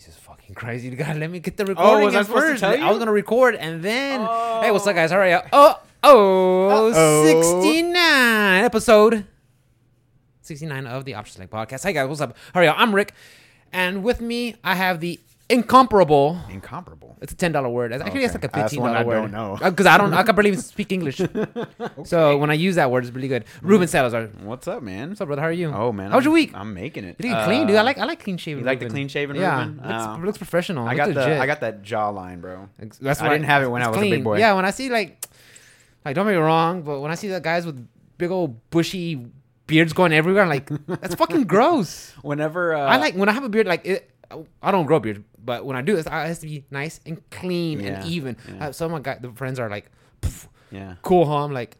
Jesus fucking Christ! You gotta let me get the oh, recording Oh, was I in supposed to first. I was gonna record and then. Oh. Hey, what's up, guys? Hurry up! Oh, oh, Uh-oh. 69 episode 69 of the Option Select Podcast. Hey guys, what's up? Hurry up! I'm Rick, and with me I have the incomparable. Incomparable. It's a ten dollar word. Actually, it's like a fifteen dollar word. I don't know. because I don't. I can barely even speak English. So when I use that word, it's really good. Ruben Salazar. What's up, man? What's up, brother? How are you? Oh man, How was your week? I'm making it. You look clean, dude. I Uh, like I like clean shaven. you like the clean shaven Yeah, Ruben? looks, Oh. looks professional. I Looks got the legit. I got that jawline, bro. That's I didn't have it when I was a big boy. Yeah, when I see like, like don't get me wrong, but when I see the guys with big old bushy beards going everywhere, I'm like, that's fucking gross. Whenever uh, I like when I have a beard, like it, I don't grow beard, but when I do, this, it has to be nice and clean Yeah, and even. yeah. Uh, some of my guy, the friends are like, yeah. cool, huh? I'm like,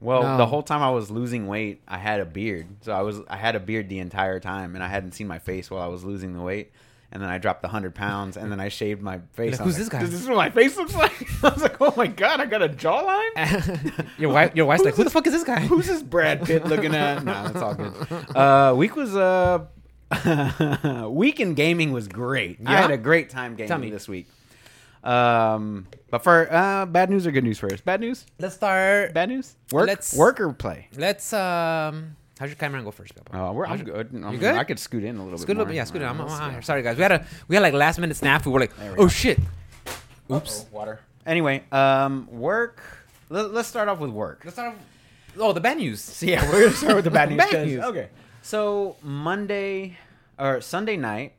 Well, No. the whole time I was losing weight, I had a beard. So I was I had a beard the entire time, and I hadn't seen my face while I was losing the weight. And then I dropped the hundred pounds, and then I shaved my face. Like, I who's this guy? Is this what my face looks like? I was like, oh my god, I got a jawline. your wife, your wife's like, who the fuck is this guy? Who's this Brad Pitt looking at? Nah, that's all good. Uh, week was uh, week in gaming was great. I had a great time gaming Tell me. this week. Um, but for uh, bad news or good news first? Bad news. Let's start. Bad news. Work. Let's- work or play. Let's um. How's your camera go first, Pepper? Uh, we're, I'm good. I'm, You good? I could scoot in a little Scoot bit. a little more. bit, yeah, scoot in. I'm, Let's I'm- go. sorry, guys. We had a we had like last minute snap. We were like, we oh go. shit. Oops. Uh-oh, water. Anyway, um, work. Let, let's start off with work. Let's start. Oh, the bad news. So yeah, we're gonna start with the bad news. Bad 'cause- news. Okay. So Monday or Sunday night,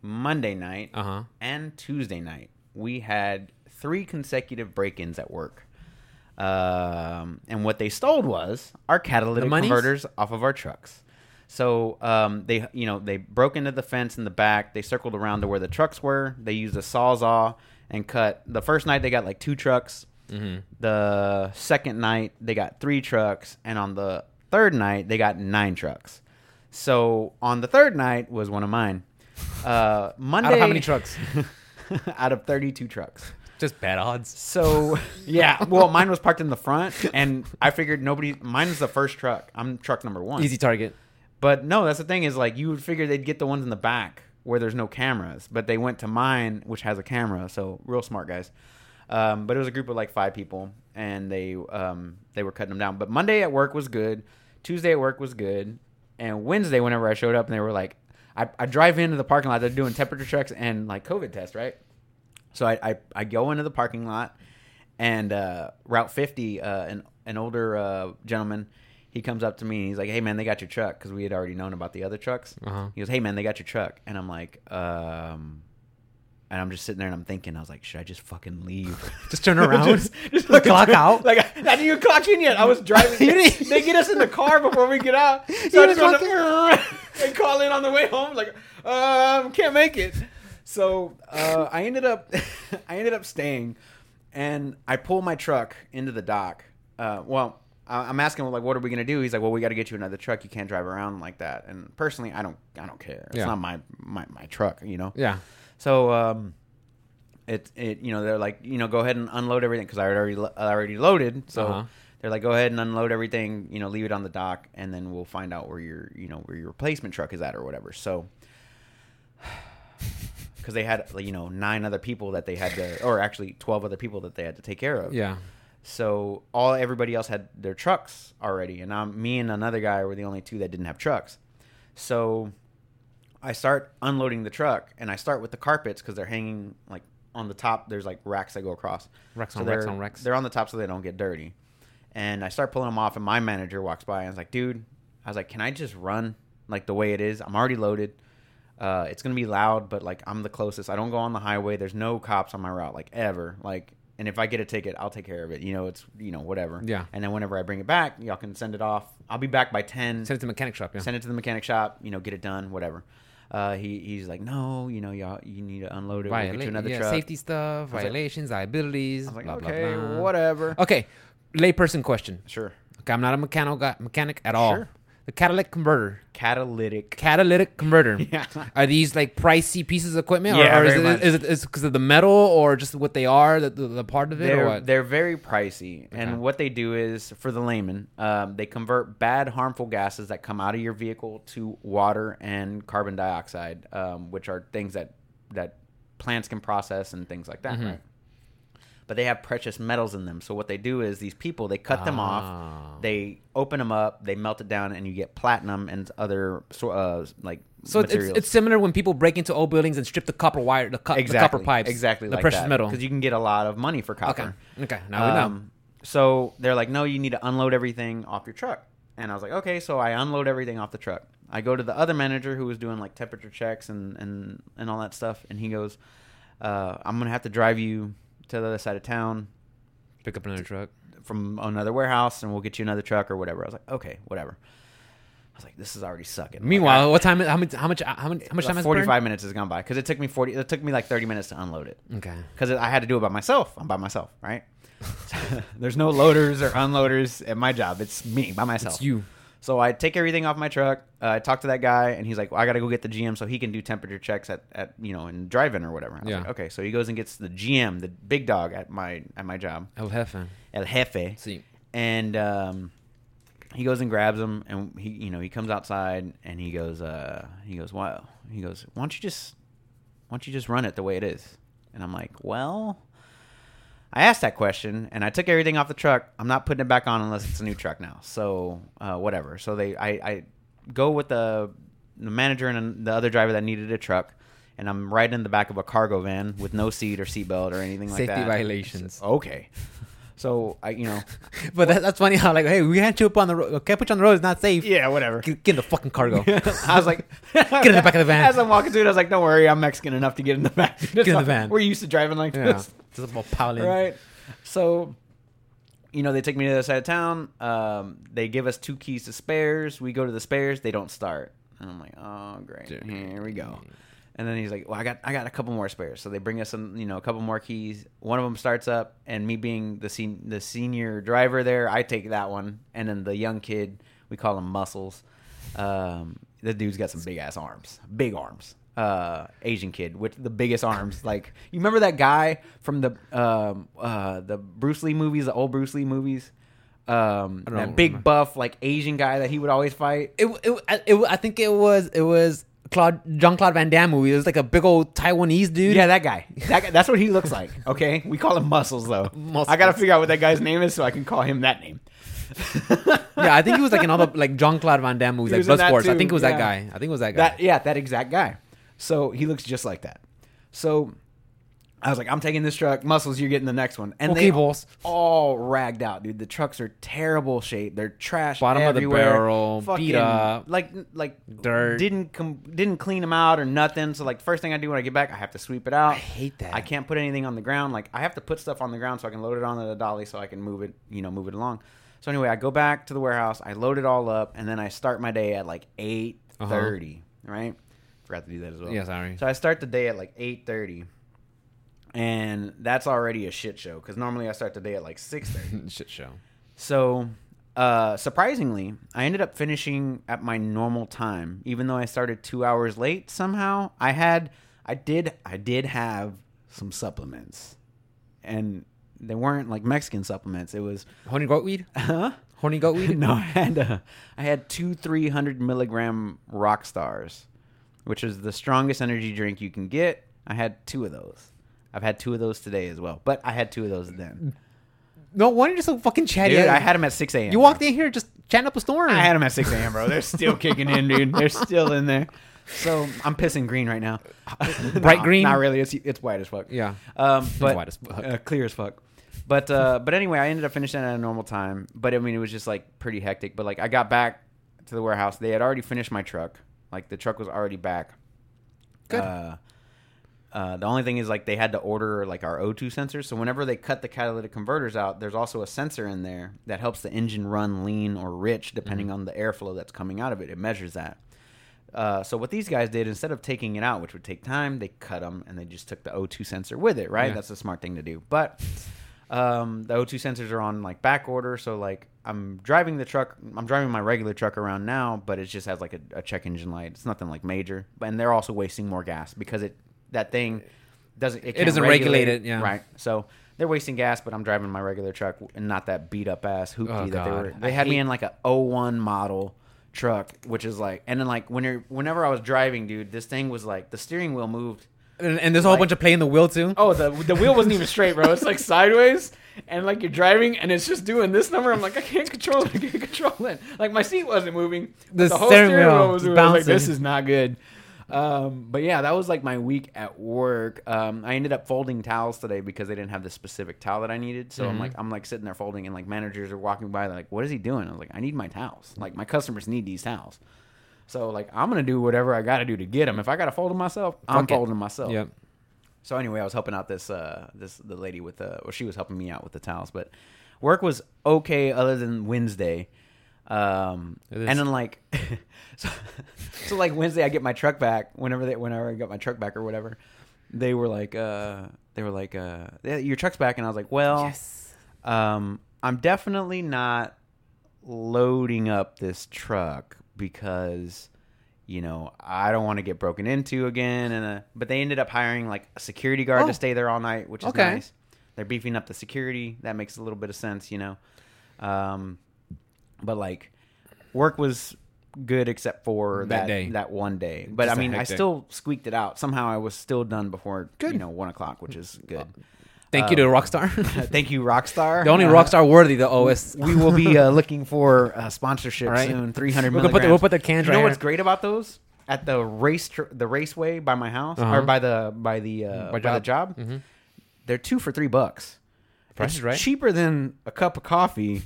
Monday night, Uh huh. and Tuesday night, we had three consecutive break-ins at work. Um, and what they stole was our catalytic converters off of our trucks. So um, they, you know, they broke into the fence in the back. They circled around to where the trucks were. They used a sawzall and cut. The first night they got like two trucks. Mm-hmm. The second night they got three trucks, and on the third night they got nine trucks. So on the third night was one of mine. Uh, Monday. Out of how many trucks? out of thirty-two trucks. Just bad odds. So yeah, well, mine was parked in the front, and I figured nobody. Mine is the first truck. I'm truck number one. Easy target. But no, that's the thing is like you would figure they'd get the ones in the back where there's no cameras, but they went to mine, which has a camera. So real smart guys. Um, but it was a group of like five people, and they um, they were cutting them down. But Monday at work was good. Tuesday at work was good, and Wednesday whenever I showed up, and they were like, I, I drive into the parking lot. They're doing temperature checks and like COVID test, right? So I, I, I go into the parking lot, and uh, Route 50, uh, an an older uh, gentleman, he comes up to me and he's like, "Hey man, they got your truck," because we had already known about the other trucks. Uh-huh. He goes, "Hey man, they got your truck," and I'm like, um, and I'm just sitting there and I'm thinking, I was like, should I just fucking leave? Just turn around. just, just fucking Clock turn- out? Like I, I didn't even clock in yet. I was driving. You they get us in the car before we get out. So I just want to and call in on the way home. Like, um, can't make it. So uh, I ended up, I ended up staying, and I pull my truck into the dock. Uh, well, I'm asking him like, what are we gonna do? He's like, well, we got to get you another truck. You can't drive around like that. And personally, I don't, I don't care. It's Yeah. not my, my my truck, you know. Yeah. So um, it it you know they're like you know go ahead and unload everything because I had already lo- I already loaded. So Uh-huh. they're like go ahead and unload everything. You know leave it on the dock and then we'll find out where your you know where your replacement truck is at or whatever. So because they had you know nine other people that they had to or actually twelve other people that they had to take care of. Yeah. So all everybody else had their trucks already, and I'm me and another guy were the only two that didn't have trucks. So I start unloading the truck, and I start with the carpets because they're hanging like on the top. There's like racks that go across. Racks so on racks on racks. They're on the top so they don't get dirty. And I start pulling them off, and my manager walks by and I was like, "Dude," I was like, "Can I just run like the way it is? I'm already loaded." Uh, it's gonna be loud, but like I'm the closest. I don't go on the highway. There's no cops on my route, like ever. Like, and if I get a ticket, I'll take care of it. You know, it's you know whatever. Yeah. And then whenever I bring it back, y'all can send it off. I'll be back by ten. Send it to the mechanic shop. Yeah. Send it to the mechanic shop. You know, get it done. Whatever. Uh, he he's like, no, you know, y'all you need to unload it. We'll get you another yeah, truck. safety stuff, like- violations, liabilities. I was like, blah, blah, okay, blah. whatever. Okay, layperson question. Sure. Okay, I'm not a mechanical guy, mechanic at all. Sure. The catalytic converter, Catalytic. catalytic converter. Yeah. Are these like pricey pieces of equipment, Yeah, or, or is, it, is it is because of the metal, or just what they are, the, the, the part of it, They're, what? they're very pricey. Okay. And what they do is, for the layman, um, they convert bad, harmful gases that come out of your vehicle to water and carbon dioxide, um, which are things that that plants can process and things like that, Mhm. right? But they have precious metals in them. So what they do is these people they cut them off, Ah. they open them up, they melt it down, and you get platinum and other so- uh, like So it's, it's it's similar when people break into old buildings and strip the copper wire, the, co- the copper pipes, exactly the like precious that. metal. because you can get a lot of money for copper. Okay, okay, now we know. Um, So they're like, no, you need to unload everything off your truck. And I was like, okay. So I unload everything off the truck. I go to the other manager who was doing like temperature checks and and and all that stuff, and he goes, uh, I'm gonna have to drive you to the other side of town Pick up another truck. from another warehouse, and we'll get you another truck or whatever. I was like, okay, whatever. I was like, this is already sucking. Like, Meanwhile, I- what time? How much? How much? How much? How much time has 45 minutes has gone by because it took me 40. It took me like 30 minutes to unload it Okay. because I had to do it by myself. I'm by myself, right? There's no loaders or unloaders at my job. It's me by myself. It's you. So I take everything off my truck. Uh, I talk to that guy, and he's like, well, "I got to go get the GM so he can do temperature checks at, at you know in drive-in or whatever." Yeah. like, okay. So he goes and gets the GM, the big dog at my at my job, El Jefe. El Jefe, See. and um, he goes and grabs him, and he you know he comes outside, and he goes uh, he goes wow he goes why don't you just why don't you just run it the way it is? And I'm like, well, I asked that question, and I took everything off the truck. I'm not putting it back on unless it's a new truck now. So uh, whatever. So they I, I go with the the manager and the other driver that needed a truck. And I'm right in the back of a cargo van with no seat or seatbelt or anything like Safety that. Safety violations. Okay. So I, you know, But that, that's funny how like, hey, we can't you up on the road. Can't put you on the road. It's not safe. yeah, whatever. Get, get in the fucking cargo. I was like, Get in the back of the van. As I'm walking through it, I was like, don't worry, I'm Mexican enough to get in the back. Get in the van. We're used to driving like yeah. this. Just about piling. Right. So, you know, they take me to the other side of town. Um, they give us two keys to spares. We go to the spares. They don't start. And I'm like, oh, great. Dude. Here we go. And then he's like, "Well, I got I got a couple more spares." So they bring us some, you know, a couple more keys. One of them starts up, and me being the sen- the senior driver there, I take that one, and then the young kid, we call him Muscles. Um, the dude's got some big ass arms, big arms. Uh, Asian kid with the biggest arms. Like you remember that guy from the um uh the Bruce Lee movies, the old Bruce Lee movies. Um, that big remember. buff like Asian guy that he would always fight. It, it, it, I think it was it was Claude Jean Claude Van Damme movie. It was like a big old Taiwanese dude. Yeah, that guy. That guy. That's what he looks like. Okay, we call him Muscles though. Muscles. I gotta figure out what that guy's name is so I can call him that name. yeah. I think he was like another like Jean Claude Van Damme movies, He like Bloodsport. I think it was yeah. that guy. I think it was that guy. That yeah, that exact guy. So he looks just like that. So I was like, I'm taking this truck. Muscles, you're getting the next one. And Okay, they boss. all ragged out, dude. The trucks are terrible shape. They're trash. Bottom of the everywhere. barrel, beat up. like like Dirt. Didn't com- didn't clean them out or nothing. So like first thing I do when I get back, I have to sweep it out. I hate that. I can't put anything on the ground. Like I have to put stuff on the ground so I can load it onto the dolly so I can move it, you know, move it along. So anyway, I go back to the warehouse, I load it all up, and then I start my day at like eight uh-huh. Right? Forgot to do that as well. Yeah, sorry. So I start the day at like eight thirty, and that's already a shit show because normally I start the day at like six thirty. Shit show. So, uh, surprisingly, I ended up finishing at my normal time, even though I started two hours late. Somehow, I had, I did, I did have some supplements, and they weren't like Mexican supplements. It was, Horny goat weed. huh? Horny goat weed. no, I had, uh, I had two three hundred milligram Rockstars, which is the strongest energy drink you can get. I had two of those. I've had two of those today as well, but I had two of those then. No wonder you're so fucking chatty. Dude, I had them at six a.m. You walked in here just chatting up a storm. I had them at 6 a.m., bro. They're still kicking in, dude. They're still in there. So I'm pissing green right now. Bright No, green? Not really. It's it's white as fuck. Yeah. Um, but white as fuck. Uh, clear as fuck. But uh, but anyway, I ended up finishing at a normal time. But I mean, it was just like pretty hectic. But like, I got back to the warehouse. They had already finished my truck. Like the truck was already back. Good. Uh, uh, the only thing is like they had to order like our O2 sensors. So whenever they cut the catalytic converters out, there's also a sensor in there that helps the engine run lean or rich depending Mm-hmm. on the airflow that's coming out of it. It measures that. Uh, so what these guys did instead of taking it out, which would take time, they cut them and they just took the O2 sensor with it. Right, Yeah. that's a smart thing to do. But um, the O2 sensors are on like back order, so like I'm driving the truck. I'm driving my regular truck around now, but it just has like a, a check engine light. It's nothing like major, but and they're also wasting more gas because it that thing doesn't it, can't doesn't regulate it, yeah. right. So they're wasting gas, but I'm driving my regular truck and not that beat up ass hoopty Oh, that they were. They had me in like a 01 model truck, which is like, and then like when you're whenever I was driving, dude, this thing was like the steering wheel moved And, and there's a whole Like- bunch of playing the wheel too. Oh, the the wheel wasn't even straight, bro. It's like sideways, and like you're driving, and it's just doing this number. I'm like, I can't control it. I can't control it. Like my seat wasn't moving. The The, whole steering steering, wheel wheel was moving. Was like, this is not good. Um, but yeah, that was like my week at work. Um, I ended up folding towels today because they didn't have the specific towel that I needed. So I'm Mhm. like, I'm like sitting there folding, and like managers are walking by. They're like, "What is he doing?" I was like, "I need my towels. Like my customers need these towels." So like, I'm gonna do whatever I got to do to get them. If I got to fold them myself, I'm it. folding them myself. Yep. So anyway, I was helping out this uh this the lady with the or she was helping me out with the towels, but work was okay other than Wednesday. Um and then like so, so like Wednesday I get my truck back whenever they whenever I got my truck back or whatever. They were like uh they were like uh "Yeah, your truck's back and I was like, "Well, Yes. um, I'm definitely not loading up this truck because you know I don't want to get broken into again. And uh, but they ended up hiring like a security guard Oh. to stay there all night, which is Okay. nice. They're beefing up the security. That makes a little bit of sense, you know. Um, but like work was good except for That that day. that one day. But Just I mean, I still squeaked it out. Somehow I was still done before Good. you know one o'clock, which is good. Thank you to Rockstar. Thank you, Rockstar. the only Uh, Rockstar worthy the OS. we will be uh, looking for uh, sponsorship right. soon. Three hundred We'll put the, we'll put the cans you right know what's here. great about those? At the race, tr- the raceway by my house Uh-huh. or by the by the uh, By by, the job, mm-hmm. they're two for three bucks. Price right. cheaper than a cup of coffee,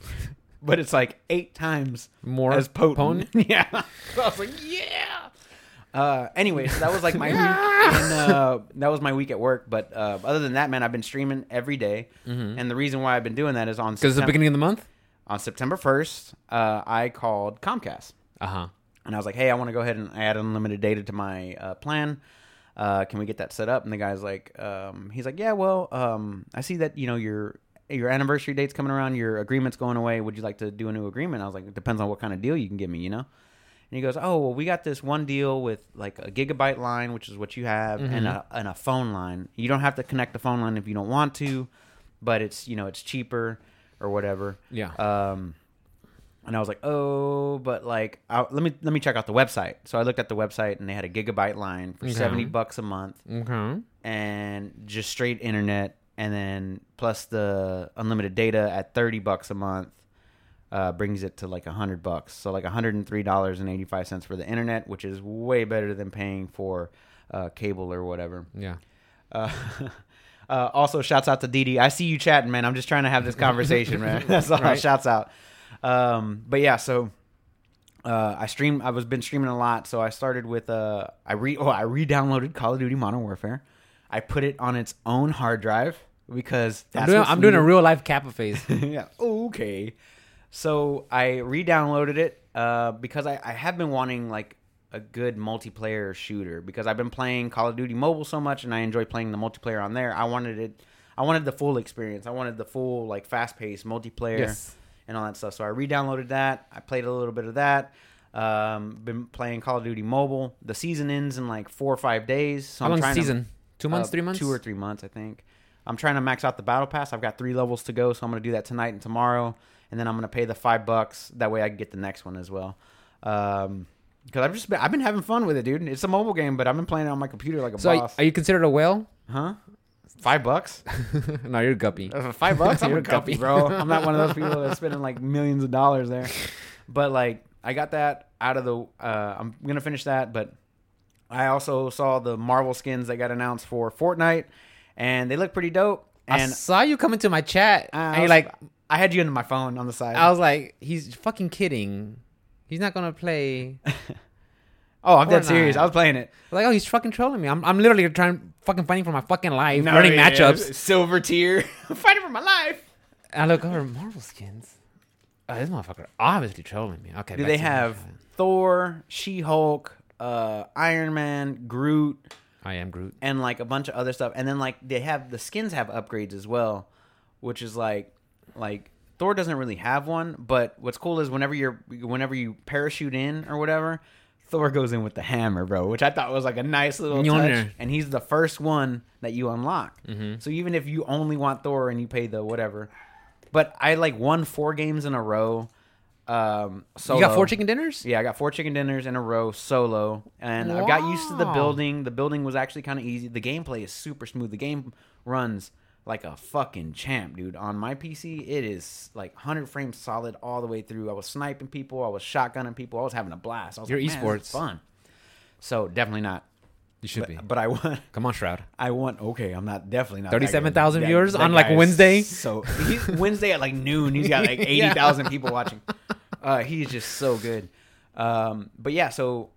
but it's like eight times More as potent. yeah, so I was like, yeah. Uh, anyway, so that was like my week. And, uh, that was my week at work. But uh, other than that, man, I've been streaming every day. And the reason why I've been doing that is on Because the Septem- beginning of the month. on September 1st, uh, I called Comcast Uh huh. and I was like, "Hey, I want to go ahead and add unlimited data to my uh, plan. Uh, can we get that set up?" And the guy's like, um, "He's like, yeah, well, um, I see that you know your your anniversary date's coming around, your agreement's going away. Would you like to do a new agreement?" I was like, "It depends on what kind of deal you can give me, you know." And he goes, "Oh, well, we got this one deal with like a gigabyte line, which is what you have, and a and a phone line. You don't have to connect the phone line if you don't want to, but it's you know it's cheaper or whatever." Yeah. Um, and I was like, oh, but like, i let me let me check out the website. So I looked at the website, and they had a gigabyte line for Okay. seventy bucks a month, okay. and just straight internet, and then plus the unlimited data at thirty bucks a month. Uh, brings it to like a hundred bucks, so like hundred and three dollars and eighty five cents for the internet, which is way better than paying for uh, cable or whatever. Yeah. Uh, uh, also, shouts out to dd I see you chatting, man. I'm just trying to have this conversation, man. That's all. Right. Shouts out. Um, but yeah, so uh, I stream. I was been streaming a lot, so I started with uh, I re oh I re-downloaded Call of Duty Modern Warfare. I put it on its own hard drive because I'm doing, I'm doing a real life Kappa phase. yeah. Okay. So I re-downloaded it uh, because I, I have been wanting like a good multiplayer shooter because I've been playing Call of Duty Mobile so much and I enjoy playing the multiplayer on there. I wanted it. I wanted the full experience. I wanted the full like fast-paced multiplayer Yes. and all that stuff. So I re-downloaded that. I played a little bit of that. Um, been playing Call of Duty Mobile. The season ends in like four or five days. So How I'm long trying to- season? Two months? uh, three months? Two or three months, I think. I'm trying to max out the battle pass. I've got three levels to go, so I'm gonna do that tonight and tomorrow, and then I'm gonna pay the five bucks. That way, I can get the next one as well. Um, because I've just been, I've been having fun with it, dude. It's a mobile game, but I've been playing it on my computer like a So are, boss. are you considered a whale? huh? Five bucks? no, you're a guppy. Uh, Five bucks? I'm You're a guppy. bro. I'm not one of those people that's spending like millions of dollars there. But like, I got that out of the. Uh, I'm gonna finish that, but I also saw the Marvel skins that got announced for Fortnite, and they look pretty dope. I And saw you come into my chat, Uh, and I you're like, I had you into my phone on the side. I was like, he's fucking kidding. He's not gonna play. oh, I'm dead serious. I was playing it. Like, oh, he's fucking trolling me. I'm, I'm literally trying, fucking fighting for my fucking life, learning yeah, matchups. Silver tier, fighting for my life. I look over Marvel skins. Oh, this motherfucker obviously trolling me. Okay. Do they have Thor, She Hulk, uh, Iron Man, Groot, I am Groot. and like a bunch of other stuff? And then like they have the skins have upgrades as well, which is like like Thor doesn't really have one. But what's cool is whenever you're whenever you parachute in or whatever. Thor goes in with the hammer, bro, which I thought was like a nice little Mjolnir. touch. And he's the first one that you unlock. Mhm. So even if you only want Thor and you pay the whatever, but I like won four games in a row Um, solo. You got four chicken dinners? Yeah, I got four chicken dinners in a row solo, and I got used to the building. The building was actually kind of easy. The gameplay is super smooth. The game runs like a fucking champ, dude. On my PC, it is like 100 frames solid all the way through. I was sniping people, I was shotgunning people, I was having a blast. I was You're like, esports. fun. So definitely not. You should But, be. but I want. Come on, Shroud. I want. Okay, I'm not definitely not. 37,000 viewers that on, like, Wednesday? So he's, Wednesday at like noon, he's got like Yeah. 80,000 people watching. Uh, he's just so good. Um, but yeah, so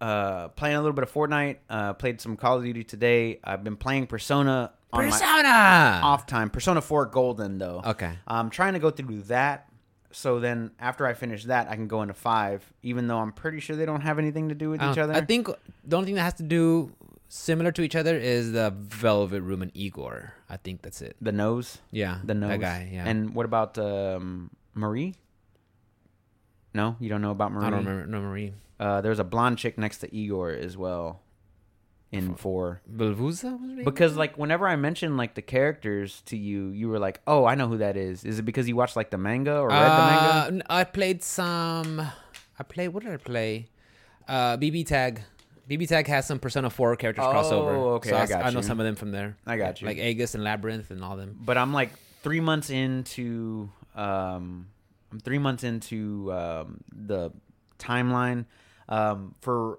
uh, playing a little bit of Fortnite. Uh, played some Call of Duty today. I've been playing Persona on Persona! off time. Persona 4 Golden though. Okay. I'm trying to go through that. So then after I finish that, I can go into five. Even though I'm pretty sure they don't have anything to do with each other. I think the only thing that has to do similar to each other is the Velvet Room and Igor. I think that's it. the nose. Yeah. The nose That guy, yeah. And what about um, Marie? No, you don't know about Marie. I don't remember. No, Marie. Uh, there's a blonde chick next to Igor as well. In four, Belvuza? was because like whenever I mentioned like the characters to you, you were like, "Oh, I know who that is." Is it because you watched like the manga or read the Uh, manga? n- I played some. I played. What did I play? Uh, BB Tag. BB Tag has some Persona 4 characters Oh, crossover. okay, So I got I know some of them from there. I got you. Like Aegis and Labyrinth and all them. But I'm like three months into um, I'm three months into um, the timeline um, for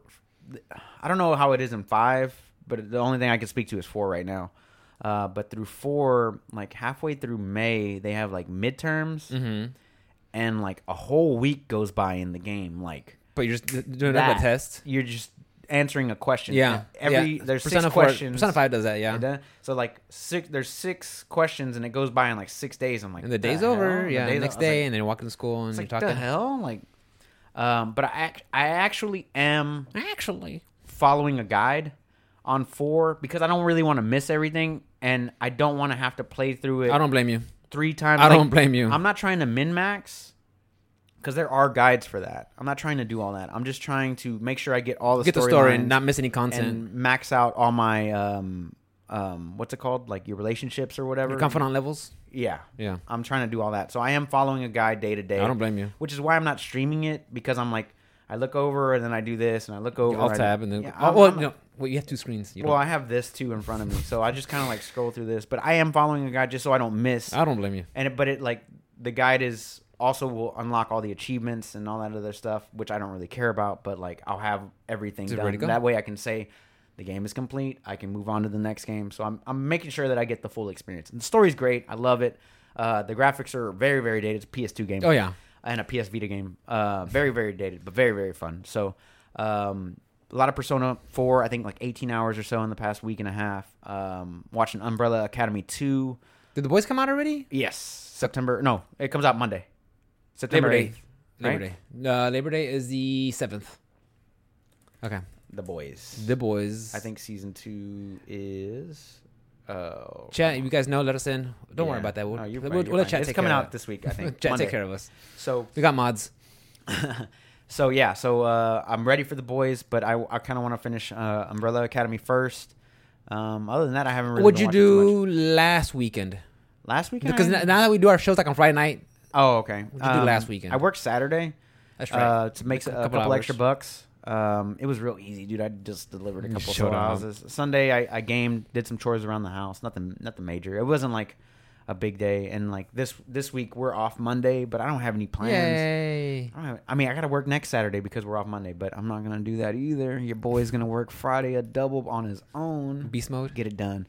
I don't know how it is in five, but the only thing I can speak to is four right now. Uh, but through four, like halfway through May, they have like midterms, Mm-hmm. and like a whole week goes by in the game. Like But you're just doing that. another test. You're just answering a question. Yeah. Every yeah. there's Persona six 4, questions. of 5 does that, yeah. And then- so like six, there's six questions, and it goes by in like six days. I'm like, And the day's hell? over. The Yeah. day's next o- I was like- day, and then you're walking to school and it's you're like talking. the hell, like. Um, but I act, I actually am Actually. following a guide on four because I don't really want to miss everything, and I don't want to have to play through it I don't blame you. three times. I Like, don't blame you. I'm not trying to min max because there are guides for that. I'm not trying to do all that. I'm just trying to make sure I get all the Get the story and not miss any content. and max out all my um um what's it called like your relationships or whatever. Your confidant levels. Yeah, Yeah. I'm trying to do all that. So I am following a guide day to day. I don't blame you. Which is why I'm not streaming it because I'm like I look over and then I do this and I look over. I'll tab and then. Yeah, oh, well, no. Well, you have two screens. You well, don't- I have this too in front of me, so I just kind of like scroll through this. But I am following a guide just so I don't miss. I don't blame you. And it, but it like the guide is also will unlock all the achievements and all that other stuff, which I don't really care about. But like I'll have everything done. ready to go? That way I can say the game is complete. I can move on to the next game. So I'm I'm making sure that I get the full experience. And the story's great. I love it. Uh, the graphics are very very dated. It's a PS2 game Oh, yeah. and a PS Vita game. Uh, very very dated, but very very fun. So um, a lot of Persona 4. I think like 18 hours or so in the past week and a half. Um, watching Umbrella Academy 2. Did the boys come out already? Yes, September. No, it comes out Monday. September Labor Day. 8th. Labor right? Day. Uh, Labor Day is the 7th. Okay. The boys. The boys. I think season two is. Oh, Chat, you guys know, let us in. Don't worry about that. We'll, No, you're we'll, fine, we'll let chat It's coming out this week, I think. chat Monday. take care of us. So, We got mods. so yeah, so uh, I'm ready for the boys, but I, I kind of want to finish uh, Umbrella Academy first. Um, other than that, I haven't really. What'd you watching too much. do last weekend? last weekend? Because I- now that we do our shows like on Friday night, oh, okay. What'd you do last weekend? I worked Saturday. that's right. uh, to make A a couple couple, extra bucks. Um, it was real easy, dude. I just delivered a couple soda houses. Sunday, I, I gamed, did some chores around the house. Nothing, nothing major. It wasn't like a big day. And like this this week, we're off Monday, but I don't have any plans. Yay. I, have, I mean, I got to work next Saturday because we're off Monday, but I'm not gonna do that either. Your boy's gonna work Friday a double on his own. Beast mode. Get it done.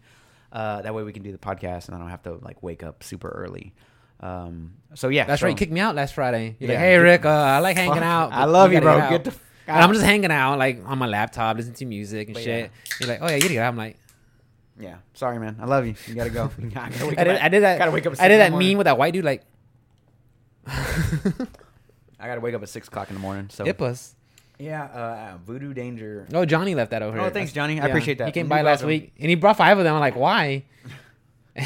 Uh, that way we can do the podcast, and I don't have to like wake up super early. Um, so yeah, That's so- right. You kicked me out last Friday. You're like, hey, Rick, uh, I like hanging out. I love you, bro. out." Get the I'm just hanging out, like on my laptop, listening to music and But shit. You're like, oh yeah, you gotta get out. I'm like, Yeah, sorry, man. I love you. You gotta go. I, gotta I did, I did that. Gotta wake up. I did that morning. meme with that white dude, like, I gotta wake up at six o'clock in the morning. So Hippos. yeah, uh, Voodoo Ranger. Oh, Johnny left that over. Oh, here. thanks, Johnny. I appreciate that. He came by last week, and he brought five of them. I'm like, why?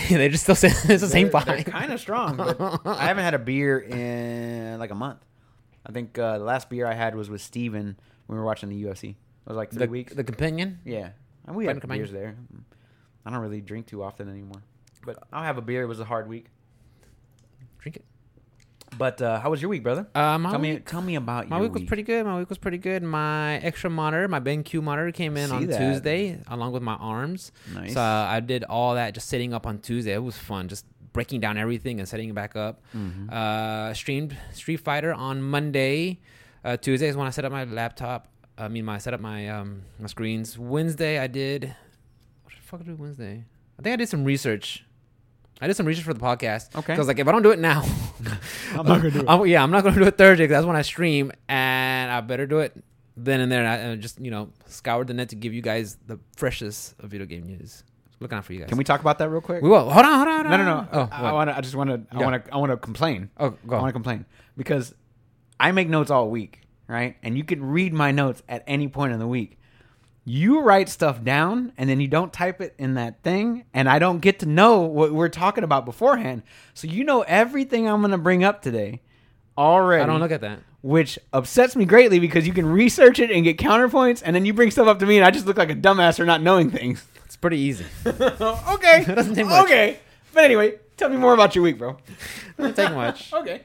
they just still say it's the same They're, five. kind of strong, but I haven't had a beer in like a month. I think uh, the last beer I had was with Steven when we were watching the UFC. It was like three the, weeks. The companion. yeah, and we had companion. beers there. I don't really drink too often anymore, but I'll have a beer. It was a hard week. Drink it. But uh, how was your week, brother? Uh, my tell me, week, tell me about my your week was pretty good. My week was pretty good. My extra monitor, my BenQ monitor, came in See on that. Tuesday along with my arms. Nice. So uh, I did all that just sitting up on Tuesday. It was fun, just breaking down everything and setting it back up. Mhm. Uh, streamed Street Fighter on Monday. Uh, Tuesday is when I set up my laptop. I mean, my set up my um my screens. Wednesday I did. What the fuck did I do Wednesday? I think I did some research. I did some research for the podcast. Okay. Because like if I don't do it now, I'm not gonna do it. I'm- yeah, I'm not gonna do it Thursday. 'cause that's when I stream, and I better do it then and there. And I, just you know scoured the net to give you guys the freshest of video game news. Looking out for you guys. Can we talk about that real quick? We will. Hold on. Hold on. Hold no, on. no, no. Oh, I want to. I just want to. I Yeah. want to. I want to complain. oh, go. I want to complain because I make notes all week, right? And you can read my notes at any point in the week. You write stuff down and then you don't type it in that thing, and I don't get to know what we're talking about beforehand. So you know everything I'm going to bring up today already. I don't look at that. which upsets me greatly because you can research it and get counterpoints, and then you bring stuff up to me, and I just look like a dumbass for not knowing things. It's pretty easy. okay, It doesn't take much. Okay, but anyway, tell me more about your week, bro. Doesn't take much. Okay.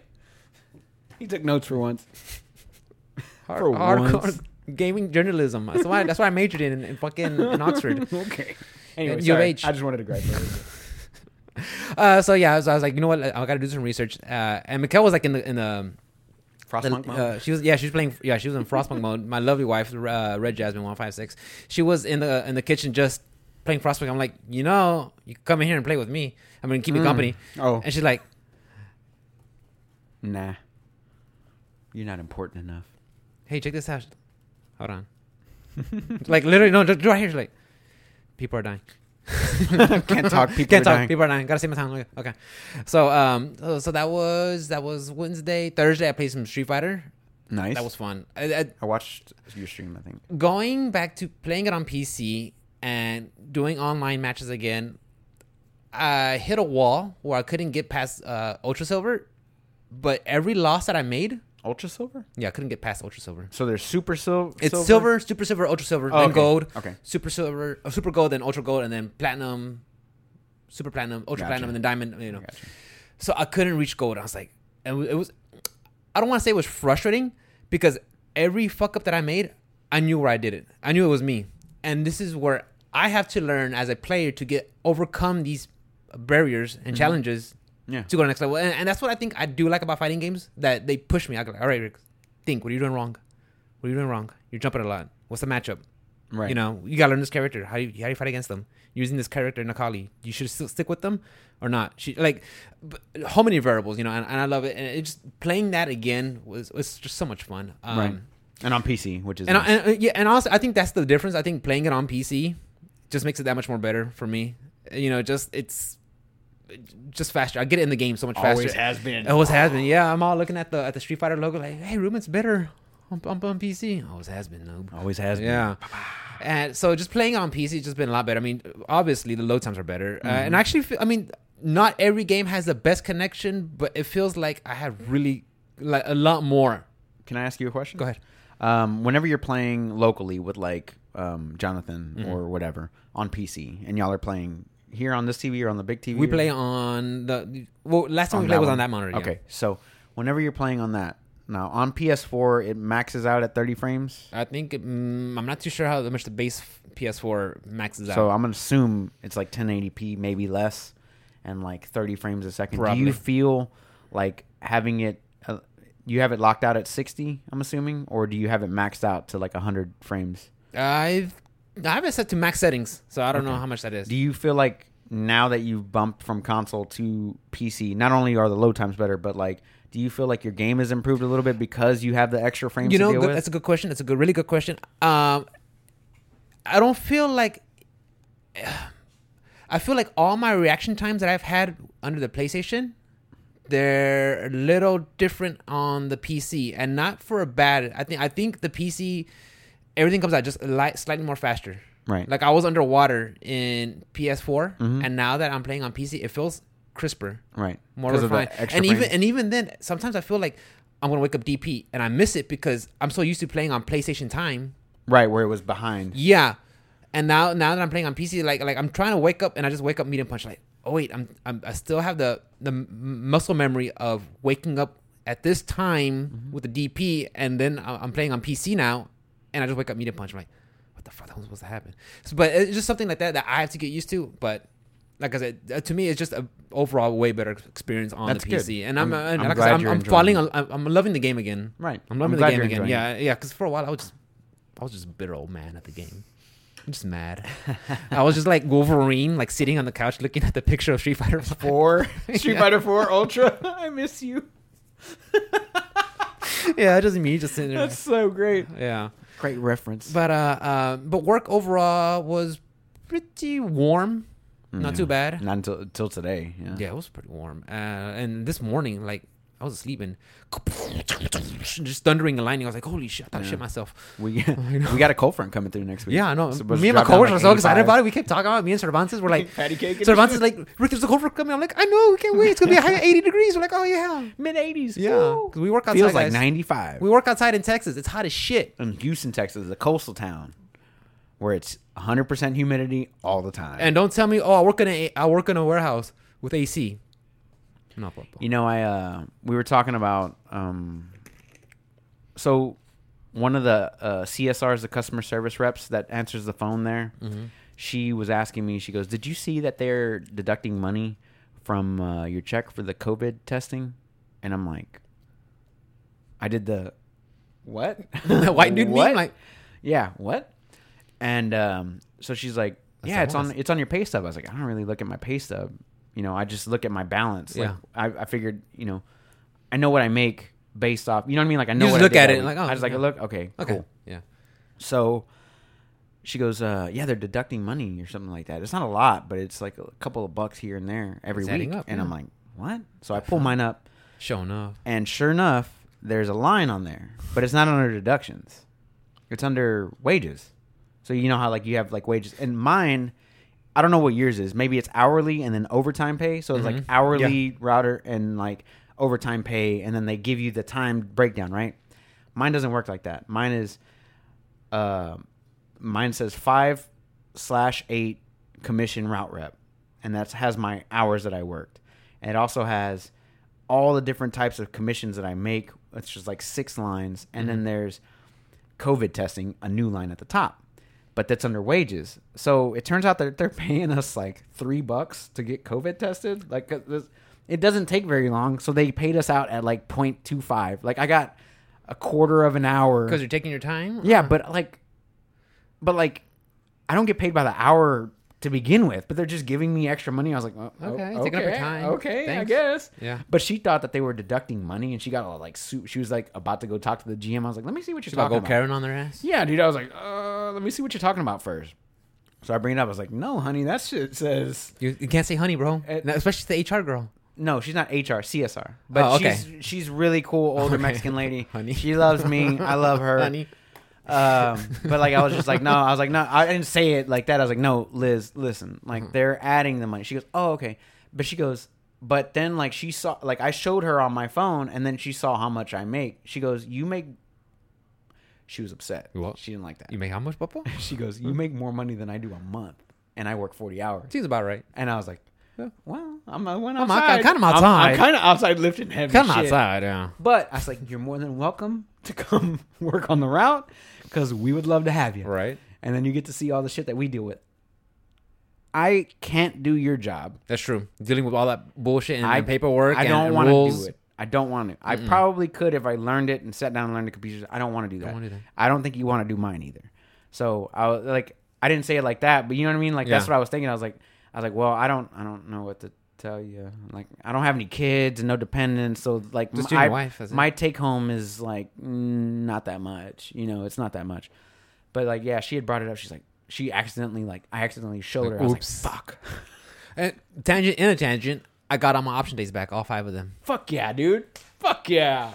He took notes for once. Hard, For once. Gaming journalism. That's why. That's why I majored in in fucking in Oxford. okay. Anyway, At U sorry. H. I just wanted to graduate. Uh, so yeah, so I was like, you know what? I got to do some research. Uh, and Mikkel was like in the in the. Frostpunk the- mode? Uh, she was yeah, she was playing yeah, she was in Frostpunk mode. My lovely wife, uh, Red Jasmine one five six. She was in the in the kitchen just playing Frostpunk. I'm like, you know, you come in here and play with me. I'm gonna keep me Mm. company. Oh, And she's like, nah. You're not important enough. hey, check this out. Hold on. like literally, no, just right here. Like, people are dying. Can't talk. People Can't are talk. dying. People are dying. Gotta save my time. Okay. okay. So um, so, so that was that was Wednesday. Thursday, I played some Street Fighter. Nice. That was fun. I, I, I watched your stream. I think. going back to playing it on PC and doing online matches again, I hit a wall where I couldn't get past uh, Ultra Silver. But every loss that I made, Ultra silver. yeah, I couldn't get past Ultra Silver. So there's super sil- silver. It's silver, super silver, ultra silver, Oh, then okay. gold, Okay. super silver, uh, super gold, then ultra gold, and then platinum, super platinum, ultra Gotcha. platinum, and then diamond. You know, Gotcha. so I couldn't reach gold. I was like, and it was I don't want to say it was frustrating because every fuck up that I made, I knew where I did it. I knew it was me, and this is where I have to learn as a player to get overcome these barriers and challenges Yeah. to go to the next level. And, and that's what I think I do like about fighting games that they push me. I go, like, all right, Rick, think. What are you doing wrong? What are you doing wrong? You're jumping a lot. What's the matchup? Right. You know, you gotta learn this character. How do you, how do you fight against them? Using this character Necalli, you should still stick with them or not. She like how many variables, you know, and, and I love it. And it just playing that again was was just so much fun. Um, Right. And on PC, which is And, I, nice. and yeah, and also I think that's the difference. I think playing it on PC just makes it that much more better for me. You know, just it's just faster. I get it in the game so much faster. always has been. Always has been. Yeah, I'm all looking at the at the Street Fighter logo like, hey, Ruben's better on, on, on PC. Always has been, noob. Always has been. Yeah. And so just playing on PC has just been a lot better. I mean, obviously the load times are better. Uh, Mm-hmm. and actually, I mean, not every game has the best connection, but it feels like I have really like a lot more. Can I ask you a question? Go ahead. Um, whenever you're playing locally with like um, Jonathan Mhm. or whatever on PC, and y'all are playing here on this TV or on the big TV, We or- play on the well. Last time On we played was one? on that monitor. yeah. Okay, so whenever you're playing on that, now on PS4 it maxes out at 30 frames. I think mm, I'm not too sure how much the base PS4 maxes out. So I'm gonna assume it's like 1080p, maybe less, and like 30 frames a second. Do you feel like having it? Uh, you have it locked out at 60, I'm assuming, or do you have it maxed out to like 100 frames? I've I have it set to max settings, so I don't know how much that is. Do you feel like now that you've bumped from console to PC, not only are the load times better, but like, do you feel like your game has improved a little bit because you have the extra frames you to know, good, that's a good question. That's a good, really good question. Um, I don't feel like. I feel like all my reaction times that I've had under the PlayStation, they're a little different on the PC, and not for a bad. I think I think the PC, everything comes out just light, slightly more faster. right. Like I was underwater in PS4, Mhm. and now that I'm playing on PC, it feels crisper right. more 'Cause of the refined. and even and even then, sometimes I feel like I'm gonna wake up DP and I miss it because I'm so used to playing on PlayStation time. right where it was behind. Yeah, and now now that I'm playing on PC, like like I'm trying to wake up and I just wake up medium punch. Like oh wait, I'm, I'm I still have the the muscle memory of waking up at this time Mm-hmm. with the DP, and then I'm playing on PC now, and I just wake up Medium Punch. I'm like, what the fuck? That was supposed to happen. So, but it's just something like that that I have to get used to. But like I said, uh, to me, it's just a overall way better experience on That's the good. PC. And I'm, I'm- and I'm like I glad said, I'm, I'm falling. I'm, I'm loving the game again. Right. I'm loving the game again. Yeah, yeah. Because for a while I was just, I was just a bitter old man at the game. I'm just mad. I was just like Wolverine, like sitting on the couch looking at the picture of Street Fighter Four Street Yeah. Fighter Four Ultra. I miss you. yeah, just me, just sitting there. That's so great. yeah, Great reference. but uh, uh, but work overall was pretty warm. Not too bad. Not until until today. Yeah. Yeah, it was pretty warm. Uh, and this morning, like I was asleep and just thundering and lightning. I was like, "Holy shit!" I thought I Yeah. shit myself. We we got a cold front coming through next week. Yeah, I know. Supposed Me and my coworkers like are so excited about it. We kept talking about it. Me and Cervantes were like, patty cake. Cervantes is like, Rick, there's a cold front coming. I'm like, I know, we can't wait. It's gonna be a high 80 degrees. We're like, oh yeah, mid eighties. yeah. Because we work outside. Feels like guys. ninety five. We work outside in Texas. It's hot as shit. in Houston, Texas, a coastal town, where it's hundred percent humidity all the time. And don't tell me, oh, I work in a, I work in a warehouse with AC. You know, I uh, we were talking about um, so one of the uh, CSRs, the customer service reps that answers the phone there. She was asking me. She goes, "Did you see that they're deducting money from uh, your check for the COVID testing?" And I'm like, "I did the what? The white dude What? like, yeah, what?" And um, so she's like, "Yeah, it's on it's on your pay stub." I was like, "I don't really look at my pay stub. You know, I just look at my balance. Like, Yeah. I, I figured, you know, I know what I make based off. You know what I mean? Like I know. just what look at it like, oh, I just like yeah. look. Okay, okay, cool. yeah. So she goes, uh, "Yeah, they're deducting money or something like that. It's not a lot, but it's like a couple of bucks here and there every It's week." up, and yeah. I'm like, "What?" So I pull mine up, Showing off. and sure enough, there's a line on there, but it's not under deductions. It's under wages. So you know how like you have like wages, and mine, I don't know what yours is. Maybe it's hourly and then overtime pay. So it's like Mhm. hourly router and like overtime pay, and then they give you the time breakdown, right? Mine doesn't work like that. Mine is, uh, mine says five slash eight commission route rep, and that has my hours that I worked, and it also has all the different types of commissions that I make. It's just like six lines, and then there's COVID testing, a new line at the top, but that's under wages. So it turns out that they're paying us like three bucks to get COVID tested. Like this- it doesn't take very long, so they paid us out at like 0.25. Like I got a quarter of an hour. Because you're taking your time. Yeah, but like, but like, I don't get paid by the hour to begin with, but they're just giving me extra money. I was like, oh, Okay, okay, taking up your time. Okay, I guess. yeah. But she thought that they were deducting money, and she got all like, su- she was like about to go talk to the GM. I was like, let me see what you're about talking go about. Karen on their ass. Yeah, dude. I was like, uh, let me see what you're talking about first. So I bring it up. I was like, no, honey, that shit says You, you can't say honey, bro. Uh, No, Especially the HR girl. no. She's not HR, CSR, but Oh, okay. she's she's really cool, older Okay. Mexican lady. Honey. She loves me. I love her. Honey. Um, but like I was just like, no, I was like, no, I didn't say it like that. I was like, no, Liz, listen, like Uh-huh. they're adding the money. She goes, oh, okay. But she goes, but then like she saw, like I showed her on my phone, and then she saw how much I make. She goes, you make. She was upset. What? She didn't like that. You make how much, Papa? She goes, you make more money than I do a month, and I work forty hours. Seems about right. And I was like, well, I'm I went I'm outside. out- kinda I'm- outside. I'm, kind of outside lifting heavy. Come shit. outside, yeah. But I was like, you're more than welcome to come work on the route because we would love to have you. Right. And then you get to see all the shit that we deal with. I can't do your job. That's true. Dealing with all that bullshit and, I- and paperwork. I don't want to do it. I don't want to. I probably could if I learned it and sat down and learned the computers. I don't want to do that. Don't do that. I don't think you want to do mine either. So I was like, I didn't say it like that, but you know what I mean. Like that's what I was thinking. I was like, I was like, well, I don't, I don't know what to tell you. Like I don't have any kids and no dependents, so like Just my, you and your wife, it. my take home is like mm, not that much. You know, it's not that much. But like, yeah, she had brought it up. She's like, she accidentally like, I accidentally showed her. I was oops. like, fuck, And tangent in a tangent, I got all my option days back, all five of them. fuck yeah, dude, fuck yeah.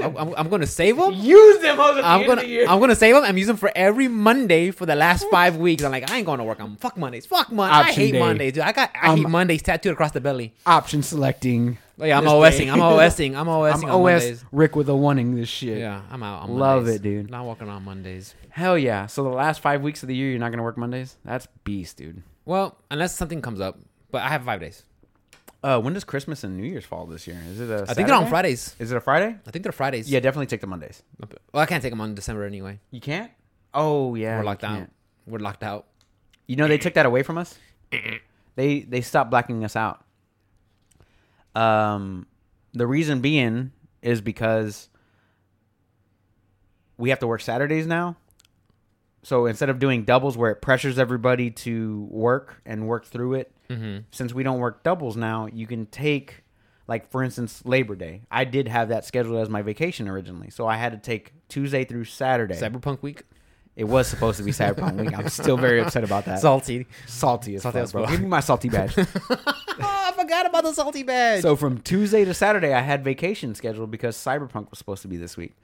I'm, I'm, I'm going to save them. Use them hoes at the I'm end gonna of the year. I'm gonna save them. I'm using them for every Monday for the last five weeks. I'm like, I ain't going to work on fuck Mondays. Fuck Mondays. I hate day. Mondays, dude. I got I Um, hate Mondays tattooed across the belly. option selecting. Oh, yeah, I'm this OSing. I'm OSing. I'm OSing I'm on OS Mondays. Rick with a wanting this shit. Yeah, I'm out. On Love Mondays. it, dude. Not working on Mondays. Hell yeah. So the last five weeks of the year, you're not gonna work Mondays. That's beast, dude. Well, unless something comes up, but I have five days. Uh, when does Christmas and New Year's fall this year? Is it a? I think they're on Saturday? Fridays. Is it a Friday? I think they're Fridays. Yeah, definitely take the Mondays. Well, I can't take them on December anyway. You can't. Oh yeah, We're you locked out. can't. We're locked out. You know they took that away from us. they they stopped blacking us out. Um, the reason being is because we have to work Saturdays now. So instead of doing doubles where it pressures everybody to work and work through it, Mm-hmm. since we don't work doubles now, you can take like for instance Labor Day. I did have that scheduled as my vacation originally, so I had to take Tuesday through Saturday. Cyberpunk week. It was supposed to be Cyberpunk week. I'm still very upset about that. Salty. salty as Salty fuck, as bro. Give me my salty badge. oh, I forgot about the salty badge. so from Tuesday to Saturday, I had vacation scheduled because Cyberpunk was supposed to be this week,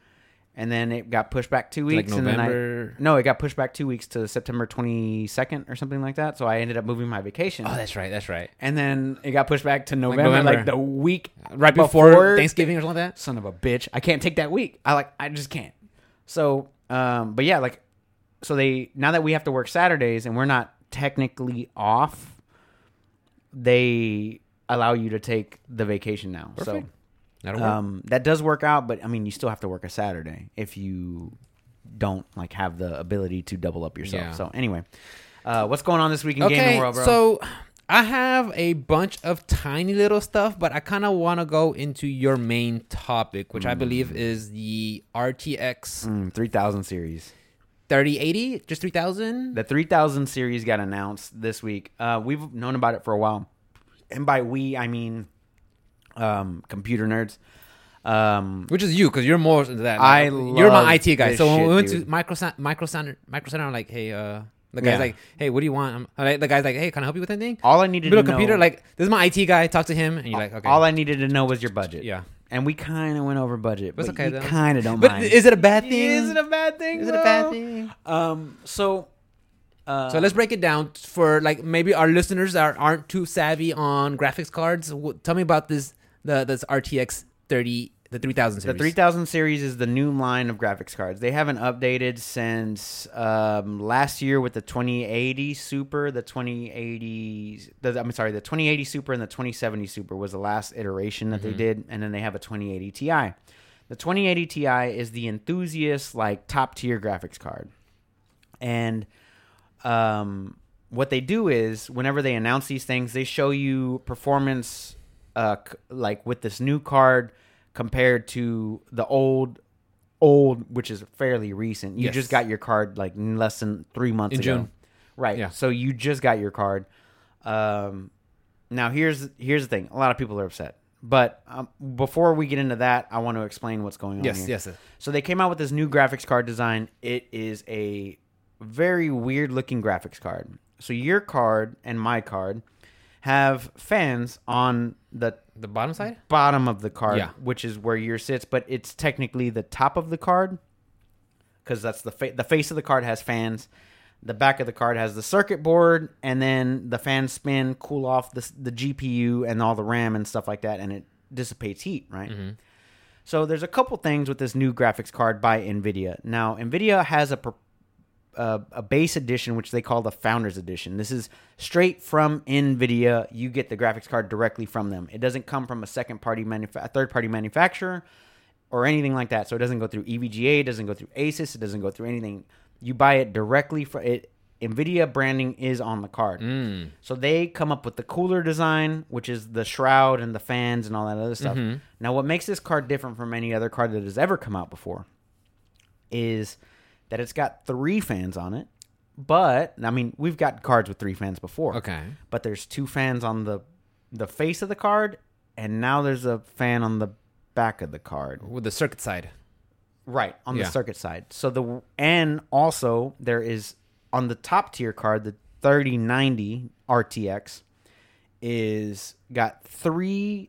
and then it got pushed back two like weeks. and then I, November. no, it got pushed back two weeks to September 22nd or something like that. So I ended up moving my vacation. Oh, that's right. That's right. and then it got pushed back to November, like, November. the week Right before, Before- Thanksgiving or something like that. son of a bitch. I can't take that week. I like I just can't. So, um, but yeah, like so they now that we have to work Saturdays and we're not technically off, they allow you to take the vacation now. Perfect. That'll So work. um, that does work out, but I mean, you still have to work a Saturday if you don't like have the ability to double up yourself. Yeah. So anyway, uh, what's going on this week in gaming world, bro? So I have a bunch of tiny little stuff, but I kind of want to go into your main topic, which I believe is the RTX Mm, 3000 series. 3080, just 3000. The 3000 series got announced this week. Uh, we've known about it for a while. And by we, I mean um, computer nerds. Um, Which is you, because you're more into that. I you're love my IT guy. this So when shit, we went dude. to Micro Micro Center, Micro Center, I'm like, hey, uh, the guy's Yeah. like, hey, what do you want? I'm, like, the guy's like, hey, can I help you with anything? all I needed Little to know, computer, like, this is my IT guy. Talk to him, and you're like, okay, all I needed to know was your budget. yeah. And we kind of went over budget, But but it's okay, you though. kind of don't But mind. is it a bad thing? Is it a bad thing? Is it a bad thing? Um, so, uh, So let's break it down for like maybe our listeners that aren't too savvy on graphics cards. W- Tell me about this the this RTX 30 the 3000 series. The series. 3000 series is the new line of graphics cards. They haven't updated since um, last year with the 2080 Super, the 2080. The, I'm sorry, the 2080 Super and the 2070 Super was the last iteration that they did, and then they have a 2080 Ti. The 2080 Ti is the enthusiast, like top tier graphics card, and um, what they do is whenever they announce these things, they show you performance, uh, like with this new card compared to the old, old, which is fairly recent. You Yes. just got your card like less than three months In ago, June. right? Yeah. So you just got your card. Um, now here's here's the thing. A lot of people are upset, but um, before we get into that, I want to explain what's going on. Yes, here. yes. So they came out with this new graphics card design. It is a very weird looking graphics card. So your card and my card have fans on the The bottom side? bottom of the card, Yeah. which is where yours sits, but it's technically the top of the card because that's the fa- the face of the card has fans. The back of the card has the circuit board, and then the fans spin, cool off the the GPU and all the RAM and stuff like that, and it dissipates heat, right? Mm-hmm. So there's a couple things with this new graphics card by Nvidia. Now Nvidia has a uh, a base edition which they call the Founders Edition. This is straight from Nvidia. You get the graphics card directly from them. It doesn't come from a second party manufa- a third party manufacturer or anything like that. So it doesn't go through EVGA, it doesn't go through Asus, it doesn't go through anything. You buy it directly from it. Nvidia branding is on the card. Mm. So they come up with the cooler design, which is the shroud and the fans and all that other stuff. Mhm. Now, what makes this card different from any other card that has ever come out before is that it's got three fans on it. But I mean, we've got cards with three fans before. Okay. But there's two fans on the the face of the card, and now there's a fan on the back of the card. With the circuit side. Right on Yeah. the circuit side. So the and also there is on the top tier card the 3090 RTX is got three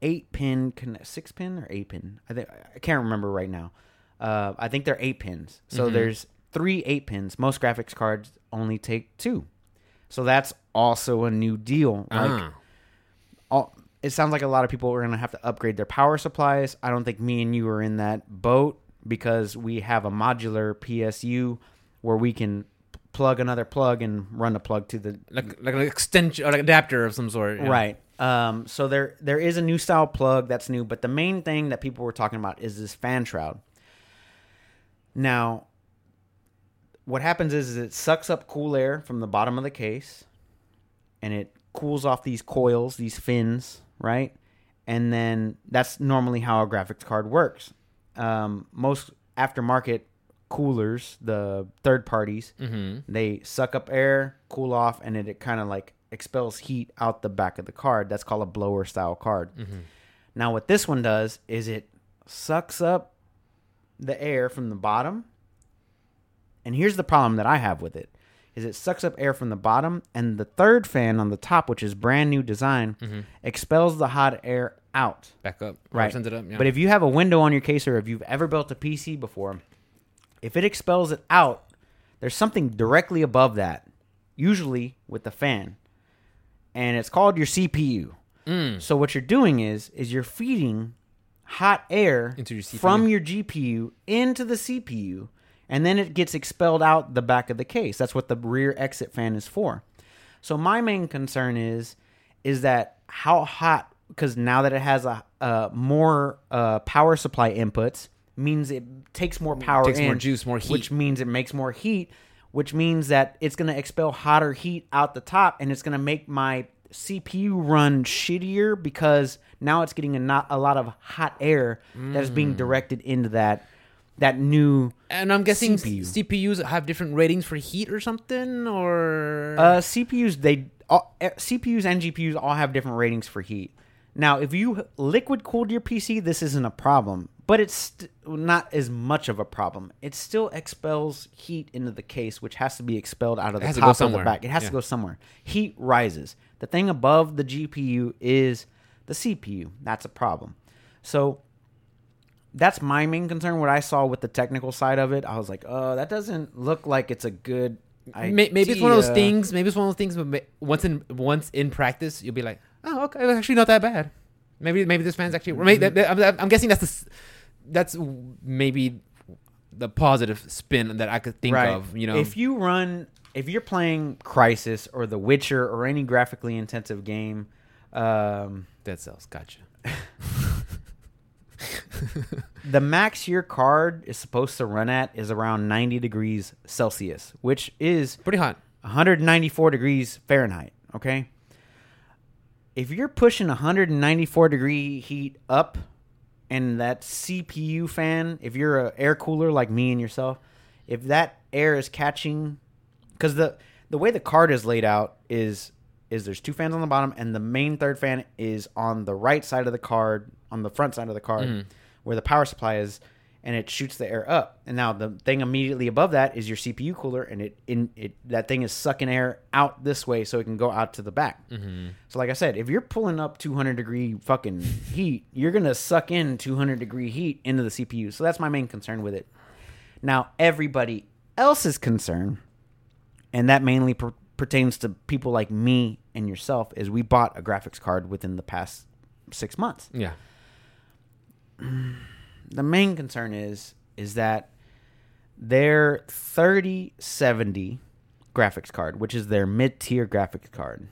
eight pin six pin or eight pin. I think I can't remember right now. Uh, I think they're eight pins. So Mhm. there's three eight pins. Most graphics cards only take two. So that's also a new deal. Like Ah. all, it sounds like a lot of people are going to have to upgrade their power supplies. I don't think me and you are in that boat because we have a modular PSU where we can plug another plug and run a plug to the Like like an extension or like adapter of some sort. yeah. right. Um, so there there is a new style plug that's new, but the main thing that people were talking about is this fan shroud. Now, what happens is, is it sucks up cool air from the bottom of the case, and it cools off these coils, these fins, right? And then that's normally how a graphics card works. Um, most aftermarket coolers, the third parties, Mm-hmm. they suck up air, cool off, and it, it kind of like expels heat out the back of the card. That's called a blower style card. Mm-hmm. Now, what this one does is it sucks up the air from the bottom. And here's the problem that I have with it is it sucks up air from the bottom and the third fan on the top, which is brand new design, Mm-hmm. expels the hot air out. Back up. Right. Sends it up. Yeah. But if you have a window on your case or if you've ever built a PC before, if it expels it out, there's something directly above that, usually with the fan. And it's called your CPU. Mm. So what you're doing is is you're feeding hot air Into your from your GPU into the CPU and then it gets expelled out the back of the case. That's what the rear exit fan is for. So my main concern is is that how hot because now that it has a, a more uh, power supply inputs means it takes more power Takes in, more juice, more heat. which means it makes more heat, which means that it's going to expel hotter heat out the top, and it's going to make my CPU run shittier because now it's getting a not a lot of hot air that is Mm. being directed into that that new and I'm guessing CPU. CPUs have different ratings for heat or something, or Uh, CPUs they all, eh, CPUs and GPUs all have different ratings for heat. Now, if you liquid cooled your PC, this isn't a problem, but it's st- not as much of a problem. It still expels heat into the case, which has to be expelled out of the has to go top or the back. It has Yeah. to go somewhere. Heat rises. The thing above the GPU is the CPU. That's a problem. So that's my main concern. What I saw with the technical side of it, I was like, oh, that doesn't look like it's a good. May- maybe it's one of those things. Maybe it's one of those things. But once in once in practice, you'll be like, oh, okay, it's actually not that bad. Maybe maybe this fan's actually. Maybe, I'm, I'm guessing that's the that's maybe the positive spin that I could think of. You know, if you run, if you're playing Crysis or The Witcher or any graphically intensive game, um, Dead Cells, gotcha. the max your card is supposed to run at is around 90 degrees Celsius, which is Pretty hot. 194 degrees Fahrenheit. Okay. If you're pushing 194 degree heat up, and that CPU fan, if you're an air cooler like me and yourself, if that air is catching, because the the way the card is laid out is is there's two fans on the bottom, and the main third fan is on the right side of the card, on the front side of the card, mm-hmm. where the power supply is, and it shoots the air up. And now the thing immediately above that is your CPU cooler, and it in it that thing is sucking air out this way so it can go out to the back. Mm-hmm. So like I said, if you're pulling up 200 degree fucking heat, you're gonna suck in 200 degree heat into the CPU. So that's my main concern with it. Now everybody else's concern, and that mainly per- pertains to people like me and yourself, is we bought a graphics card within the past six months Yeah. the main concern is is that their 3070 graphics card, which is their mid-tier graphics card,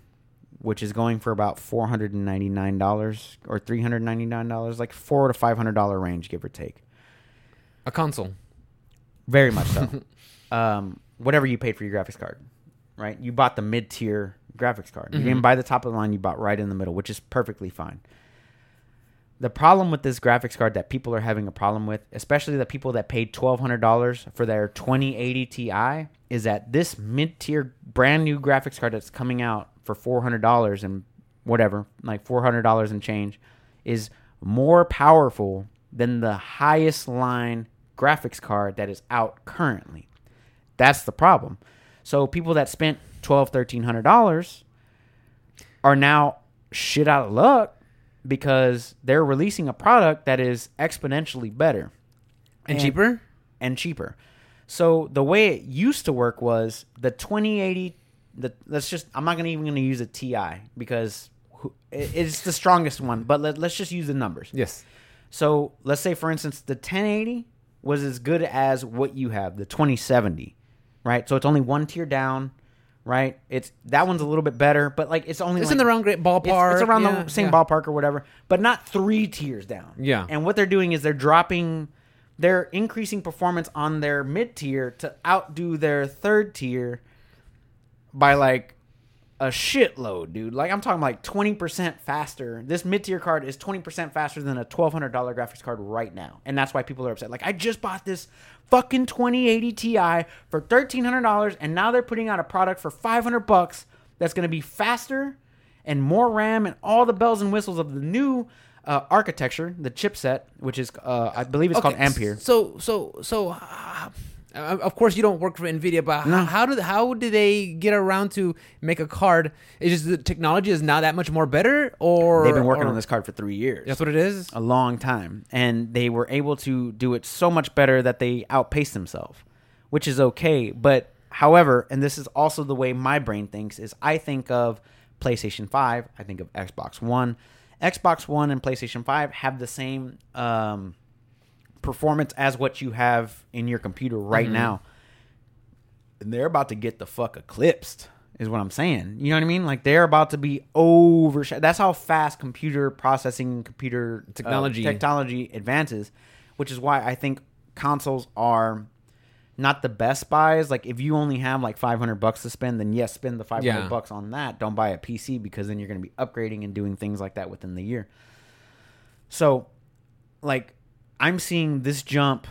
which is going for about $499 or $399, like 4 to $500 range give or take. A console. Very much so. um, whatever you paid for your graphics card, right? You bought the mid-tier graphics card. You didn't mm-hmm. buy the top of the line, you bought right in the middle, which is perfectly fine. The problem with this graphics card that people are having a problem with, especially the people that paid $1,200 for their 2080 Ti, is that this mid-tier brand new graphics card that's coming out for $400 and whatever, like $400 and change, is more powerful than the highest line graphics card that is out currently. That's the problem. So people that spent twelve, thirteen hundred dollars are now shit out of luck because they're releasing a product that is exponentially better And cheaper? and cheaper. So the way it used to work was the 2080. The let's just I'm not gonna even gonna use a Ti because it's the strongest one. But let, let's just use the numbers. Yes. So let's say, for instance, the 1080 was as good as what you have, the 2070, right? So it's only one tier down, right? It's that one's a little bit better, but like it's only It's like, in the round great it's, ballpark. it's around yeah, the same yeah. ballpark or whatever, but not three tiers down. Yeah. And what they're doing is they're dropping, they're increasing performance on their mid tier to outdo their third tier by like a shitload, dude. Like I'm talking like 20% faster. This mid tier card is 20% faster than a $1,200 graphics card right now. And that's why people are upset. Like I just bought this fucking 2080 Ti for $1,300 and now they're putting out a product for 500 bucks that's going to be faster and more RAM and all the bells and whistles of the new uh, architecture, the chipset, which is uh, I believe it's called Ampere. So so so. Uh, of course, you don't work for Nvidia, but how, how do how do they get around to make a card? Is just the technology is now that much more better, or They've been working or- on this card for three years. That's what it is. a long time and they were able to do it so much better that they outpaced themselves which is okay but however and this is also the way my brain thinks is i think of playstation 5 i think of xbox one xbox one and playstation 5 have the same um, performance as what you have in your computer right now and they're about to get the fuck eclipsed is what i'm saying. You know what i mean? Like they're about to be overshadowed that's how fast computer processing computer uh, Technology. technology advances which is why i think consoles are not the best buys. Like if you only have like 500 bucks to spend then yes spend the 500 Yeah. bucks on that. Don't buy a pc because then you're going to be upgrading and doing things like that within the year. So like i'm seeing this jump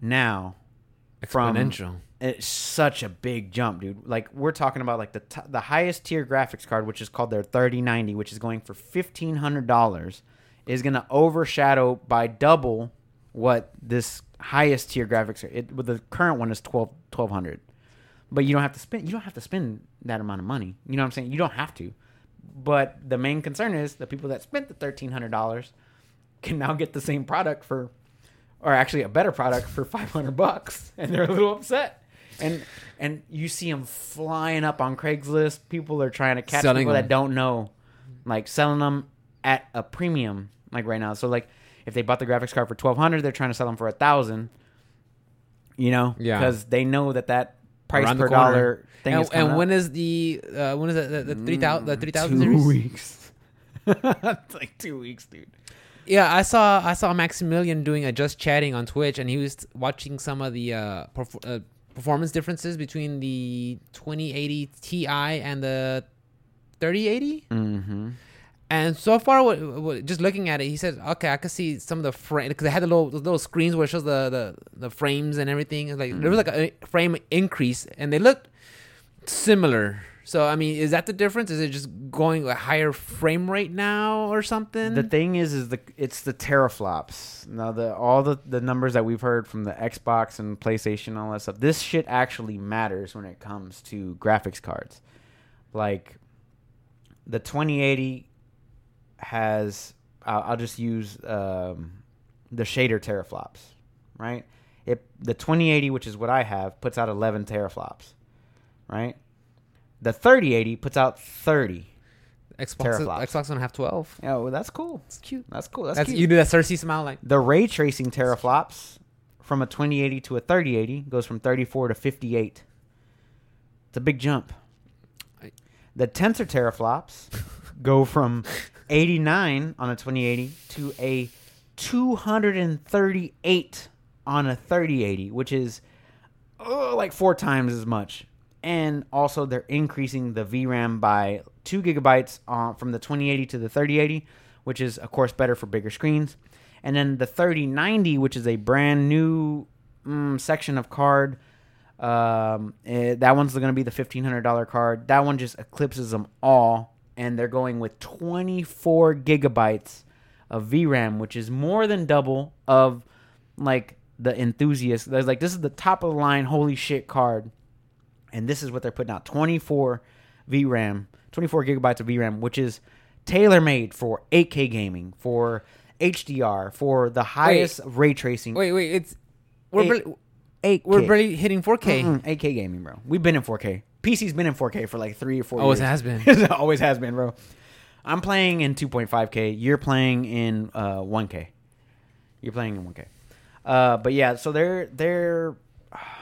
now from Exponential. it's such a big jump, dude. Like we're talking about like the t- the highest tier graphics card, which is called their 3090, which is going for fifteen hundred dollars, is gonna overshadow by double what this highest tier graphics. Are. It, the current one is 12 1200 but you don't have to spend. You don't have to spend that amount of money. You know what I'm saying? You don't have to. But the main concern is the people that spent the thirteen hundred dollars can now get the same product for or actually a better product for 500 bucks and they're a little upset and and you see them flying up on craigslist people are trying to catch Selling people them. that don't know like selling them at a premium like right now so like if they bought the graphics card for 1200 they're trying to sell them for a thousand you know Yeah. because they know that that price Around per dollar thing And, is and up. when is the uh, when is the, the three thousand the three thousand two series? weeks it's like two weeks dude Yeah, I saw I saw Maximilian doing a just chatting on Twitch, and he was watching some of the uh, perf- uh, performance differences between the 2080 Ti and the 3080. mm-hmm And so far, what, what, just looking at it, he said, "Okay, I could see some of the frame because they had the little those little screens where it shows the the, the frames and everything. Like there was like a frame increase, and they looked similar. So I mean, is that the difference? Is it just going a higher frame rate now or something? The thing is, is the it's the teraflops. Now the all the the numbers that we've heard from the Xbox and PlayStation, and all that stuff. This shit actually matters when it comes to graphics cards. Like the 2080 has. I'll, I'll just use um, the shader teraflops, right? It the 2080, which is what I have, puts out 11 teraflops, right? The 3080 puts out 30. Xbox teraflops. Xbox don't have 12. Oh, well, that's cool. It's cute. That's cool. That's, That's, cute. you do that Cersei smile like. The ray tracing teraflops from a 2080 to a 3080 goes from 34 to 58. It's a big jump. The tensor teraflops go from 89 on a 2080 to a 238 on a 3080, which is oh, like four times as much. And also, they're increasing the VRAM by two gigabytes uh, from the 2080 to the 3080, which is, of course, better for bigger screens. And then the 3090, which is a brand new mm, section of card. Um, eh, that one's going to be the $1,500 card. That one just eclipses them all. And they're going with 24 gigabytes of VRAM, which is more than double of like the enthusiast. There's like, this is the top of the line, holy shit card and this is what they're putting out 24 VRAM, 24 gigabytes of VRAM, which is tailor made for 8K gaming, for HDR, for the highest ray tracing. Wait, wait. It's we're Eight- barely, 8K. we're barely hitting 4K. Mm-mm, 8K gaming, bro. We've been in 4K. PC's been in 4K for like three or four Always years. has been. always has been, bro. I'm playing in 2.5K. You're playing in uh, 1K. You're playing in 1K. Uh, but yeah, so they're they're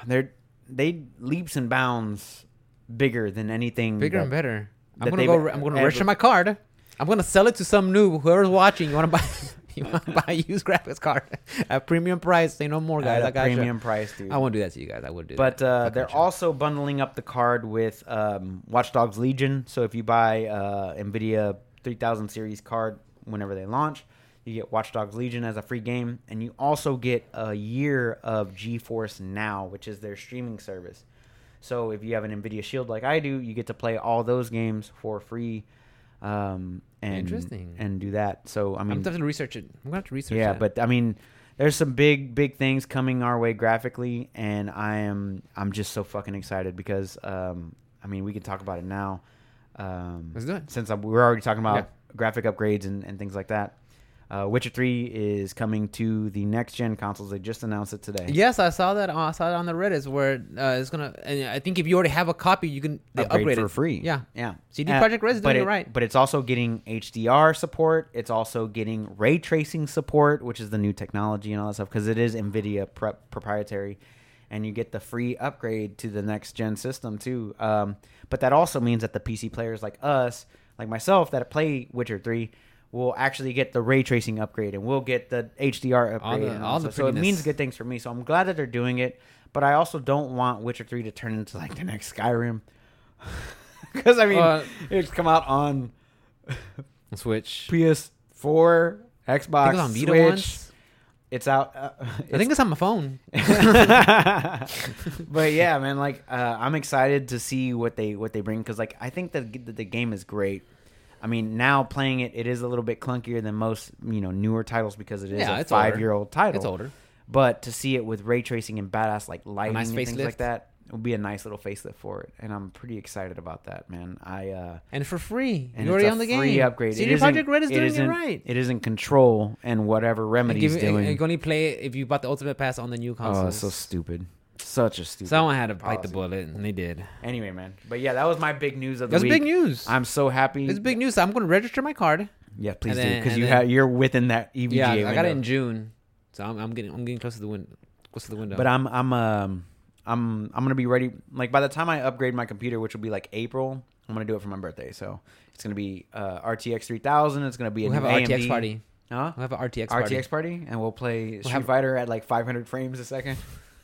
they're they leaps and bounds bigger than anything. Bigger that- and better. I'm gonna go. I'm gonna ever- register my card. I'm gonna sell it to some noob. Whoever's watching, you wanna buy? You wanna buy a used graphics card at premium price? Say no more, guys. at I got premium price, dude. I won't do that to you guys. I would do. But uh, they're also bundling up the card with um, Watch Dogs Legion. So if you buy uh, NVIDIA 3000 series card whenever they launch, you get Watch Dogs Legion as a free game, and you also get a year of GeForce Now, which is their streaming service. So if you have an NVIDIA Shield like I do, you get to play all those games for free. Um, and Interesting. and do that. So I mean, I'm have research it. I'm gonna have to research. yeah, that. but I mean, there's some big, big things coming our way graphically, and I am, I'm just so fucking excited because, um, I mean, we can talk about it now. Um, Let's do it. Since I'm, we're already talking about graphic upgrades and, and things like that. Uh, Witcher Three is coming to the next gen consoles. They just announced it today. Yes, I saw that. I saw it on the Reddit where uh, it's gonna. And I think if you already have a copy, you can upgrade, upgrade, for it. free. Yeah, yeah. CD Uh, Projekt Red is doing it it- right. But it's also getting HDR support. It's also getting ray tracing support, which is the new technology and all that stuff because it is NVIDIA pre- proprietary, and you get the free upgrade to the next gen system too. Um, but that also means that the PC players like us, like myself, that play Witcher Three. Will actually get the ray tracing upgrade, and we'll get the HDR upgrade. All the- and all the so it means good things for me. So I'm glad that they're doing it, but I also don't want Witcher Three to turn into like the next Skyrim. Because I mean, Uh, it's come out on Switch. PS4, Xbox, it on Vita Switch. once. It's out. Uh, I think it's on my phone. but yeah, man, like uh, I'm excited to see what they what they bring because like I think that the, the game is great. I mean, now playing it, it is a little bit clunkier than most you know newer titles because it is Yeah, a five year old title. It's older. But to see it with ray tracing and badass like lighting nice and things facelift. like that would be a nice little facelift for it, and I'm pretty excited about that, man. I uh, And for free. and You're it's already on the free game. upgrade. CD It isn't- Projekt Red is doing it isn't- right. It is in control and whatever Remedy's give- doing. and you can only play it if you bought the Ultimate Pass on the new console. Oh, so stupid. Such a stupid. Someone had to bite the policy. bullet, and they did. Anyway, man. But yeah, that was my big news of the That's week. big news. I'm so happy. It's big news. I'm going to register my card. Yeah, please And do then- because and you then- have you're within that EVGA yeah, I got it window. in June, so I'm, I'm getting I'm getting close to the window. Close to the window. But I'm I'm um I'm I'm gonna be ready. Like by the time I upgrade my computer, which will be like April, I'm gonna do it for my birthday. So it's gonna be uh, RTX 3000. It's gonna be a we'll have new an AMD. RTX party. Huh? We'll have an RTX party. RTX party, and we'll play Street have- Fighter at like 500 frames a second.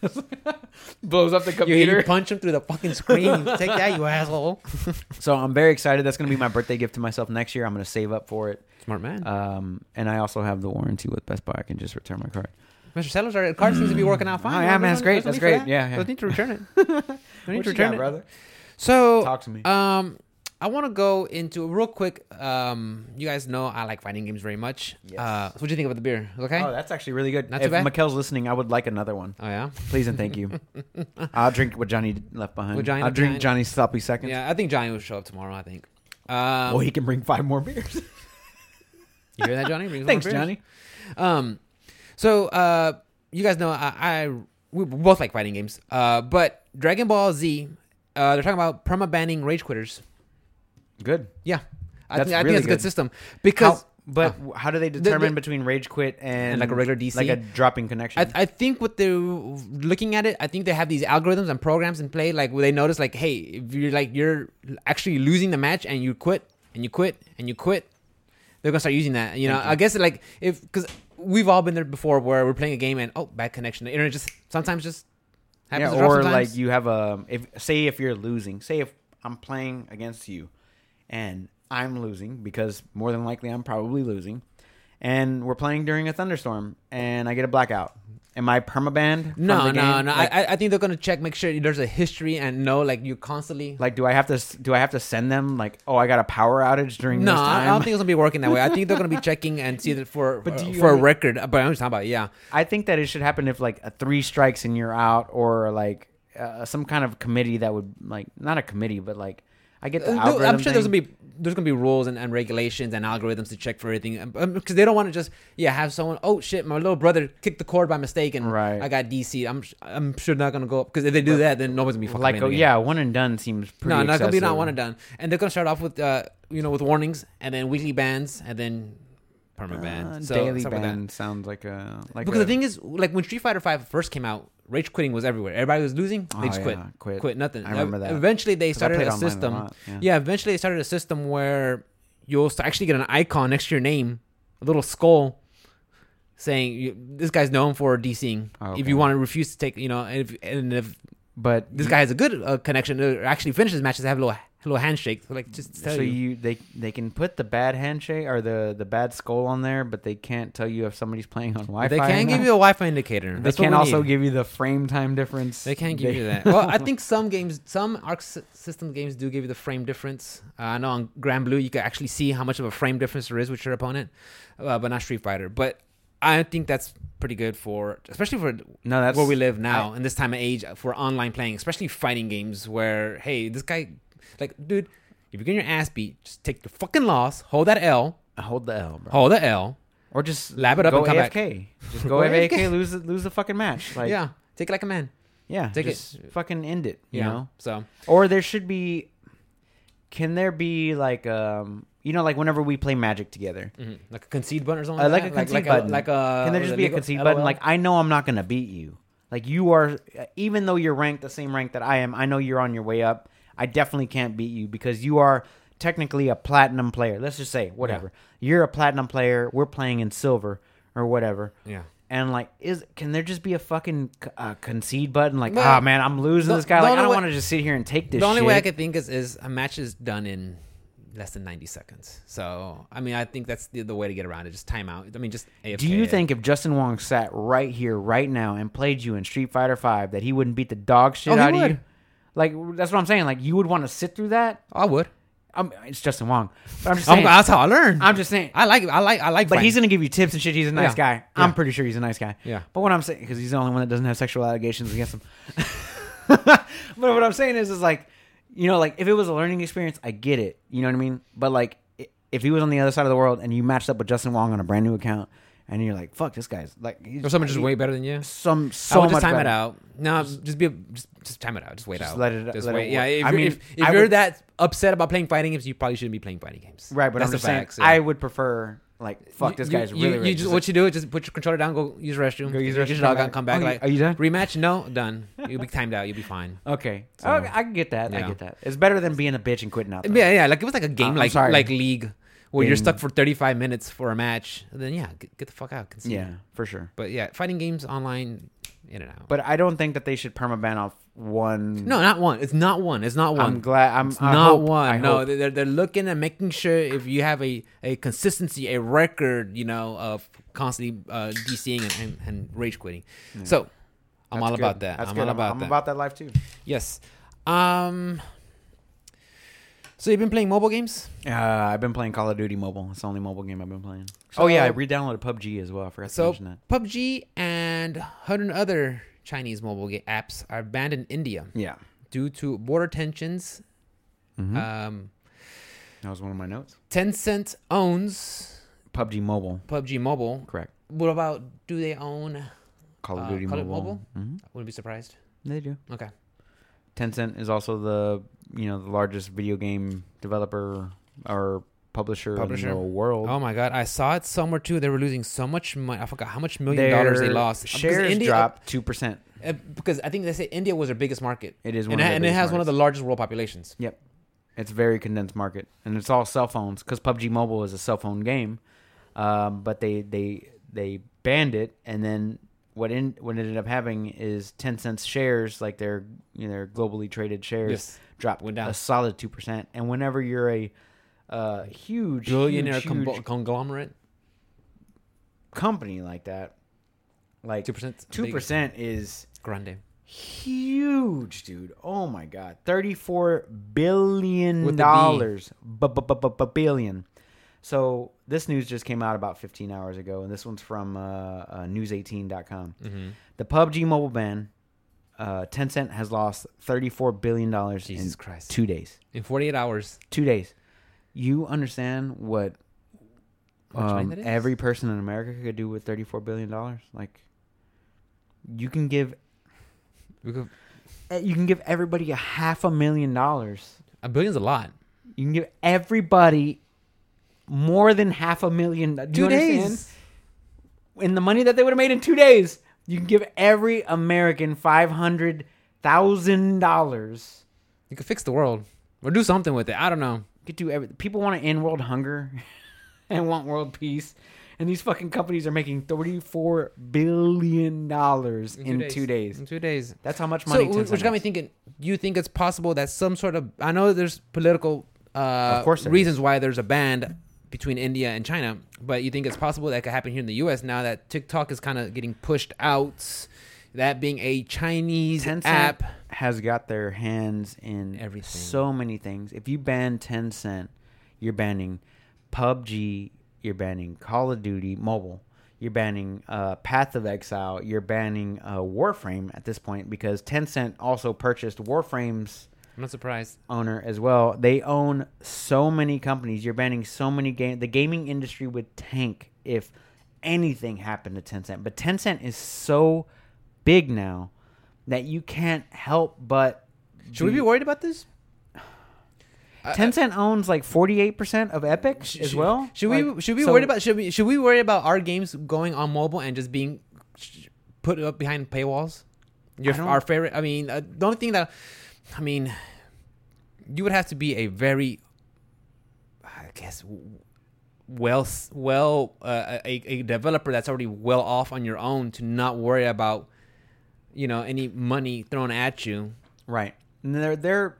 Blows up the You, computer. you punch him through the fucking screen. Take that, you asshole. So I'm very excited. That's gonna be my birthday gift to myself next year. I'm gonna save up for it. Smart man. Um, and I also have the warranty with Best Buy. I can just return my card. Mr. Sellers, our card seems to be working out fine. Oh, yeah, no- man, that's great, that's great. that. Yeah, yeah. Don't need to return it. Don't need What to return got, it. brother? So, Talk to me. um, I want to go into real quick. Um, you guys know I like fighting games very much. Yes. Uh, so what do you think about the beer? Okay. Oh, that's actually really good. Not too if bad? Mikkel's listening, I would like another one. Oh yeah. Please and thank you. I'll drink what Johnny left behind. What Johnny I'll left drink behind? Johnny's sloppy seconds. Yeah, I think Johnny will show up tomorrow. I think. Um, well, he can bring five more beers. you hear that, Johnny? Bring Thanks, more beers. Johnny. Um, so uh, you guys know I, I we both like fighting games. Uh, but Dragon Ball Z, uh, they're talking about perma banning rage quitters. Good. Yeah, I That's think I really think that's a good good. system because How, but uh, how do they determine the- between rage quit and, And like a regular DC? like a dropping connection? I, I think what they're looking at it, I think they have these algorithms and programs in play. Like where they notice, like, hey, if you're like you're actually losing the match and you quit and you quit and you quit, they're gonna start using that. You know, Thank you. I guess like if because we've all been there before where we're playing a game and oh, bad connection. The internet just sometimes just happens. yeah, or like you have a if say if you're losing, say if I'm playing against you, and I'm losing because more than likely I'm probably losing, and we're playing during a thunderstorm and I get a blackout. Am I permabanned? from No, no, game? no. Like, I, I think they're gonna check, make sure there's a history and know like you constantly. like, do I have to do I have to send them like, oh, I got a power outage during No, this I time? I don't think it's gonna be working that way. I think they're gonna be checking and see that for But uh, for a record. But I'm just talking about yeah. I think that it should happen if like a three strikes and you're out, or like uh, some kind of committee that would like not a committee, but like I get the Uh, algorithm. I'm sure there's gonna be there's gonna be rules and, and regulations and algorithms to check for everything because they don't want to just yeah have someone oh shit my little brother kicked the cord by mistake and Right. I got DC I'm I'm sure not gonna go up because if they do that then nobody's gonna be fucking like oh yeah, one and done seems pretty. no not gonna be not one and done and they're gonna start off with uh you know with warnings and then weekly bans and then permanent ban Uh, so daily like ban sounds like a like because a, the thing is, like when Street Fighter Five first came out, rage quitting was everywhere. Everybody was losing, they Oh, just quit. yeah, quit. Quit nothing. I remember that. Eventually, they started a online a system. yeah. yeah. eventually they started a system where you'll actually get an icon next to your name, a little skull, saying this guy's known for DCing. Oh, If you want to refuse to take, you know, and if, and if But this guy has a good uh, connection, to actually finishes matches, They have a little little handshake. So like just tell so you. you they they can put the bad handshake or the the bad skull on there, but they can't tell you if somebody's playing on Wi-Fi. they can give you a Wi-Fi indicator. They That's what can also need. give you the frame time difference. They can't give They- you that. Well, I think some games, some Arc System games do give you the frame difference. Uh, I know on Granblue you can actually see how much of a frame difference there is with your opponent, uh, but not Street Fighter. But I think that's pretty good for, especially for no, that's where we live now in this time of age for online playing, especially fighting games where hey, this guy, like, dude, if you're getting your ass beat, just take the fucking loss, hold that L, hold the L, bro. hold the L, or just Lab it up and come back. AFK. Just go Go AFK, AFK. lose the, lose the fucking match. Like yeah, take it like a man. yeah, Take it. just fucking end it. You Yeah. know, So or there should be. Can there be like um you know like whenever we play Magic together, mhm, like a concede button or something. Uh, like that? a concede like, button. like a can there just be a concede LOL? button? Like I know I'm not gonna beat you. Like you are, even though you're ranked the same rank that I am, I know you're on your way up. I definitely can't beat you because you are technically a platinum player. Let's just say whatever. You're a platinum player. We're playing in silver or whatever. yeah. And like, is can there just be a fucking uh, concede button? Like, ah man, I'm losing the- this guy. Like, I don't want to just sit here and take this. the only way I could think is is a match is done in less than 90 seconds. So, I mean, I think that's the, the way to get around it. Just time out. I mean, just AFK. Do you it. think if Justin Wong sat right here, right now, and played you in Street Fighter Five, that he wouldn't beat the dog shit Oh, he out of would. you? Like that's what I'm saying. Like you would want to sit through that. Oh, I would. I'm, it's Justin Wong, but I'm just I'm, saying. that's how I learned. I'm just saying. I like I like I like But fighting. he's gonna give you tips and shit. He's a nice Yeah. guy. I'm Yeah. pretty sure he's a nice guy. Yeah. But what I'm saying, because he's the only one that doesn't have sexual allegations against him. but what I'm saying is, is like, you know, like if it was a learning experience, I get it. You know what I mean? But like, if he was on the other side of the world and you matched up with Justin Wong on a brand new account, and you're like, fuck, this guy's like, he's, or someone just he- way better than you. some I so would just time better. it out. No, just be a, just just time it out. Just wait Just out. let it- Just let it wait. yeah, if, I mean, if, if I you're would- that upset about playing fighting games, you probably shouldn't be playing fighting games. Right, but that's I'm the just saying. I would prefer like, fuck, You- this guy's really. You, rich. just, what you do is just put your controller down, go use the restroom, Go use the restroom, come out, back. come back. Oh, like are you done? Rematch? No, done. You'll be timed out. You'll be fine. Okay, So- okay, I can get that. I get that. It's better than being a bitch and quitting out. though. Yeah, yeah. Like it was like a game, uh, I'm like sorry. like League, where you're stuck for 35 minutes for a match. Then yeah, get, get the fuck out. concede. Yeah, for sure. But yeah, fighting games online, in and out. But I don't think that they should permaban off one. no, not one. It's not one. It's not one. I'm glad. I'm It's I not hope- one. I no, hope. they're they're looking at making sure if you have a, a consistency, a record, you know, of constantly uh, DCing and, and, and rage quitting. So I'm That's all good. about that. That's I'm good. all about I'm that. about that life too. yes. Um. So you've been playing mobile games? Uh, I've been playing Call of Duty Mobile. It's the only mobile game I've been playing. oh yeah, I So- re-downloaded PUBG as well. I forgot to So mention that. PUBG and 100 other Chinese mobile ga- apps are banned in India Yeah, due to border tensions. Mhm. Um, that was one of my notes. Tencent owns PUBG Mobile, PUBG Mobile. correct. What about do they own? Call of Uh, Duty Call of Mobile. I wouldn't be surprised. They do. Okay. Tencent is also the you know the largest video game developer or publisher, Publisher. in the world. Oh my god, I saw it somewhere too. They were losing so much money. I forgot how much million dollars they lost. Shares India- dropped two percent. uh, because I think they say India was their biggest market, It is one and, their and it has one of the largest world populations. Yep. It's a very condensed market, and it's all cell phones because PUBG Mobile is a cell phone game. Um, but they they they banned it, and then what in what ended up having is Tencent shares, like their you know, their globally traded shares, Yes, dropped went down. a solid two percent. And whenever you're a uh, huge billionaire huge, huge conglomerate. company like that, like Two percent. two percent is Grande. huge, dude. Oh my god, thirty-four billion With the B. dollars, billion. So this news just came out about 15 hours ago, and this one's from uh, uh, News18.com. Mm-hmm. The PUBG mobile ban, uh, Tencent has lost 34 billion dollars in Christ. two days. In 48 hours. Two days. You understand what How much money um, every person in America could do with 34 billion dollars? Like, you can give could- you can give everybody a half a million dollars. a billion's a lot. You can give everybody more than half a million. Do you Two understand? days. In the money that they would have made in two days, You can give every American five hundred thousand dollars. You could fix the world or do something with it. I don't know. You could do everything. People want to end world hunger and want world peace. And these fucking companies are making thirty-four billion dollars in, two days. In two days. That's how much money. So, which got me thinking. Do you think it's possible that some sort of I know there's political uh, Of course reasons why there's a band between India and China, but you think it's possible that could happen here in the U.S. now that TikTok is kind of getting pushed out, that being a Chinese Tencent app. has got their hands in Everything. So many things. If you ban Tencent, you're banning PUBG. You're banning Call of Duty mobile. You're banning uh, Path of Exile. You're banning uh, Warframe at this point because Tencent also purchased Warframe's I'm not surprised. owner as well. They own so many companies. You're banning so many game. The gaming industry would tank if anything happened to Tencent. But Tencent is so big now that you can't help but. Should we be worried about this? Tencent owns like 48% of Epic as well. Should Like, we should we so- worry about should we should we worry about our games going on mobile and just being sh- put up behind paywalls? Your our favorite. I mean, uh, the only thing that I mean, you would have to be a very, I guess, well well uh, a a developer that's already well off on your own to not worry about, you know, any money thrown at you. Right. And they're they're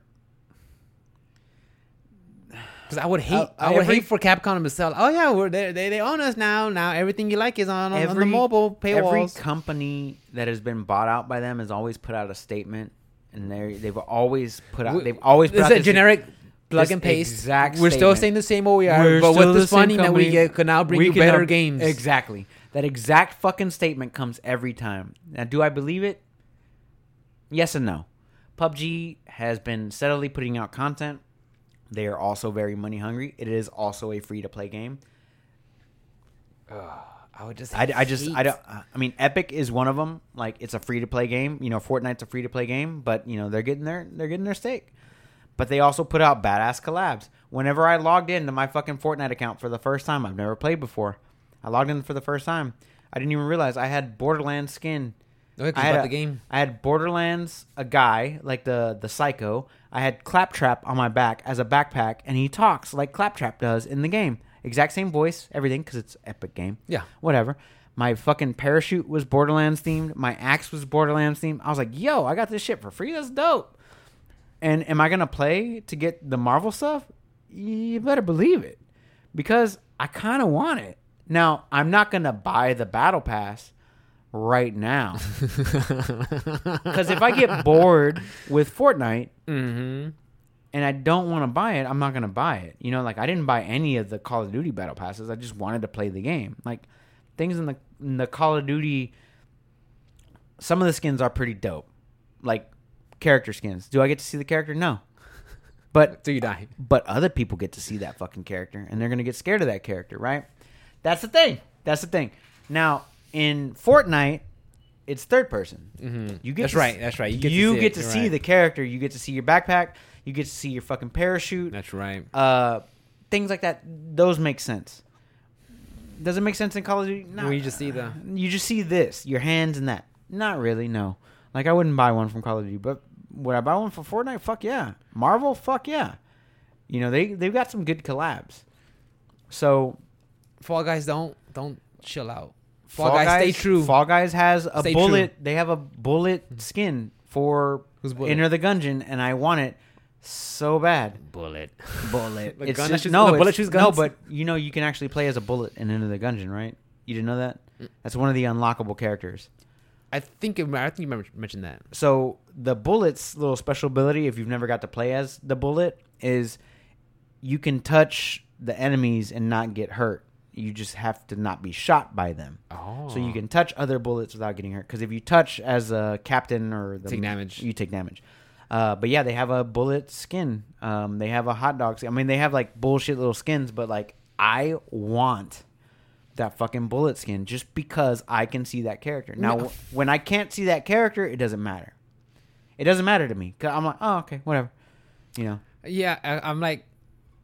Because I would hate, Uh, I would every- hate for Capcom to sell. Oh yeah, we're they, they they own us now. Now everything you like is on, on, on the every mobile Every company that has been bought out by them has always put out a statement, and they they've always put out they've always put it's out a this- generic plug this and paste. exact We're still statement. saying the same what we are, but with the this funding that we company. get, could now bring We you better now- games. Exactly. That exact fucking statement comes every time. Now, do I believe it? Yes and no. PUBG has been steadily putting out content. They are also very money hungry. It is also a free to play game. I would just, I, I just I don't uh, I mean Epic is one of them. Like it's a free to play game. You know, Fortnite's a free to play game, but you know they're getting their they're getting their stake. But they also put out badass collabs. Whenever I logged into my fucking Fortnite account for the first time, I've never played before. I logged in for the first time. I didn't even realize I had Borderlands skin. Oh, yeah, 'cause I had a- the game. I had Borderlands, a guy like the the psycho. I had Claptrap on my back as a backpack, and he talks like Claptrap does in the game. Exact same voice, everything, because it's epic game. Yeah. whatever. My fucking parachute was Borderlands themed. My axe was Borderlands themed. I was like, yo, I got this shit for free. That's dope. And am I gonna play to get the Marvel stuff? You better believe it, because I kind of want it. Now I'm not gonna buy the battle pass right now. Because if I get bored with Fortnite Mm-hmm. And I don't want to buy it, I'm not going to buy it. You know, like I didn't buy any of the Call of Duty battle passes. I just wanted to play the game. Like things in the in the Call of Duty, some of the skins are pretty dope, like character skins. Do I get to see the character? No, but do you die. but other people get to see that fucking character and they're going to get scared of that character, right? That's the thing. That's the thing. Now, in Fortnite, it's third person. Mhm. You get That's to right, that's right. You You get get to to see see, it, you're right. the character. You get to see your backpack. You get to see your fucking parachute. That's right. Uh, things like that. Those make sense. Does it make sense in Call of Duty? Where you just see the- You just see this, your hands and that. Not really. No. Like I wouldn't buy one from Call of Duty, but would I buy one for Fortnite? Fuck yeah. Marvel? Fuck yeah. You know they they've got some good collabs. So Fall Guys don't don't chill out. Fall, Guys, stay true. Fall Guys has a Stay bullet. They have a bullet skin for Who's Bullet? Enter the Gungeon, and I want it so bad. Bullet. Bullet. The It's gun just- shoots- no, the bullet it's- shoots no, but you know you can actually play as a bullet in Enter the Gungeon, right? You didn't know that? That's one of the unlockable characters. I think it- I think you remember- mentioned that. So the bullet's little special ability, if you've never got to play as the bullet, is you can touch the enemies and not get hurt. You just have to not be shot by them. Oh, So you oh. can touch other bullets without getting hurt. Because if you touch as a captain or the Take damage. you take damage. Uh, but yeah, they have a bullet skin. Um, they have a hot dog. Skin. I mean, they have like bullshit little skins. But like, I want that fucking bullet skin just because I can see that character. Now, No. when I can't see that character, it doesn't matter. It doesn't matter to me. Cause I'm like, oh, okay, whatever. You know. Yeah, I, I'm like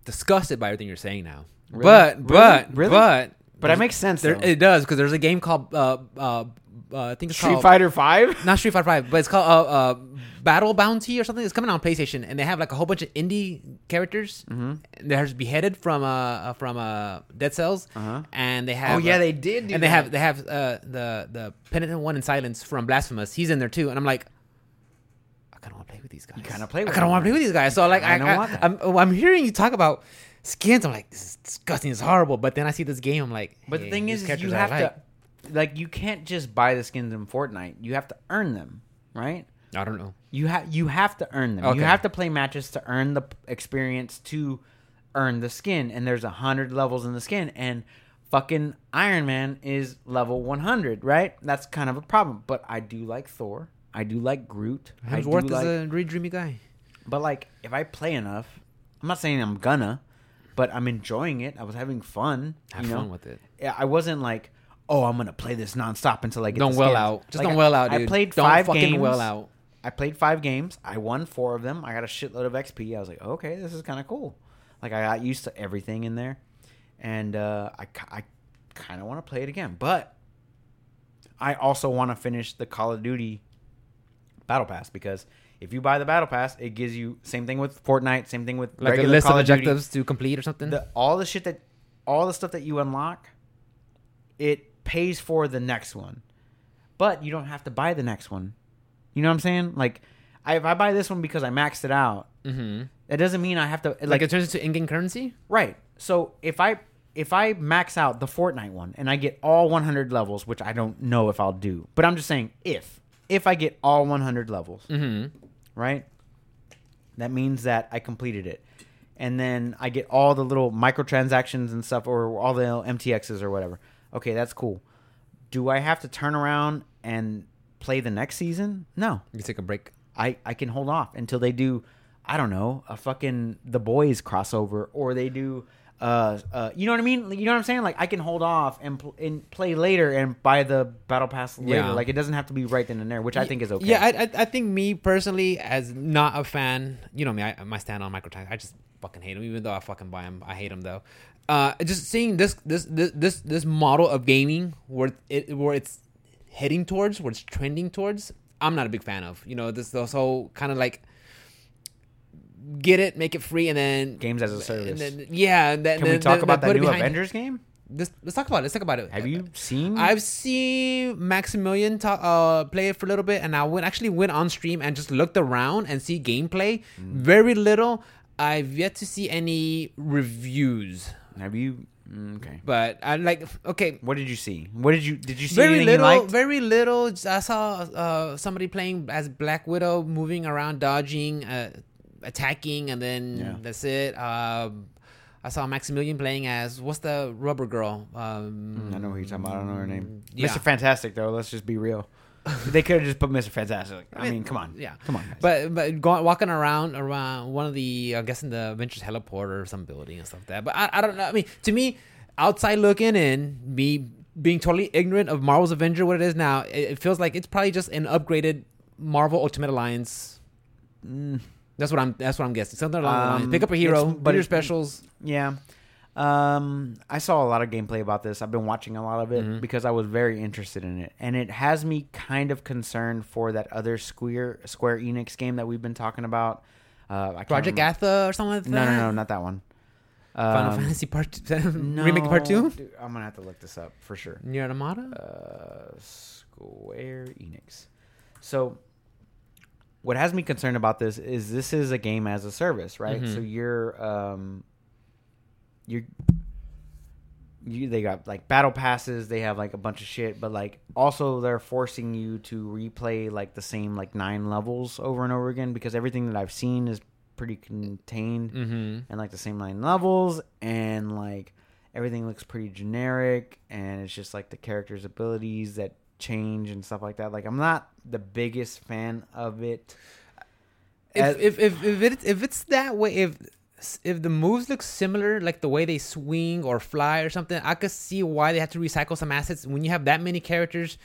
disgusted by everything you're saying now. Really? But Really? but Really? but But it makes sense. there, it does because there's a game called uh, uh, uh, I think it's Street called Fighter Five. not Street Fighter Five, but it's called uh, uh, Battle Bounty or something. It's coming out on PlayStation, and they have like a whole bunch of indie characters. Mm-hmm. They're beheaded from uh uh, from uh Dead Cells, Uh-huh. and they have Oh yeah, they did. Do and they have they have uh the the penitent one in silence from Blasphemous. He's in there too, and I'm like. I kind of want to play with these guys. You kinda play with I kind of want to play with these guys. So like, I, I, want that. I'm, I'm hearing you talk about skins. I'm like, this is disgusting. It's horrible. But then I see this game. I'm like, But the thing is, is you have like. to, like, you can't just buy the skins in Fortnite. You have to earn them, right? I don't know. You have you have to earn them. Okay. You have to play matches to earn the p- experience to earn the skin. And there's a hundred levels in the skin, and fucking Iron Man is level 100, right? That's kind of a problem. But I do like Thor. I do like Groot. I do Hemsworth is like, a really dreamy guy. but like, if I play enough, I'm not saying I'm gonna, but I'm enjoying it. I was having fun. Have you know? fun with it. Yeah, I wasn't like, oh, I'm gonna play this nonstop until I get. Don't well skins. out. Just Like, don't well out, I dude. played don't five fucking games. well out. I played five games. I won four of them. I got a shitload of XP. I was like, okay, this is kind of cool. Like I got used to everything in there, and uh, I I kind of want to play it again. But I also want to finish the Call of Duty Battle Pass because if you buy the Battle Pass, it gives you same thing with Fortnite, same thing with Like a list Call of of Duty objectives to complete or something. the all the shit that all the stuff that you unlock it pays for the next one but you don't have to buy the next one you know what i'm saying like I, if i buy this one because i maxed it out mm-hmm. that doesn't mean i have to like, Like it turns into in-game currency. right so if i if i max out the fortnite one and i get all 100 levels which i don't know if i'll do but i'm just saying if if i get all 100 levels Mm-hmm. right? That means that I completed it. And then I get all the little microtransactions and stuff or all the MTXs or whatever. Okay, that's cool. Do I have to turn around and play the next season? No. You take a break. I, I can hold off until they do, I don't know, a fucking The Boys crossover or they do, uh, uh, you know what I mean? You know what I'm saying? Like I can hold off and, pl- and play later and buy the Battle Pass later. Yeah. Like it doesn't have to be right then and there, which I think is okay. Yeah, I, I, I think me personally, as not a fan, you know me, I, my stand on microtransactions. I just fucking hate them, even though I fucking buy them. I hate them though. Uh, just seeing this this this this this model of gaming where it where it's heading towards, where it's trending towards, I'm not a big fan of. You know, this this whole kind of like get it, make it free, and then Games as a service. And then, yeah, and then, Can we then- talk about that new Avengers game? This, let's talk about it. Let's talk about it. Have you seen? I've seen Maximilian talk, uh, play it for a little bit, and I went actually went on stream and just looked around and see gameplay. Mm. Very little. I've yet to see any reviews, Have you? mm, Okay. but I like. Okay, What did you see? What did you did you see very little. Very little. I saw uh, somebody playing as Black Widow, moving around, dodging, uh, attacking, and then Yeah. that's it. Um, I saw Maximilian playing as what's the rubber girl? Um, I know who you're talking about. I don't know her name. Yeah. Mr. Fantastic though. Let's just be real. They could have just put Mr. Fantastic. I mean, come on. Yeah. Come on. Guys. But but going walking around around one of the I guess in the Avengers heliport or some building and stuff like that. But I, I don't know. I mean, to me, outside looking in, me being totally ignorant of Marvel's Avenger, what it is now, it, it feels like it's probably just an upgraded Marvel Ultimate Alliance. Mm, That's what I'm. That's what I'm guessing. Something along the Um, lines. Pick up a hero, but your specials. yeah. Um, I saw a lot of gameplay about this. I've been watching a lot of it Mhm. because I was very interested in it, and it has me kind of concerned for that other Square Square Enix game that we've been talking about. Uh, Project remember- Atha or something like that. No, no, no, not that one. Final Um, Fantasy Part remake Part Two. dude, I'm gonna have to look this up for sure. NieR Automata. uh, Square Enix. So, what has me concerned about this is this is a game as a service, right? Mhm. So you're um, you're you they got like battle passes, they have like a bunch of shit, but like also they're forcing you to replay like the same like nine levels over and over again because everything that I've seen is pretty contained mm-hmm. and like the same nine levels and like everything looks pretty generic and it's just like the characters abilities that change and stuff like that like i'm not the biggest fan of it As- if, if if if it, if it's that way, if if the moves look similar, like the way they swing or fly or something, I could see why they have to recycle some assets. When you have that many characters,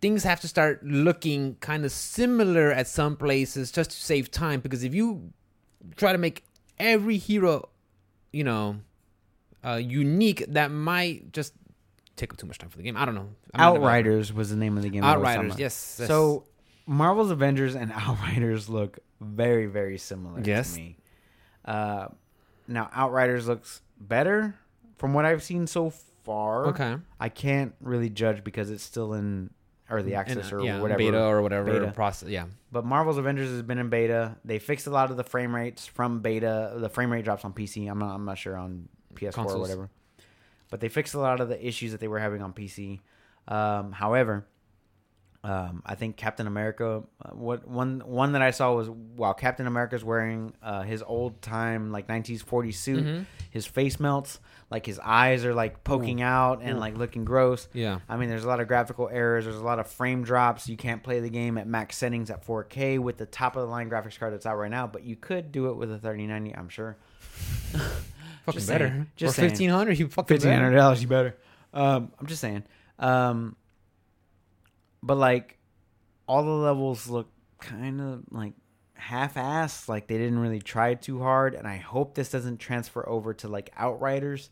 things have to start looking kind of similar at some places just to save time. Because if you try to make every hero, you know, uh, unique, that might just take up too much time for the game. I don't know. I'm not a developer. Outriders was the name of the game. I was talking Outriders. Yes. yes. So Marvel's Avengers and Outriders look very, very similar Yes. to me. Uh, now Outriders looks better from what I've seen so far. okay. I can't really judge because it's still in early access And, or yeah, whatever. beta or whatever Beta. process. Yeah. But Marvel's Avengers has been in beta. They fixed a lot of the frame rates from beta. The frame rate drops on PC. I'm not. I'm not sure on PS4 or whatever. But they fixed a lot of the issues that they were having on PC. Um, however, um, I think Captain America. Uh, what one one that I saw was while Captain America's wearing uh, his old time like 1940 suit, Mhm. his face melts. Like his eyes are like poking out and Ooh. like looking gross. Yeah. I mean, there's a lot of graphical errors. There's a lot of frame drops. You can't play the game at max settings at 4K with the top of the line graphics card that's out right now, but you could do it with a 3090. I'm sure. Fucking Just better. saying. Just fifteen hundred, you fucking Fifteen hundred better. dollars, you better. Um, I'm just saying. Um, but like, all the levels look kind of like half-assed. Like they didn't really try too hard, and I hope this doesn't transfer over to like Outriders.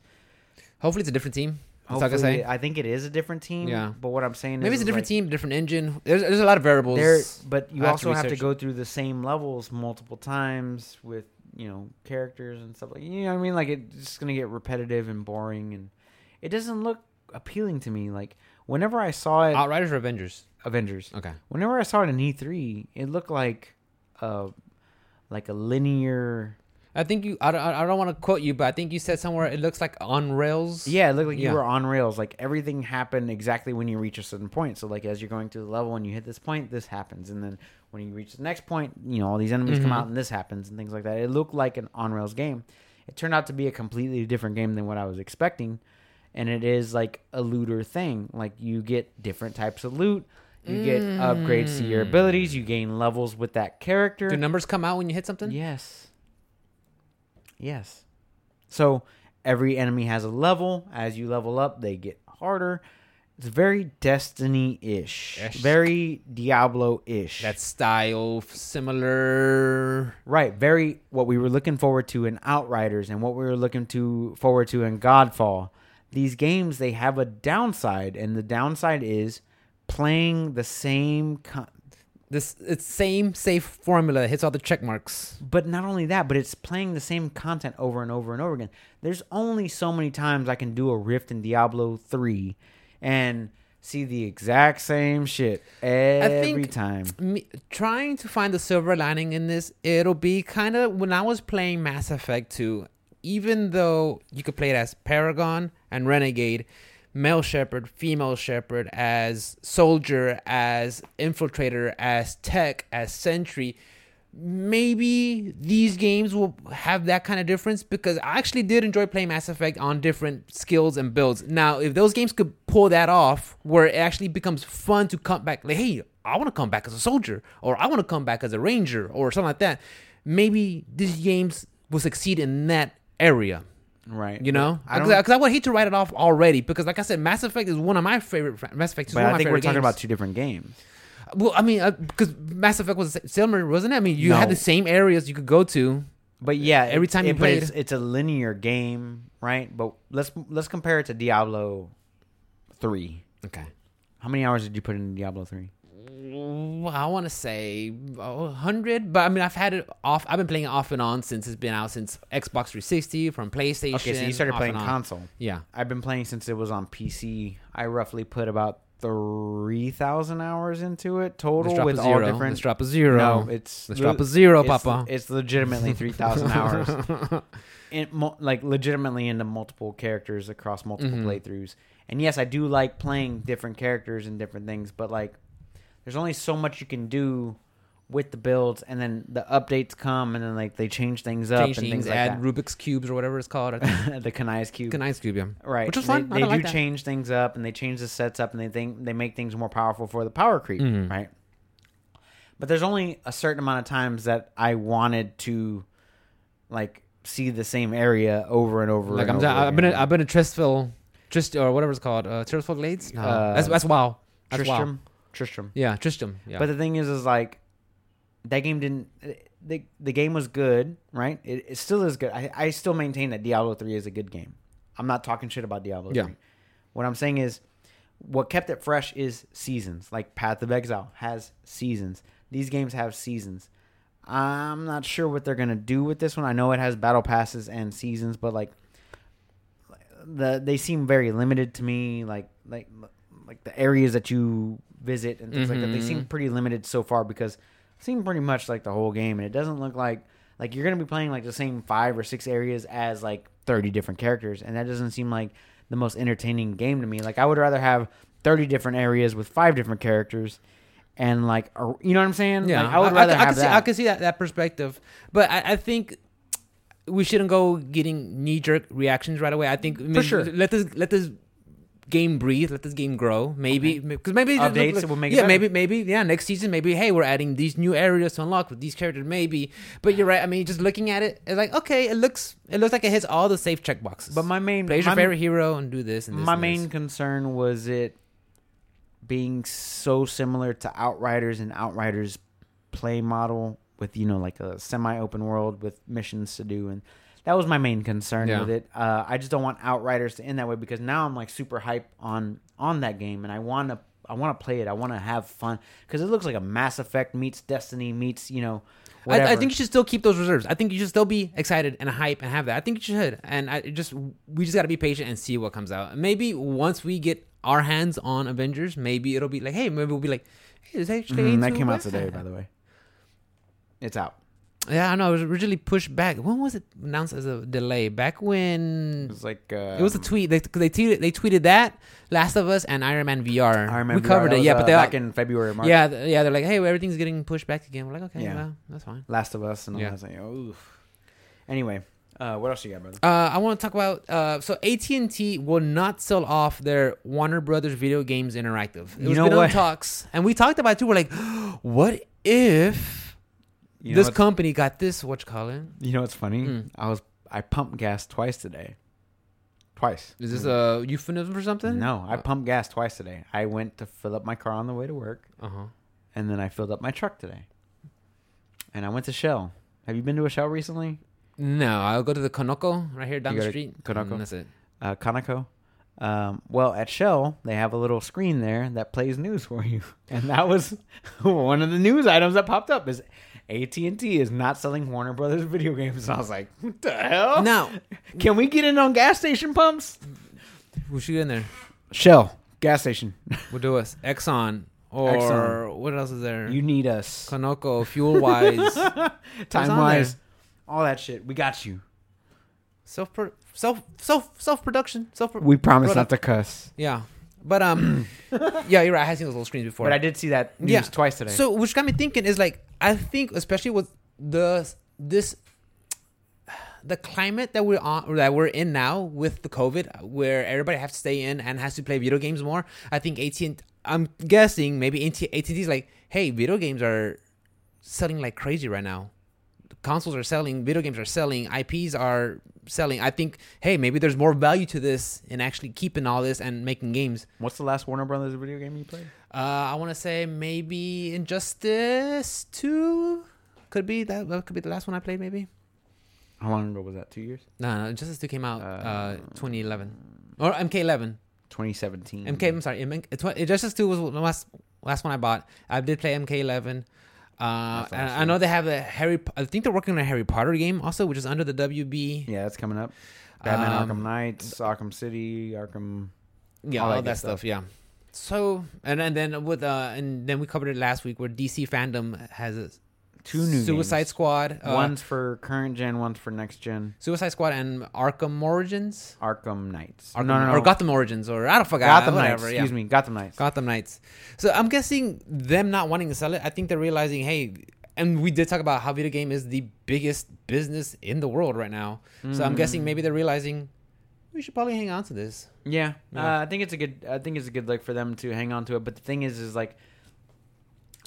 Hopefully, it's a different team. That's all I can Hopefully. I think it is a different team. Yeah. But what I'm saying Maybe is, it's a different like, team, different engine. There's, there's a lot of variables. There, but you I have to also have to go through the same levels multiple times with you know characters and stuff like you know what I mean. Like it's just gonna get repetitive and boring, and it doesn't look appealing to me. Like whenever I saw it, Outriders or Avengers. Avengers. Okay. Whenever I saw it in E3, it looked like uh like a linear. I think you. I don't, I don't want to quote you, but I think you said somewhere it looks like on rails. Yeah, it looked like Yeah. you were on rails. Like everything happened exactly when you reach a certain point. So like as you're going through the level and you hit this point, this happens, and then when you reach the next point, you know all these enemies come Mhm. out and this happens and things like that. It looked like an on rails game. It turned out to be a completely different game than what I was expecting, and it is like a looter thing. Like you get different types of loot. You get upgrades to your abilities. You gain levels with that character. Do numbers come out when you hit something? Yes. Yes. So every enemy has a level. As you level up, they get harder. It's very Destiny. Ish. Very Diablo ish. That style similar. right. Very what we were looking forward to in Outriders and what we were looking to forward to in Godfall. These games they have a downside, and the downside is playing the same con- This it's same safe formula hits all the check marks. But not only that, but it's playing the same content over and over and over again. There's only so many times I can do a rift in Diablo 3 and see the exact same shit every think- time. Me, trying to find the silver lining in this, it'll be kind of when I was playing Mass Effect 2, even though you could play it as Paragon and Renegade, male Shepard, female Shepard, as soldier, as infiltrator, as tech, as sentry. Maybe these games will have that kind of difference because I actually did enjoy playing Mass Effect on different skills and builds. Now, if those games could pull that off, where it actually becomes fun to come back, like, hey, I want to come back as a soldier, or I want to come back as a ranger, or something like that, maybe these games will succeed in that area. Right. You know, because uh, don't I, would hate to write it off already. Because, like I said, Mass Effect is one of my favorite. Mass Effect is but one of I my think we're talking games. about two different games. Well, I mean, uh, because Mass Effect was similar, wasn't it? I mean, you had the same areas you could go to. But yeah, Every time you it- but played- it's, it's a linear game, right? But let's let's compare it to Diablo 3. Okay. How many hours did you put in Diablo 3? I want to say a hundred, but I mean, I've had it off. I've been playing it off and on since it's been out since Xbox 360, from PlayStation. Okay, so you started playing console. Yeah, I've been playing since it was on PC. I roughly put about three thousand hours into it total with all different. Let's drop a zero. No, it's let's le- drop a zero, it's, Papa. It's legitimately three thousand hours. In, mo- like legitimately into multiple characters across multiple Mhm. playthroughs. And yes, I do like playing different characters and different things, but like, there's only so much you can do with the builds, and then the updates come, and then like they change things up Change and things, things like add Rubik's cubes or whatever it's called. the Kanai's cube. Kanai's cube, yeah. Right. Which They- fun. They, don't do like that. change things up and they change the sets up and they think they make things more powerful for the power creep, Mhm. right? But there's only a certain amount of times that I wanted to like see the same area over and over. Like and I'm, over I've been, again. I've been at Tristville, Trist or whatever it's called, uh, Tristville Glades. No, Uh, that's that's wow. That's wow. Tristram. Yeah, Tristram. Yeah. But the thing is, is like that game didn't. The the game was good, right? It, it still is good. I, I still maintain that Diablo three is a good game. I'm not talking shit about Diablo Yeah. three. What I'm saying is, what kept it fresh is seasons. Like Path of Exile has seasons. These games have seasons. I'm not sure what they're gonna do with this one. I know it has battle passes and seasons, but like the they seem very limited to me. Like like like the areas that you visit and things like that. They seem Mhm. pretty limited so far because it seem pretty much like the whole game, and it doesn't look like like you're gonna be playing like the same five or six areas as like 30 different characters, and that doesn't seem like the most entertaining game to me. Like I would rather have 30 different areas with five different characters, and like you know what I'm saying? Yeah, Like, I would rather I, have can see, that. I can see that that perspective, but I, I think we shouldn't go getting knee jerk reactions right away. I think maybe- sure. let this let this game breathe, let this game grow. Maybe because maybe it Updates look- will make it yeah, maybe maybe yeah. Next season, maybe hey, we're adding these new areas to unlock with these characters. Maybe, but you're right. I mean, just looking at it, it's like okay, it looks it looks like it hits all the safe check boxes. but my main play your my, favorite hero and do this. And this my and main this. concern was it being so similar to Outriders and Outriders play model with you know like a semi-open world with missions to do and that was my main concern Yeah. with it. Uh, I just don't want Outriders to end that way because now I'm like super hype on on that game and I want to I want to play it. I want to have fun because it looks like a Mass Effect meets Destiny meets you know. I, I think you should still keep those reserves. I think you should still be excited and hype and have that. I think you should. And I just we just got to be patient and see what comes out. Maybe once we get our hands on Avengers, maybe it'll be like, hey, maybe we'll be like, hey, there's actually Mhm, that came out today, by the way. It's out. Yeah, I know. It was originally pushed back. When was it announced as a delay? Back when It was like uh, it was a tweet. They they tweeted they tweeted that Last of Us and Iron Man VR. I remember we covered that it. Yeah, uh, but they back in February, March. yeah th- yeah they're like, hey, everything's getting pushed back again. We're like, okay, Yeah. well, that's fine. Last of Us and all Yeah. that. Like, oh. Anyway, uh, what else you got, brother? Uh, I want to talk about. Uh, so AT and T will not sell off their Warner Brothers Video Games Interactive. It You was know been what? on talks, and we talked about it too. We're like, what if You know this company got this? What you call it? You know what's funny? Mm. I was I pumped gas twice today. Twice. Is this a euphemism for something? No, I pumped gas twice today. I went to fill up my car on the way to work, Uh huh. and then I filled up my truck today. And I went to Shell. Have you been to a Shell recently? No, I'll go to the Conoco right here down the street. Conoco? And that's it. Uh, Conoco. Um, well, at Shell, they have a little screen there that plays news for you, and that was one of the news items that popped up. Is AT and T is not selling Warner Brothers video games? And I was like, what the hell? Now Can we get in on gas station pumps? we should get in there. Shell gas station. We'll do us Exxon or Exxon. what else is there? You need us. Conoco, Fuel Wise, Time wise, all that shit. We got you. self self self self production, self. We promise Product. not to cuss. Yeah, but um, yeah, you're right. I have seen those little screens before. But I did see that news Yeah. twice today. So, which got me thinking is like, I think, especially with the this the climate that we're on, that we're in now with the COVID, where everybody has to stay in and has to play video games more. I think AT, I'm guessing maybe AT, AT&T is like, hey, video games are selling like crazy right now. Consoles are selling, video games are selling, IPs are selling. I think, hey, maybe there's more value to this in actually keeping all this and making games. What's the last Warner Brothers video game you played? Uh, I want to say maybe Injustice Two could be that. That could be the last one I played. Maybe. How long ago was that? Two years? No, no, Injustice Two came out uh, Uh, 2011 or MK11. 2017. MK. I'm sorry. M- it's what- Injustice Two was the last last one I bought. I did play MK11. Uh, That's I know they have the Harry. I think they're working on a Harry Potter game also, which is under the WB. Yeah, that's coming up. Batman Um, Arkham Knights, Arkham City, Arkham. Yeah, all all, that that, stuff. stuff. Yeah. So and, and then with uh and then we covered it last week where DC fandom has a Two new Suicide games. Squad. Uh, one's for current gen, one's for next gen. Suicide Squad and Arkham Origins. Arkham Knights. Arkham, no, no, no. Or Gotham Origins, or I don't forget. Gotham whatever, Knights. yeah. Excuse me, Gotham Knights. Gotham Knights. So I'm guessing them not wanting to sell it. I think they're realizing, hey, and we did talk about how video game is the biggest business in the world right now. So I'm guessing Mm. maybe they're realizing we should probably hang on to this. Yeah, Yeah. Uh, I think it's a good. I think it's a good look for them to hang on to it. But the thing is, is like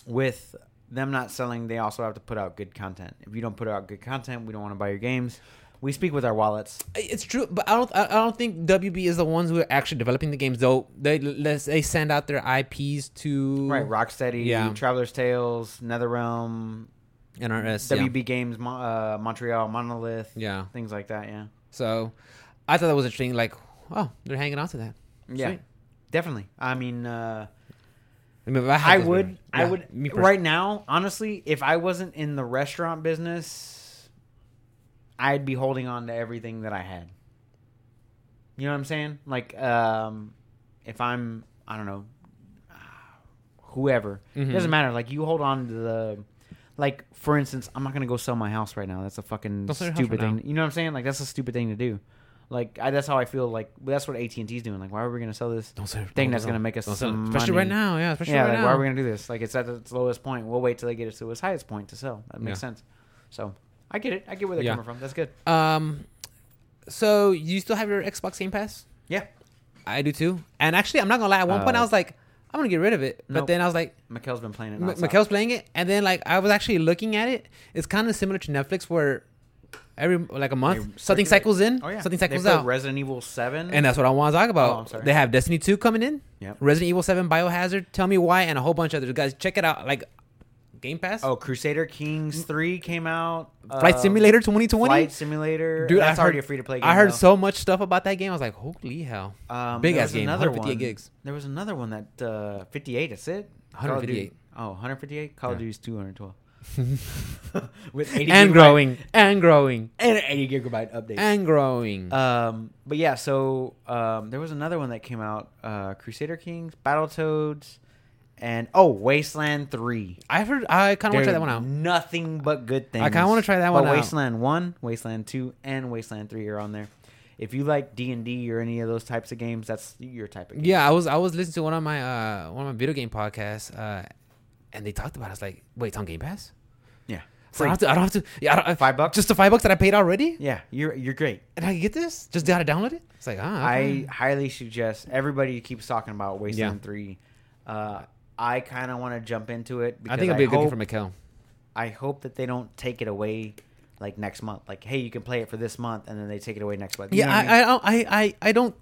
with them not selling, they also have to put out good content. If you don't put out good content, we don't want to buy your games. We speak with our wallets. It's true, but I don't. I don't think WB is the ones who are actually developing the games. Though they they send out their IPs to Right, Rocksteady, Yeah. Traveller's Tales, NetherRealm, NRS. yeah. WB Games, uh, Montreal, Monolith, Yeah. things like that. Yeah, So I thought that was interesting. Like, oh, they're hanging on to that. yeah. Sweet. definitely. I mean, uh, I, mean, I, I would. videos- I would. Right now, honestly, if I wasn't in the restaurant business, I'd be holding on to everything that I had. You know what I'm saying? Like, um, if I'm, I don't know, whoever, Mhm. it doesn't matter. Like, you hold on to the, like, for instance, I'm not gonna go sell my house right now. That's a fucking Don't sell your house stupid right thing. You know what I'm saying? Like, that's a stupid thing to do. Like, I, that's how I feel. Like, that's what AT and T's doing. Like, why are we gonna sell this? Don't say thing don't that's sell- gonna make us don't sell it. some especially money. right now. Yeah, especially yeah, right like now. why are we gonna do this? Like it's at its lowest point. We'll wait till they get it to its highest point to sell. That makes Yeah. sense. So I get it. I get where they're Yeah. coming from. That's good. Um, so you still have your Xbox Game Pass? Yeah. I do too. And actually, I'm not gonna lie. At one point, Uh, I was like, I'm gonna get rid of it. But nope. then I was like, Mikkel's been playing it. M- nonstop. Playing it, and then like I was actually looking at it. It's kind of similar to Netflix, where every like a month They something cycles in, Oh yeah. something cycles out, Resident Evil Seven. and that's what I want to talk about. Oh, I'm sorry. They have Destiny Two coming in, Yep. Resident Evil Seven, Biohazard, Tell Me Why, and a whole bunch of others. Guys, check it out. Like Game Pass, oh, Crusader Kings Three came out. Flight Um, Simulator 2020. Flight Simulator. Dude, that's I already a free to play game. I heard though. so much stuff about that game. I was like, holy hell, Um, big ass game, Another 158 one. gigs. There was another one that uh, 58. That's it. Call of Duty- 158. Oh, 158. Call of Yeah. Duty's 212. With 80 and gigabyte- growing, and growing, and 80 gigabyte update. and growing. Um, but yeah, so um, there was another one that came out: uh, Crusader Kings, Battletoads, and oh, Wasteland Three. I heard. I kind of want to try that one out. Nothing but good things. I kinda wanna try that But one out. Wasteland One, Wasteland Two, and Wasteland Three are on there. If you like D and D or any of those types of games, that's your type of game. Yeah, I was I was listening to one of my uh one of my video game podcasts, uh, and they talked about. it. I was like, wait, it's on Game Pass. Yeah, So I don't have to. I don't have to. Yeah, I don't, Five bucks? Just the five bucks that I paid already, yeah, you're you're great. and I can get this. Just gotta download it. It's like ah, I okay. highly suggest everybody keeps talking about Wasteland Yeah. Three. Uh, I kind of want to jump into it. I think it'll be a good for Mikkel. I hope that they don't take it away like next month. Like, hey, you can play it for this month, and then they take it away next month. You Yeah, I, I don't. I, I I don't.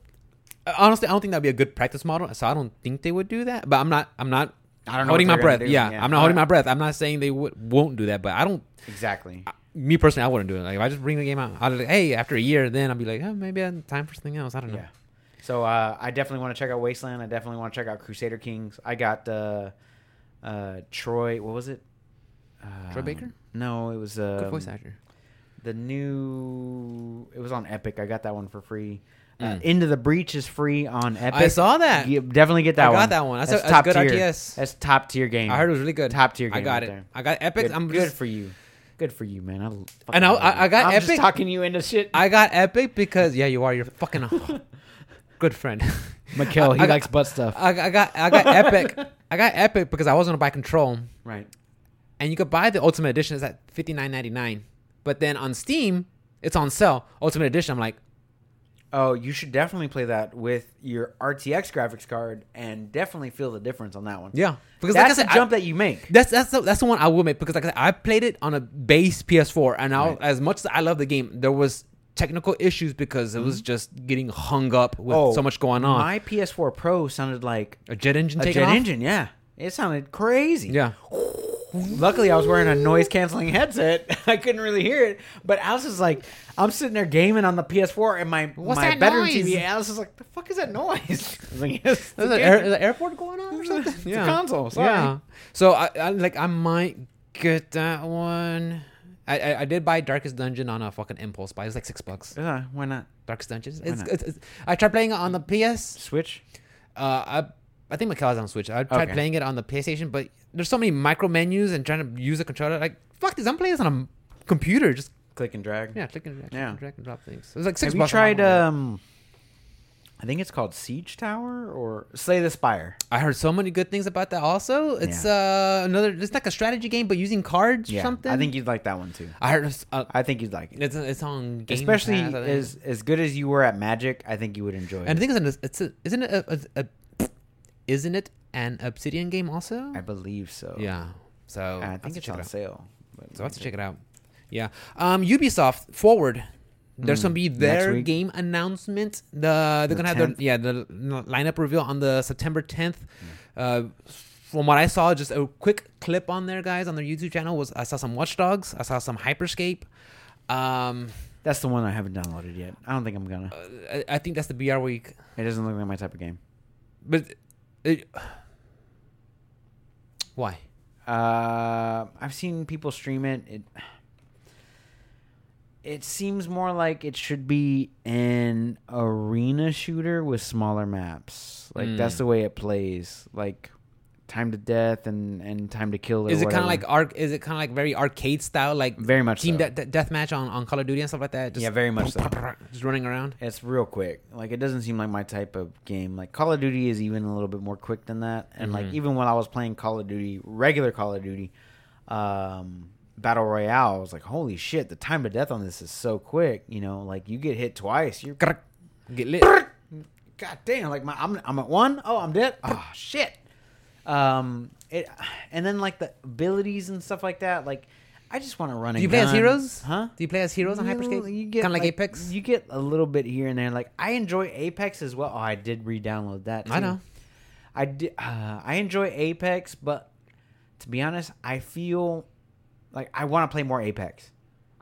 Honestly, I don't think that'd be a good practice model. So I don't think they would do that. But I'm not. I'm not. I don't know holding my breath. Yeah, Yeah. I'm not holding my breath. I'm not saying they would won't do that, but I don't. exactly. Me personally, I wouldn't do it. Like if I just bring the game out, I'd like, hey, after a year, then I'll be like, oh, maybe I'm time for something else. I don't know. Yeah. So uh, I definitely want to check out Wasteland. I definitely want to check out Crusader Kings. I got uh, uh, Troy. What was it? Troy Um, Baker? No, it was uh, Good voice actor. the new. It was on Epic. I got that one for free. Uh, Mm. Into the Breach is free on Epic. I saw that. You definitely get that I one. I got that one. That's a- that's good RTS. That's top tier game. I heard it was really good. top tier game. I got right it. there. I got Epic. Good, I'm good just, for you. Good for you, man. I and I, I, I got I'm just Epic. talking you into shit. I got Epic because yeah, you are. You're fucking a good friend. Mikkel, he I got- likes butt stuff. I, I got I got Epic. I got Epic because I was gonna buy Control, right. and you could buy the Ultimate Edition. It's at fifty nine ninety nine, but then on Steam, it's on sale. Ultimate Edition. I'm like, Oh, you should definitely play that with your RTX graphics card and definitely feel the difference on that one. yeah, because That's like I said, a jump I, that you make. that's that's the, that's the one I will make because like I, said, I played it on a base PS4, and I, Right. as much as I love the game, there was technical issues because it was just getting hung up with so much going on. Mm-hmm. Oh, My PS4 Pro sounded like a jet engine a jet off. engine. Yeah, it sounded crazy. Yeah, Luckily, I was wearing a noise canceling headset. I couldn't really hear it. But Alice is like, I'm sitting there gaming on the PS4, and my What's my that bedroom noise? TV. Alice is like, the fuck is that noise? I like, yes, Is the, air, the airport going on or something? it's a console, sorry. Yeah. So I, I like I might get that one. I, I I did buy Darkest Dungeon on a fucking impulse buy. It's like six bucks. Uh, why not? Darkest Dungeon. It's, it's, it's- I tried playing it on the PS. Switch. Uh, I I think Mikhail's on Switch. I tried Okay. playing it on the PlayStation, but there's so many micro menus and trying to use a controller. Like fuck this, I'm playing this on a computer. Just Click and drag. yeah, click and drag, Yeah. yeah. drag and drop things. It was like six Have you tried? not gonna do it. Um, I think it's called Siege Tower or Slay the Spire. I heard so many good things about that. Also, it's uh another. It's like a strategy game, but using cards or something. I think you'd like that one too. I heard. Uh, I think you'd like it, it's it's on Game especially Pass, as as good as you were at Magic. I think you would enjoy And it. the thing is, it's a, isn't it a, a, a isn't it an Obsidian game also? I believe so. yeah. So I think it's on it sale. So I have to check it out. Yeah. Um, Ubisoft Forward. There's Mm, gonna be their game announcement. The they're The gonna have their yeah the lineup reveal on the September 10th. Uh, from what I saw, just a quick clip on there, guys, on their YouTube channel was I saw some Watch Dogs, I saw some Hyperscape. Um, That's the one I haven't downloaded yet. I don't think I'm gonna. I, I think that's the BR week. It doesn't look like my type of game. But it, why? Uh, I've seen people stream it. It it seems more like it should be an arena shooter with smaller maps. Like that's Mm. the way it plays. Like time to death and and time to kill. Is it kind of like arc? Is it kind of like very arcade style, like very much team so. de- deathmatch on on Call of Duty and stuff like that? Just yeah, very much so. just running around. It's real quick. Like it doesn't seem like my type of game. Like Call of Duty is even a little bit more quick than that. And like Mhm. even when I was playing Call of Duty, regular Call of Duty, um, Battle Royale, I was like, holy shit, the time to death on this is so quick. You know, like you get hit twice, you're Get lit. god damn, like my I'm I'm at one. Oh, I'm dead. Oh shit. Um, it and then like the abilities and stuff like that. Like I just want to run. Do you play as heroes? Huh? Do you play as heroes on Hyperscape? You get kind of like, Apex. You get a little bit here and there. Like I enjoy Apex as well. Oh, I did re-download that. I know. I did. Uh, I enjoy Apex, but to be honest, I feel like I want to play more Apex.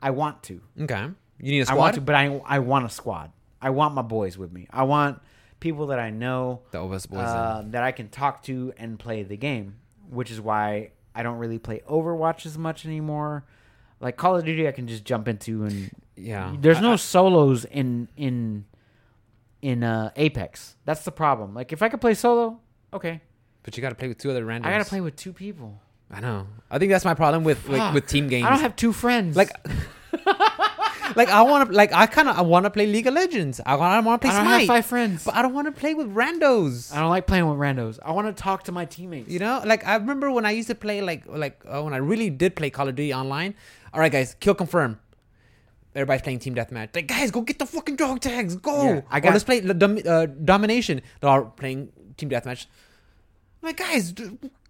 I want to. Okay. You need a I want to, but I I want a squad. I want my boys with me. I want people that I know the Obus boys. uh, that I can talk to and play the game, which is why I don't really play Overwatch as much anymore. Like Call of Duty, I can just jump into and yeah. there's no I- solos in in in uh, Apex. That's the problem. Like if I could play solo, okay. but you got to play with two other randoms. I gotta play with two people. I know. I think that's my problem with like with team games. I don't have two friends. like. like I want to like I kind of I want to play League of Legends. I want I want to I play don't Smite, have five friends. but I don't want to play with randos. I don't like playing with randos. I want to talk to my teammates. You know, like I remember when I used to play like like uh, when I really did play Call of Duty online. All right, guys, kill confirm. Everybody's playing team deathmatch. Like, guys, go get the fucking dog tags. Go. Yeah, I I got- got. let's play uh, domination. They're all playing team deathmatch. I'm like, guys,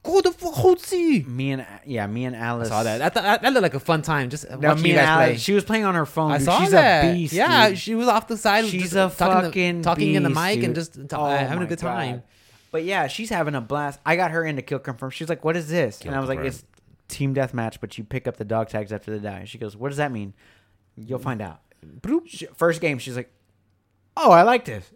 go the fuck hold C. Me and yeah, me and I Alice saw that. That, that. that looked like a fun time. Just No, watching me you and guys Alice. play. She was playing on her phone. I dude. saw She's that. a beast. yeah, dude. she was off the side. She's a talking, fucking to, talking in the beast, mic and just t- Oh having a oh good God. time. But yeah, she's having a blast. I got her into Kill Confirm. She's like, "What is this?" Kill and I was like, "It's team deathmatch, but you pick up the dog tags after they die." She goes, "What does that mean?" You'll find out. She, first game, she's like, "Oh, I like this,"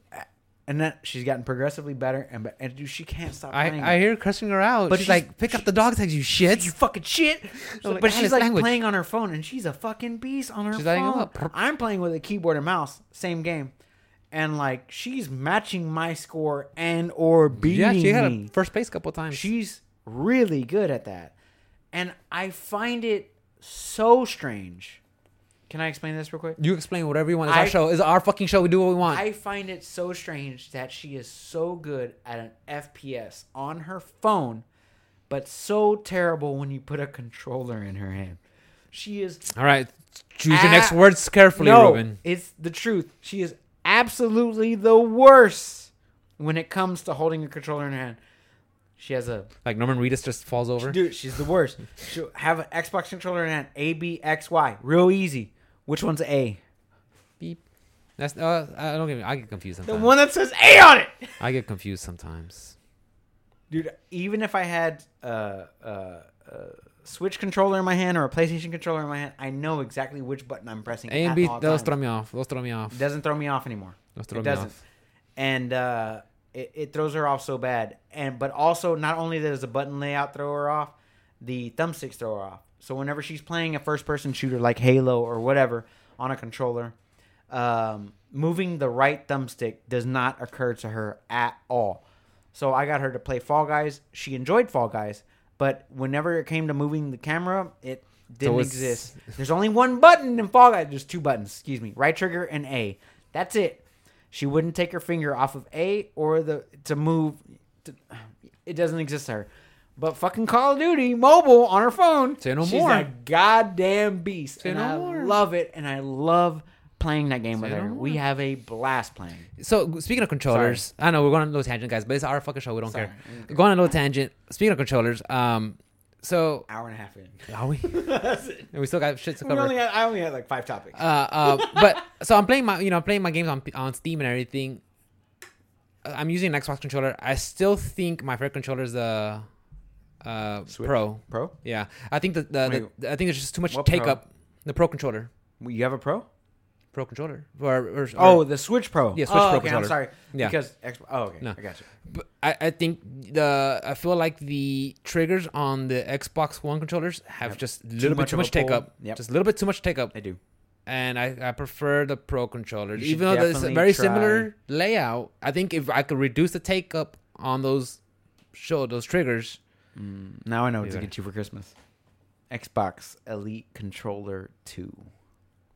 and then she's gotten progressively better, and be- and dude, she can't stop I, playing. I hear her cussing her out. But she's, she's- like, pick up the dog tags, you shit. you fucking shit. like, but she's like language. playing on her phone, and she's a fucking beast on her She's phone. up. I'm playing with a keyboard and mouse, same game, and like she's matching my score and or beating yeah, she had me. a first place a couple times. She's really good at that, and I find it so strange. Can I explain this real quick? you explain whatever you want. It's I- our show. It's our fucking show. We do what we want. I find it so strange that she is so good at an FPS on her phone, but so terrible when you put a controller in her hand. She is All right, choose your next words carefully, no, Ruben. it's the truth. She is absolutely the worst when it comes to holding a controller in her hand. She has a Like Norman Reedus just falls over. dude. She's the worst. She'll have an Xbox controller in her hand. A B X Y, real easy. Which one's A? Beep. That's uh, I don't get. I get confused sometimes. The one that says A on it. I get confused sometimes. dude even if i had uh, uh, uh, switch controller in my hand or a playstation controller in my hand i know exactly which button i'm pressing A and B, those throw me off. Those throw me off. it doesn't throw me off anymore Those throw it me doesn't off. and uh, it, it throws her off so bad and but also not only does the button layout throw her off the thumbsticks throw her off so whenever she's playing a first person shooter like halo or whatever on a controller um, moving the right thumbstick does not occur to her at all so I got her to play Fall Guys. She enjoyed Fall Guys, but whenever it came to moving the camera, it didn't exist. There's only one button in Fall Guys. There's two buttons, excuse me. Right trigger and A. That's it. She wouldn't take her finger off of A or the to move. To, it doesn't exist to her. But fucking Call of Duty mobile on her phone. Say no she's more. a goddamn beast. Say and no I more. love it. And I love playing that game with Say her. no we have a blast playing. So speaking of controllers, I know we're going on a little tangent, guys, but it's our fucking show. We don't Sorry. care. Going on a little tangent. Speaking of controllers, um, so Hour and a half in. are we? That's it. we still got shit to We cover. only had, I only had like five topics. uh, uh, but so I'm playing my, you know, I'm playing my games on on Steam and everything. Uh, I'm using an Xbox controller. I still think my favorite controller is the uh, Switch? Pro. Pro? Yeah, I think the, the, Wait, the I think there's just too much what take Pro? up. The Pro controller, You have a Pro? Pro controller, or, or, or Oh, the Switch Pro. Yeah, Switch oh, Pro okay, I'm controller. sorry. Yeah. Because X- oh, okay, No. I got you. But I, I think the I feel like the triggers on the Xbox One controllers have Have just a little bit much too of a much take pull. up. Yep. Just a little bit too much take up. They do. And I, I prefer the Pro. You should Even though it's a definitely very try- similar layout, I think if I could reduce the take up on those show those triggers, Mm, now I know what to get you for Christmas. Xbox Elite Controller 2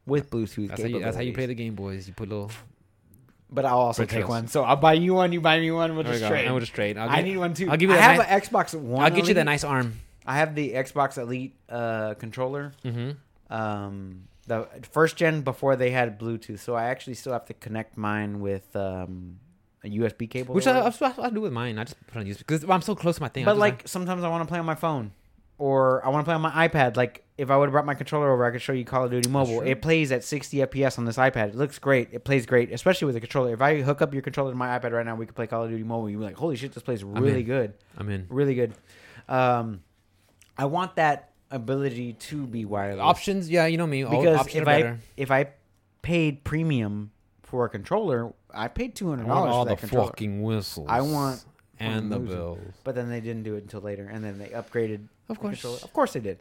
with Bluetooth that's how you that's how you play the Game Boys. You put little But I'll also Brick take trails. one. So I'll buy you one. You buy me one. We'll There just trade. And we'll just trade. I'll I need one too. I'll give you I have nice- an Xbox One. I'll get you Elite. that nice arm. I have the Xbox Elite uh, controller. Mm-hmm. Um, the first gen before they had Bluetooth, so I actually still have to connect mine with um, a USB cable. Which I, whatever. I, I do with mine. I just put on use because I'm so close to my thing. But just like sometimes I want to play on my phone, or I want to play on my iPad. Like if I would have brought my controller over, I could show you Call of Duty Mobile. It plays at 60 FPS on this iPad. It looks great. It plays great, especially with the controller. If I hook up your controller to my iPad right now, we could play Call of Duty Mobile. You'd be like, "Holy shit, this plays really in. good, I'm in. really good." Um, I want that ability to be wireless Options, yeah, you know me. Because options if are I better. if I paid premium for a controller, I paid two hundred dollars all for the that controller. fucking whistles. I want and the losing. bills. But then they didn't do it until later, and then they upgraded. Of course. of course they did,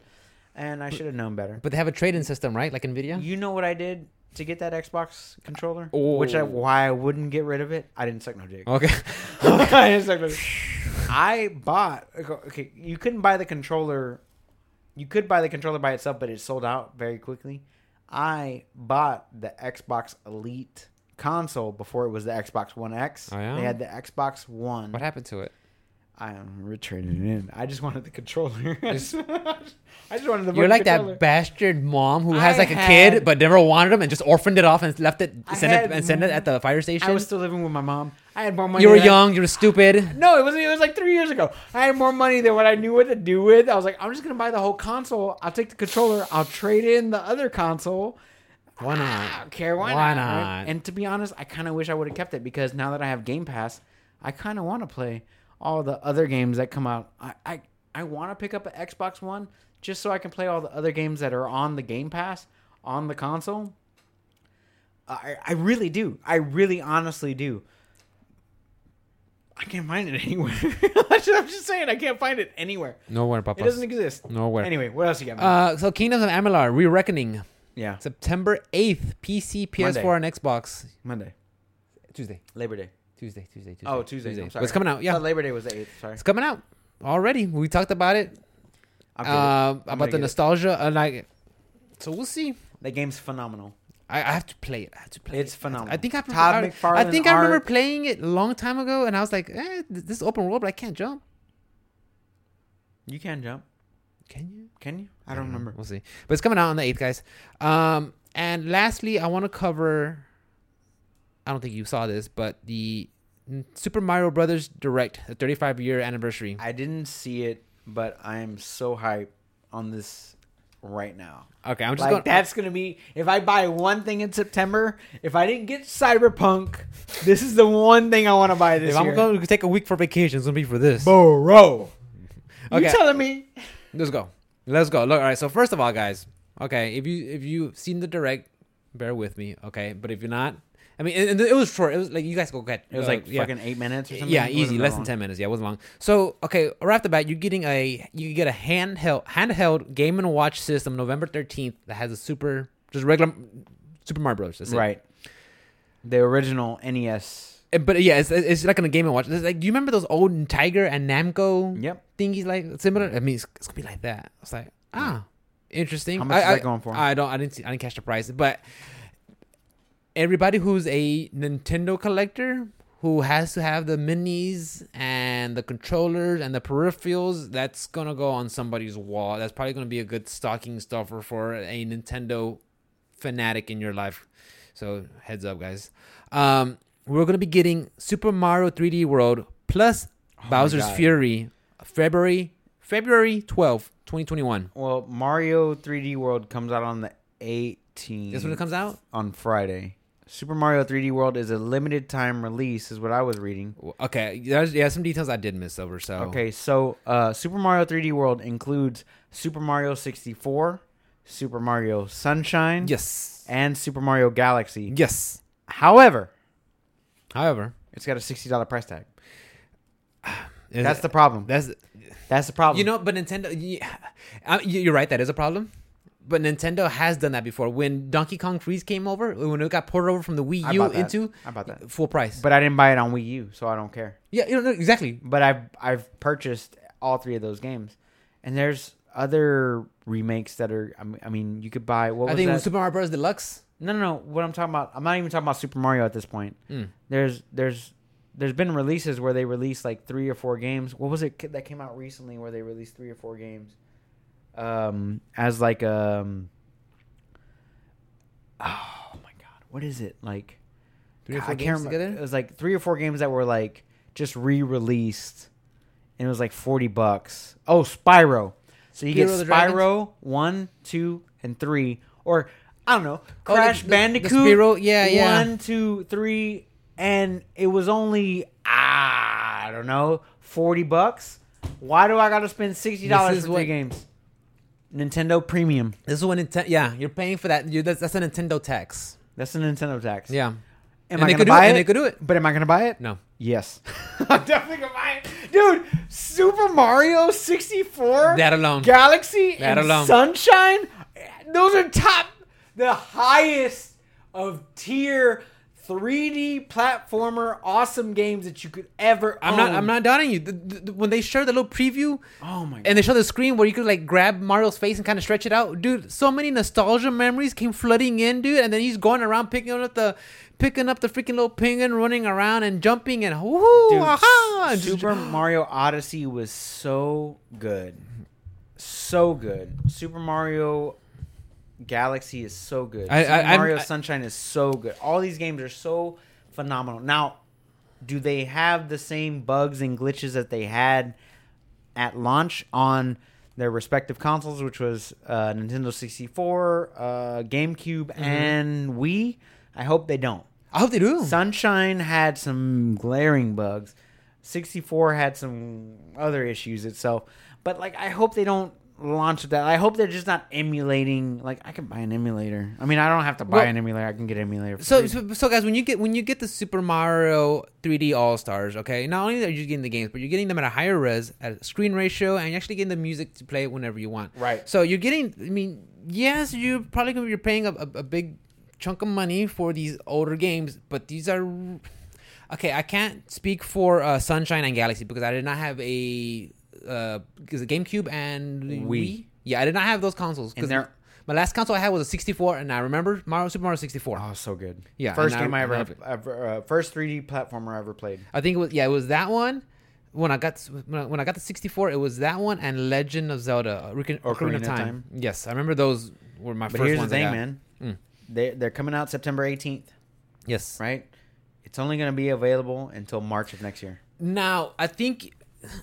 and I should have known better. But they have a trade-in system, right? Like Nvidia. You know what I did to get that Xbox controller? Which I Oh. why I wouldn't get rid of it? I didn't suck no dick. Okay. I didn't suck no dick. I bought okay. You couldn't buy the controller. You could buy the controller by itself, but it sold out very quickly. I bought the Xbox Elite console before it was the Xbox One X. Oh, yeah? They had the Xbox One. what happened to it? I am returning it in. I just wanted the controller. I Just- I just wanted the. You're like controller. that bastard mom who has I like a had- kid but never wanted him and just orphaned it off and left it, I sent it, and sent it at the fire station. I was still living with my mom. I had more money. you were than I- young. You were stupid. No, it wasn't. It was like three years ago. I had more money than what I knew what to do with. I was like, I'm just gonna buy the whole console. I'll take the controller. I'll trade in the other console. Why not? I don't care. Why, Why not? right? not? And to be honest, I kind of wish I would have kept it because now that I have Game Pass, I kind of want to play all the other games that come out. I I, I want to pick up an Xbox One just so I can play all the other games that are on the Game Pass on the console. I I really do. I really honestly do. I can't find it anywhere. I'm just saying, I can't find it anywhere. Nowhere, It Papa. It doesn't exist. Nowhere. Anyway, what else you got? man? Uh, so Kingdoms of Amalur: Re-Reckoning, yeah, September eighth, PC, PS4, and Xbox. Monday, Tuesday, Labor Day. Tuesday, Tuesday, Tuesday. Oh, Tuesday. I'm sorry. it's coming out. Yeah, thought Labor Day was the eighth. Sorry. it's coming out already. We talked about it. I'll get it. Um, I'm about the get it. nostalgia and like. So we'll see. That game's phenomenal. I, I have to play it. I have to play It's it. It's phenomenal. I think I, Todd I, I think I remember art. playing it a long time ago, and I was like, eh, "This is open world, but I can't jump." You can jump. Can you? Can you? I don't remember. We'll see. But it's coming out on the eighth, guys. Um, and lastly, I want to cover. I don't think you saw this, but the Super Mario Brothers Direct, the 35 year anniversary. I didn't see it, but I am so hyped on this right now. Okay, I'm just Like going. that's gonna be if I buy one thing in September. If I didn't get Cyberpunk, this is the one thing I want to buy this If year. I'm going to take a week for vacation, it's gonna be for this. Bro, Okay. you telling me? Let's go. Let's go. Look, all right. So first of all, guys. Okay, if you if you've seen the direct, bear with me. Okay, but if you're not, I mean, and, and it was short. It was like you guys go get. It was uh, like yeah. fucking eight minutes or something. Yeah, easy, less than ten minutes. Yeah, it wasn't long. So okay, right off the bat, you're getting a you get a handheld handheld Game and Watch system November thirteenth that has a super just regular Super Mario Bros. That's it. Right. The original NES. But yeah, it's, it's like on a Game and Watch. It's like, do you remember those old Tiger and Namco Yep. Thingies like similar? I mean, it's, it's gonna be like that. It's like ah, interesting. How much I, is that I- going for? I don't. I didn't. See, I didn't catch the price, but everybody who's a Nintendo collector who has to have the minis and the controllers and the peripherals, that's gonna go on somebody's wall. That's probably gonna be a good stocking stuffer for a Nintendo fanatic in your life. So heads up, guys. Um, we're gonna be getting Super Mario 3D World plus Oh Bowser's Fury, February February 12th, 2021. Well, Mario 3D World comes out on the 18th. This when it comes out? on Friday. Super Mario 3D World is a limited time release, is what I was reading. Okay, there's yeah some details I did miss over. So Okay, so uh, Super Mario 3D World includes Super Mario 64, Super Mario Sunshine, yes, and Super Mario Galaxy. yes. However, However, it's got a $60 price tag. That's the problem. That's That's the problem. you know, but Nintendo. Yeah, you- you're right. That is a problem. But Nintendo has done that before. When Donkey Kong Freeze came over, when it got ported over from the Wii U into I bought that. full price. but I didn't buy it on Wii U, so I don't care. yeah, you know exactly. But I've I've purchased all three of those games, and there's other remakes that are. I mean, you could buy. What was I think that? Super Mario Bros. Deluxe. no, no, no. What I'm talking about. I'm not even talking about Super Mario at this point. Mm. There's there's there's been releases where they released like three or four games. What was it that came out recently where they released three or four games, um, as like um. Oh my god, what is it like? Three or four I games can't remember. together? It was like three or four games that were like just re-released, and it was like forty bucks. Oh, Spyro. So you get? Spyro one, two, and three, or I don't know, Oh, the- Crash the- the Bandicoot. Spyro- yeah, yeah. One, two, three, and it was only ah, I don't know, forty bucks. Why do I got to spend sixty dollars for what- three games? Nintendo Premium. This is when Nintendo. Yeah, you're paying for that. You, that's, that's a Nintendo tax. That's a Nintendo tax. Yeah. Am And I they gonna do buy it, it? and they could do it. But am I gonna buy it? No. Yes. I'm definitely gonna buy it. Dude, Super Mario 64, That alone. Galaxy, That and alone. Sunshine, those are top, the highest of tier 3D platformer awesome games that you could ever I'm not. I'm not doubting you. The, the, the- when they showed the little preview, Oh my god. and they showed the screen where you could like grab Mario's face and kind of stretch it out, dude. So many nostalgia memories came flooding in, dude. And then he's going around picking up the, picking up the freaking little penguin, running around and jumping and whoo, Dude, aha, Super Mario Odyssey was so good. So good. Super Mario Galaxy is so good. I- I- Mario I- Sunshine is so good. All these games are so phenomenal. Now, do they have the same bugs and glitches that they had at launch on their respective consoles, which was uh, Nintendo 64, uh, GameCube, Mm-hmm. and Wii? I hope they don't. I hope they do. Sunshine had some glaring bugs. 64 had some other issues itself. But like I hope they don't launch that. I hope they're just not emulating like I can buy an emulator. I mean, I don't have to buy Well- an emulator. I can get an emulator. For So, free. so, so guys, when you get when you get the Super Mario 3D All Stars, okay, not only are you getting the games, but you're getting them at a higher res, at a screen ratio, and you're actually getting the music to play whenever you want. Right. So you're getting. I mean, yes, you're probably gonna be paying a, a, a big chunk of money for these older games, but these are. Okay, I can't speak for uh, Sunshine and Galaxy because I did not have a uh, is it GameCube and Wii. Wii. Yeah, I did not have those consoles And because they're- my last console I had was a 64, and I remember Mario Super Mario 64. oh, so good. Yeah, First and I- game I, ever, ever uh, first 3D platformer I ever played. I think it was yeah, it was that one. When I got when I, when I got the 64, it was that one and Legend of Zelda: Ocarina, Ocarina of Time. Yes, I remember those were my But first here's the thing, man. Mm. They they're coming out September 18th, Yes. right? It's only going to be available until March of next year. Now I think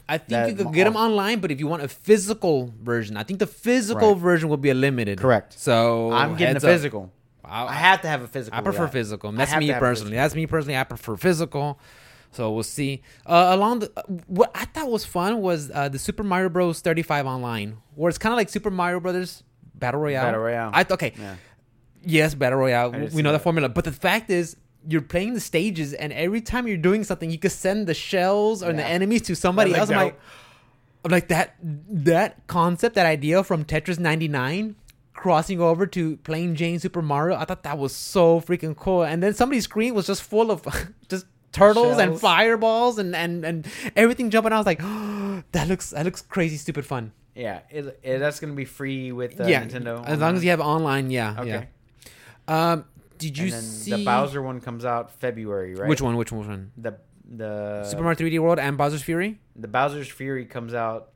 I think That- you could get them online, but if you want a physical version, I think the physical Right. version will be a limited. Correct. So I'm getting heads the physical. I, I have to have a physical. I prefer that. physical. That's me to have a personally. That's me personally. I prefer physical. So we'll see. Uh, along the what I thought was fun was uh, the Super Mario Bros. 35 online, where it's kind of like Super Mario Brothers Battle Royale. Battle Royale. I th- okay. Yeah. Yes, Battle Royale. We see know the formula, but the fact is. You're playing the stages, and every time you're doing something, you could send the shells or the enemies to somebody That else. I'm like. I'm like that that concept, that idea from Tetris 99 crossing over to plain Jane Super Mario. I thought that was so freaking cool. And then somebody's screen was just full of just turtles and fireballs and, and and everything jumping. I was like, that looks that looks crazy stupid fun. Yeah, it, it, that's going to be free with uh, yeah, Nintendo. as long as you have online. Yeah, Okay. yeah. Um, did you and then see the Bowser one comes out February, right? which one? Which one? The the Super Mario 3D World and Bowser's Fury the Bowser's Fury comes out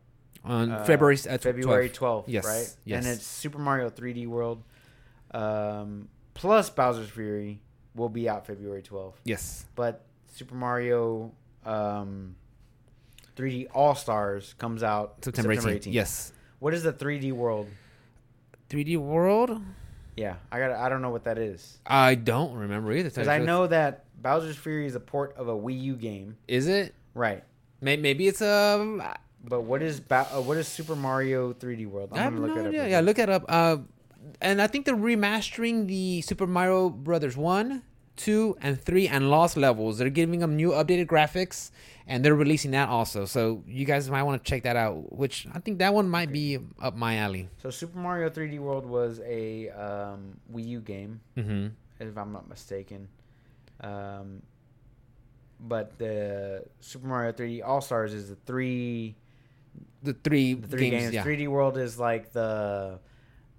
on uh, February uh, February 12th. 12th, Yes, right? yes. And it's Super Mario 3D World um, plus Bowser's Fury will be out February 12th. Yes. But Super Mario um, 3D All Stars comes out September 18th. Yes. What is the 3D World? 3D World. Yeah, I got. I don't know what that is. I don't remember either. Because I know that Bowser's Fury is a port of a Wii U game, Is it? right? May- Maybe it's um, a. But what is ba- uh, what is Super Mario 3D World? I have gonna no it up. Yeah, quick. look it up. Uh, and I think they're remastering the Super Mario Brothers one two and three and Lost levels. They're giving them new updated graphics, and they're releasing that also. So you guys might want to check that out. Which I think that one might be up my alley. So Super Mario 3D World was a um, Wii U game, Mm-hmm. if I'm not mistaken. Um, but the Super Mario 3D All Stars is the three The three, the three games, games. yeah. 3D World is like the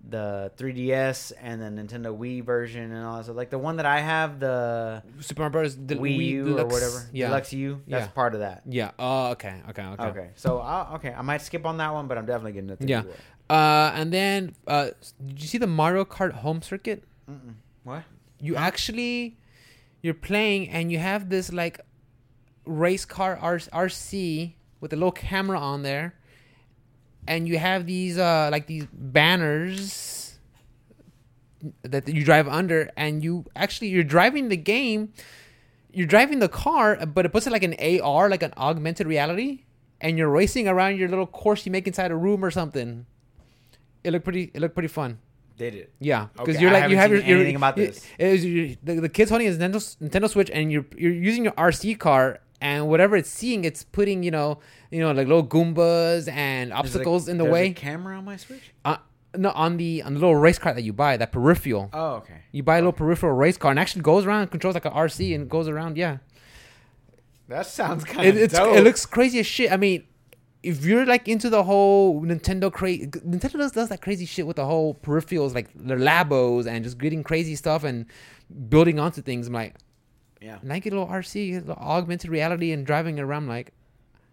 the 3DS and the Nintendo Wii version and all that stuff. Like the one that I have, the Super Mario Bros. The Wii U or whatever, Yeah. Deluxe U. That's Yeah. part of that. Yeah. Oh, okay. Okay. Okay. Okay. So I'll, okay, I might skip on that one, but I'm definitely getting the 3D Yeah. Uh, and then uh, did you see the Mario Kart home circuit? Mm-mm. What? You actually, you're playing and you have this like race car R- RC with a little camera on there, and you have these uh like these banners that you drive under, and you actually you're driving the game. You're driving the car, but it puts it like an AR, like an augmented reality, and you're racing around your little course you make inside a room or something. It looked pretty. It looked pretty fun. Did it? Yeah, because Okay, you're like you have your, seen your anything about this. it your- the, the kid's holding his Nintendo, Nintendo Switch, and you're you're using your RC car, and whatever it's seeing, it's putting you know you know like little goombas and There's a- obstacles in the way. camera on my Switch? Uh, no, on the on the little race car that you buy, that peripheral. Oh, okay. You buy a little peripheral race car, and actually goes around, controls like an RC, and goes around. Yeah, That sounds kind of it's dope. it looks crazy as shit. I mean, if you're like into the whole Nintendo crazy, Nintendo does, does that crazy shit with the whole peripherals, like their labos and just getting crazy stuff and building onto things. I'm like, yeah. Nike little RC, little augmented reality, and driving around. Like,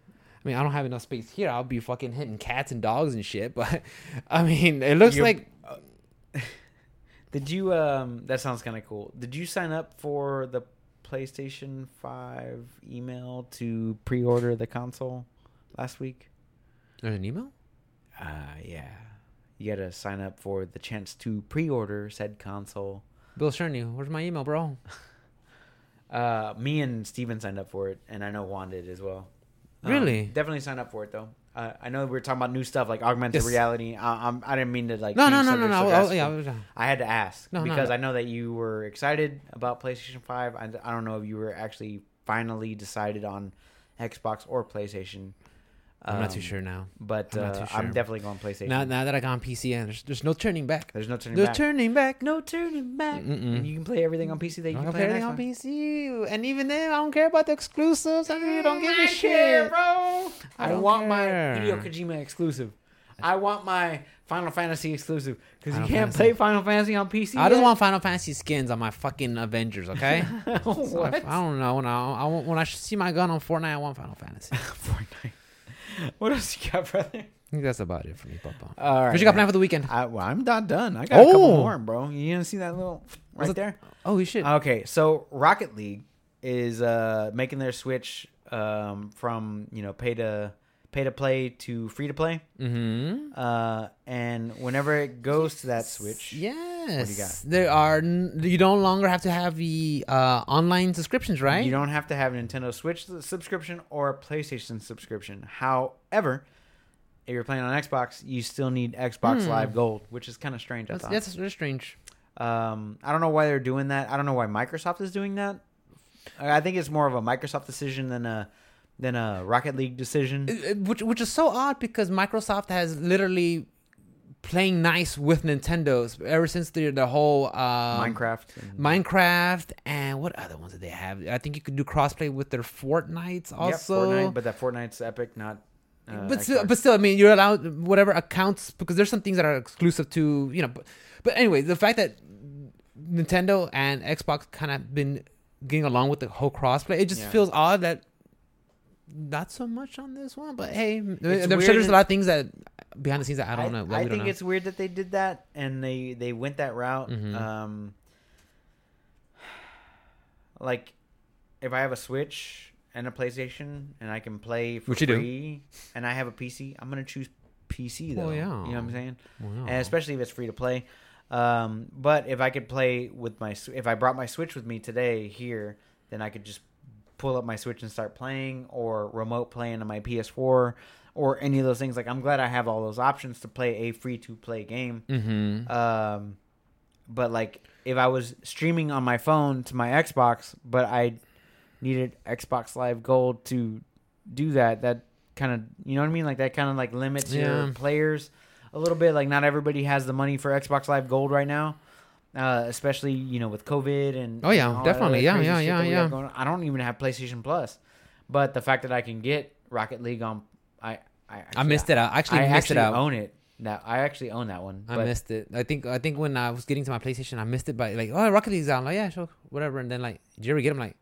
I mean, I don't have enough space here. I'll be fucking hitting cats and dogs and shit. But I mean, it looks You're- like Did you um that sounds kind of cool. Did you sign up for the PlayStation 5 email to pre-order the console last week? There's an email. Uh yeah. You got to sign up for the chance to pre-order said console. Bill Cerny, where's my email, bro? Uh me and Steven signed up for it and I know Juan did as well. Um, Really? definitely sign up for it though. Uh, I know we were talking about new stuff like augmented Yes. reality. I, I'm, I didn't mean to like No, no, no, no, no. Oh, yeah, I was- I had to ask No, because no. I know that you were excited about PlayStation 5. I, I don't know if you were actually finally decided on Xbox or PlayStation. I'm not too Um, sure now. But I'm uh, too I'm definitely going PlayStation. Now, now that I got on PC, and there's, there's no turning back. There's no turning No back. No turning back. no turning back. Mm-mm. And you can play everything on PC that you I can play everything on. PC, and even then, I don't care about the exclusives. I really don't give a I shit, bro. I I, don't want care. my Hideo Kojima exclusive. I want my Final Fantasy exclusive because you can't Fantasy. play Final Fantasy on PC. I just want Final Fantasy skins on my fucking Avengers, okay? What? if- I don't know. When I, I when I see my gun on Fortnite, I want Final Fantasy. Fortnite. What else you got, brother? I think that's about it for me, Papa. All right. what you got planned for the weekend? I, well, I'm not done. I got a couple Oh. more, bro. You didn't see that little right it- there? Oh shit! Okay, so Rocket League is uh, making their switch um, from you know pay to pay to play to free to play, mm-hmm. uh, and whenever it goes to that switch, Yes. got? There are. n- You no longer have to have the uh, online subscriptions, right? you don't have to have a Nintendo Switch subscription or a PlayStation subscription. However, if you're playing on Xbox, you still need Xbox Hmm. Live Gold, which is kind of strange. I That's, thought. that's, that's strange. Um, I don't know why they're doing that. I don't know why Microsoft is doing that. I think it's more of a Microsoft decision than a than a Rocket League decision. It- it- which which is so odd because Microsoft has literally playing nice with Nintendo's ever since the the whole um, Minecraft. and- Minecraft and what other ones did they have? I think you could do crossplay with their Fortnites Yep, also. Fortnite, but that Fortnite's Epic, not. Uh, but still, but still, I mean, you're allowed whatever accounts because there's some things that are exclusive to you know. But, but anyway, the fact that Nintendo and Xbox kind of been getting along with the whole crossplay, it just Yeah. feels odd that not so much on this one. But hey, I'm sure there's a lot of things that behind the scenes that I don't know. I, think know. it's weird that they did that and they they went that route. Mhm. Um, like, if I have a Switch and a PlayStation and I can play for Which you do. free, and I have a PC, I'm gonna choose PC though. Well, yeah. You know what I'm saying? Wow. and especially if it's free to play. Um, but if I could play with my, if I brought my Switch with me today here, then I could just pull up my Switch and start playing, or remote playing on my PS4, or any of those things. Like I'm glad I have all those options to play a free to play game. mm-hmm. Um, but like if I was streaming on my phone to my Xbox, but I needed Xbox Live Gold to do that, that kind of you know what I mean? Like that kind of like limits Yeah. your players a little bit. Like not everybody has the money for Xbox Live Gold right now. Uh, especially you know with COVID and Oh, yeah, and definitely. Yeah, yeah, yeah, yeah. I don't even have PlayStation Plus, but the fact that I can get Rocket League on, I I, I missed it out. I actually I missed actually it out. own it. Now I actually own that one. I but- missed it. I think I think when I was getting to my PlayStation, I missed it by like, oh, Rocket League's out. I'm like, yeah, sure, whatever. And then like, did you ever get them? Like,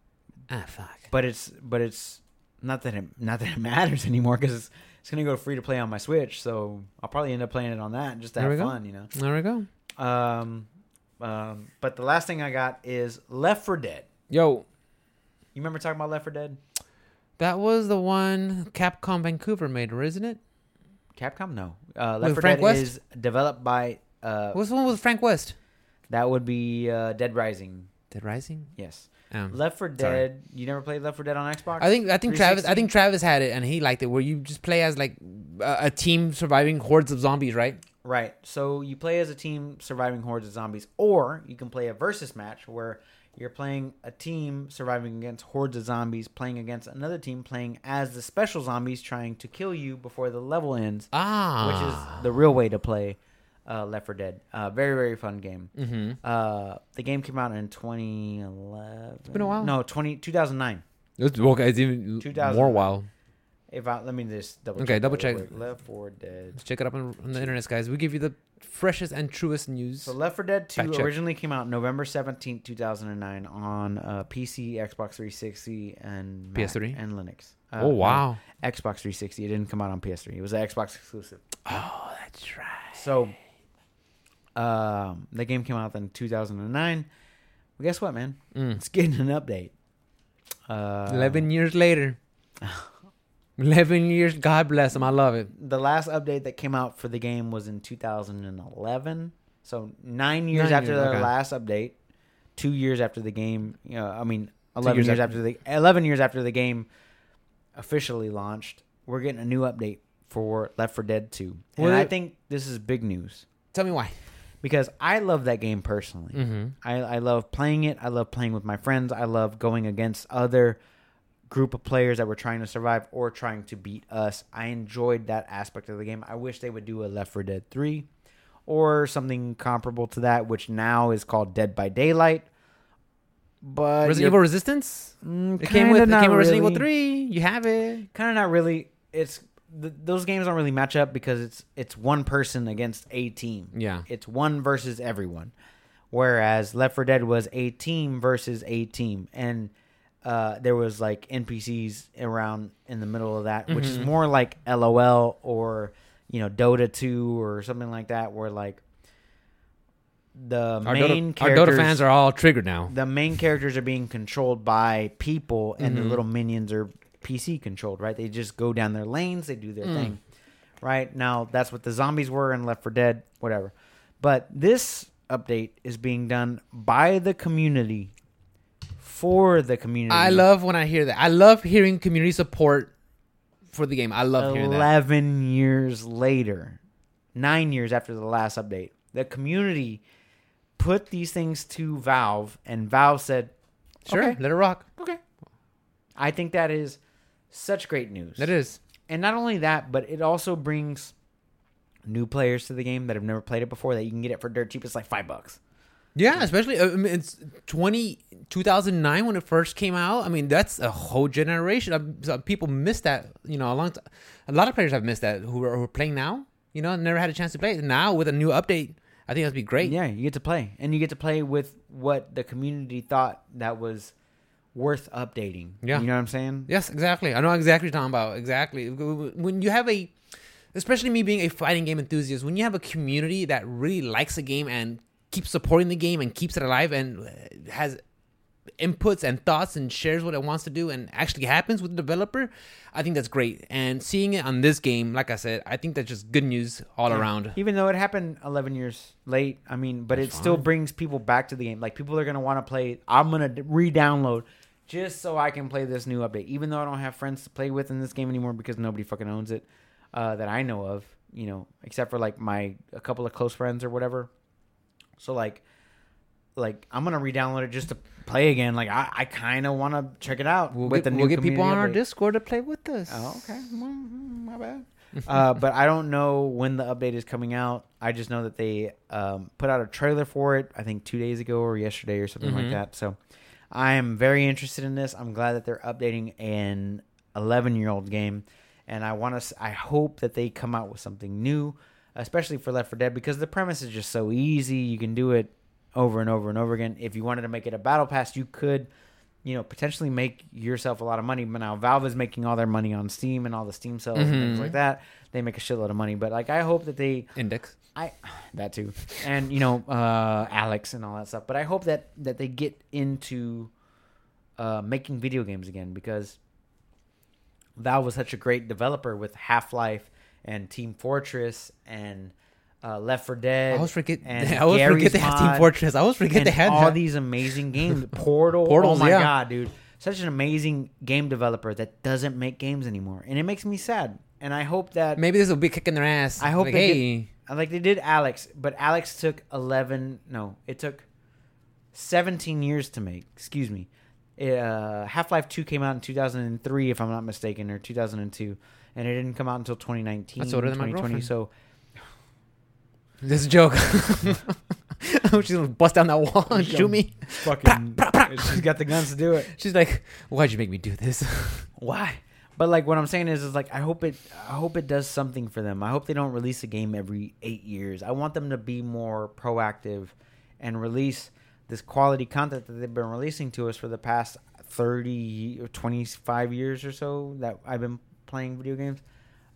ah, fuck. but it's but it's not that it not that it matters anymore because it's, it's gonna go free to play on my Switch, so I'll probably end up playing it on that just to There have we go. fun, you know. There we go. Um, um, but the last thing I got is Left 4 Dead. Yo, You remember talking about Left 4 Dead? that was the one Capcom Vancouver made, isn't it? Capcom? No. Uh, Left With 4 Frank Dead West? is developed by uh, What's the one with Frank West? that would be uh, Dead Rising. Dead Rising. Yes. Um, Left for sorry. Dead. You never played Left 4 Dead on Xbox? I think I think Travis I think Travis had it and he liked it where you just play as like a, a team surviving hordes of zombies, right? Right. So you play as a team surviving hordes of zombies, or you can play a versus match where you're playing a team surviving against hordes of zombies, playing against another team playing as the special zombies trying to kill you before the level ends, Ah, which is the real way to play uh, Left 4 Dead. Uh, very very fun game. mm-hmm. Uh, the game came out in 2011. It's been a while. No, 20, 2009. It's, okay, it's even 2000. more while. If I, let me just double Okay, check. double check. Left 4 Dead. Let's check it up on, on the internet, guys. We give you the freshest and truest news. So Left 4 Dead 2 Fact check. originally came out November 17th, 2009 on uh, PC, Xbox 360, and Mac PS3? and Linux. Uh, oh no, wow! Xbox 360. It didn't come out on PS3. It was an Xbox exclusive. Oh, that's right. So um, the game came out in 2009. Well, guess what, man? Mm. It's getting an update. Uh, Eleven years later. Eleven years. God bless him. I love it. The last update that came out for the game was in 2011. So nine years Nine after years, the okay. last update, two years after the game. You know, I mean, eleven years years, after- after the eleven years after the game officially launched, we're getting a new update for Left 4 Dead 2, and I think this is big news Tell me why. because I love that game personally. Mm-hmm. I, I love playing it. I love playing with my friends. I love going against other group of players that were trying to survive or trying to beat us. I enjoyed that aspect of the game. I wish they would do a Left 4 Dead 3 or something comparable to that, which now is called Dead by Daylight. But Resident Evil Resistance. Mm, It came with it came with Resident Evil. Three. You have it. Kind of not really. It's th- those games don't really match up because it's it's one person against a team. Yeah. It's one versus everyone. Whereas Left 4 Dead was a team versus a team. And uh, there was like NPCs around in the middle of that, which is Mhm. more like LOL or, you know, Dota 2 or something like that, where like the Our main Dota, our Dota fans are all triggered now. the main characters are being controlled by people and the Mhm. little minions are PC controlled, right? They just go down their lanes, they do their Mm. thing. Right? Now that's what the zombies were in Left 4 Dead, whatever. But this update is being done by the community for the community. I love when I hear that. I love hearing community support for the game. I love hearing that. 11 years later, 9 years after the last update. The community put these things to Valve and Valve said, Sure, Okay. let it rock. Okay. I think that is such great news. That is. And not only that, but it also brings new players to the game that have never played it before that you can get it for dirt cheap. It's like five bucks. Yeah, especially I mean, it's 20, 2009 when it first came out. I mean, that's a whole generation of so people missed that. You know, a long. T- a lot of players have missed that who are, who are playing now. You know, never had a chance to play. Now with a new update, I think that'd be great. Yeah, you get to play. And you get to play with what the community thought that was worth updating. Yeah. You know what I'm saying? Yes, exactly. I know exactly what you're talking about. Exactly. When you have a, especially me being a fighting game enthusiast, when you have a community that really likes a game and keeps supporting the game and keeps it alive and uh, has inputs and thoughts and shares what it wants to do and actually happens with the developer, I think that's great. And seeing it on this game, like I said, I think that's just good news all Yeah. around. Even though it happened 11 years late, I mean, but That's it still brings people back to the game. Like people are going to want to play. I'm going to re-download just so I can play this new update. Even though I don't have friends to play with in this game anymore because nobody fucking owns it uh, that I know of, you know, except for like my a couple of close friends or whatever. So like like I'm gonna re-download it just to play again. Like I, I kind of want to check it out We'll with get, the new we'll get people on our update. Discord to play with us. Oh, okay. Well, mm, my bad. uh, but I don't know when the update is coming out. I just know that they um, put out a trailer for it. I think two days ago or yesterday or something like Mhm. that. So I am very interested in this. I'm glad that they're updating an 11 year old game, and I want to. I hope that they come out with something new, especially for Left 4 Dead, because the premise is just so easy. You can do it over and over and over again. If you wanted to make it a battle pass, you could you know, potentially make yourself a lot of money. But now Valve is making all their money on Steam and all the Steam sales and things Mhm. like that. They make a shitload of money. But like, I hope that they, Index. I, that too, and you know, uh, Alyx and all that stuff. But I hope that that they get into uh, making video games again because Valve was such a great developer with Half Life and Team Fortress and uh, Left 4 I Dead. always forget. and I always Garry's forget they have Team Fortress. I always forget they had all that. these amazing games. Portal. Portals, oh my yeah. god, dude. Such an amazing game developer that doesn't make games anymore. And it makes me sad. And I hope that Maybe this will be kicking their ass. I hope like, they hey, like they did Alyx, but Alyx took 11 no, it took 17 years to make. Excuse me. Uh, Half-Life 2 came out in 2003 if I'm not mistaken or 2002 and it didn't come out until 2019 That's older than 2020 girlfriend. so this a joke. She's gonna bust down that wall and shoot me. fucking she's got the guns to do it. She's like, "Why'd you make me do this?" Why? But like what I'm saying is, is like I hope it, I hope it does something for them. I hope they don't release a game every eight years. I want them to be more proactive and release this quality content that they've been releasing to us for the past 30 or 25 years or so that I've been playing video games.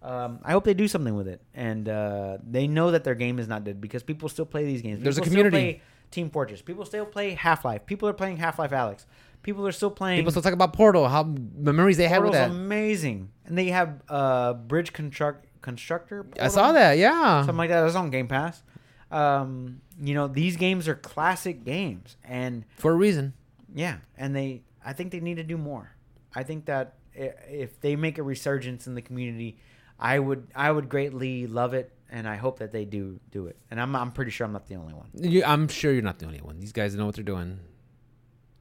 Um, I hope they do something with it, and uh, they know that their game is not dead because people still play these games. There's a People still community. play Team Fortress. People still play Half Life. People are playing Half Life Alyx. People are still playing. People still talk about Portal, how memories they had with Portal's that. amazing, and they have uh bridge construct constructor. I saw that. Yeah. something like that. It's on Game Pass. Um, you know these games are classic games, and For a reason. yeah, and they. I think they need to do more. I think that if they make a resurgence in the community, I would I would greatly love it, and I hope that they do do it. And I'm I'm pretty sure I'm not the only one. You, I'm sure you're not the only one. These guys know what they're doing.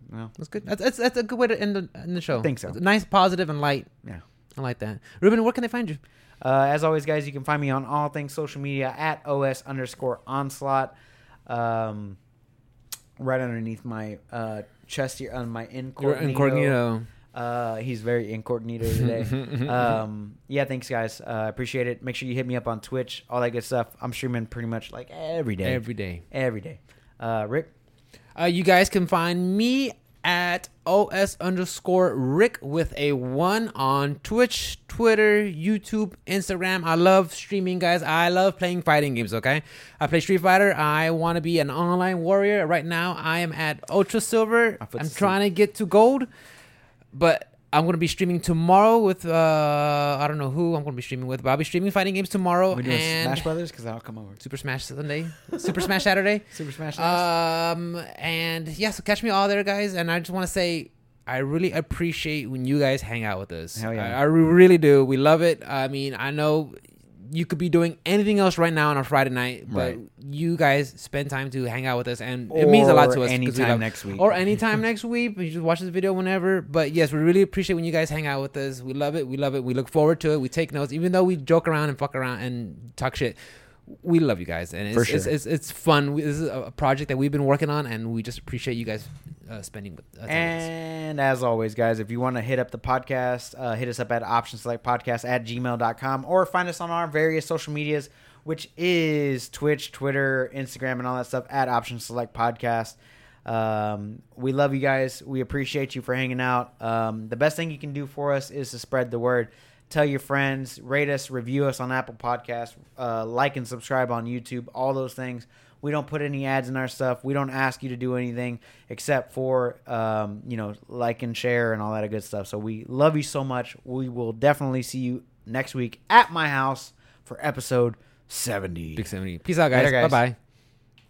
Well, That's good. That's that's, that's a good way to end the, end the show. I think so. It's nice, positive, and light. Yeah. I like that. Ruben, where can they find you? Uh, as always, guys, you can find me on all things social media at os underscore onslaught. Um, right underneath my uh, chest here on my incognito. incognito. Uh, he's very incognito today. um, yeah, thanks, guys. Uh, I appreciate it. Make sure you hit me up on Twitch, all that good stuff. I'm streaming pretty much like every day. Every day. Every day. Uh, Rick, Uh, you guys can find me at os underscore rick with a one on Twitch, Twitter, YouTube, Instagram. I love streaming, guys. I love playing fighting games. Okay, I play Street Fighter. I want to be an online warrior. Right now, I am at Ultra Silver. I'm trying to get to gold, but. I'm gonna be streaming tomorrow with uh I don't know who I'm gonna be streaming with, but I'll be streaming fighting games tomorrow we doing and Smash Brothers because I'll come over. Super Smash Sunday, Super Smash Saturday. Super Smash. Um, and yeah, so catch me all there, guys. And I just want to say, I really appreciate when you guys hang out with us. Hell yeah. I, I really do. We love it. I mean, I know you could be doing anything else right now on a Friday night, but Right. you guys spend time to hang out with us, and it means a lot to us. 'cause we Anytime love- next week. or anytime next week. You just watch this video whenever. But yes, we really appreciate when you guys hang out with us. We love it. We love it. We look forward to it. We take notes, even though we joke around and fuck around and talk shit. We love you guys, and it's For it's, sure. it's, it's fun. We- This is a project that we've been working on, and we just appreciate you guys uh, spending with us. And as always, guys, if you want to hit up the podcast, uh, hit us up at option select podcast at gmail.com or find us on our various social medias, which is Twitch, Twitter, Instagram, and all that stuff at option select podcast. Um, we love you guys. We appreciate you for hanging out. Um, the best thing you can do for us is to spread the word. Tell your friends, rate us, review us on Apple Podcasts, uh, like and subscribe on YouTube, all those things. We don't put any ads in our stuff. We don't ask you to do anything except for, um, you know, like and share and all that good stuff. So we love you so much. We will definitely see you next week at my house for episode 70. Big 70. Peace out, guys. Later, guys. Bye bye.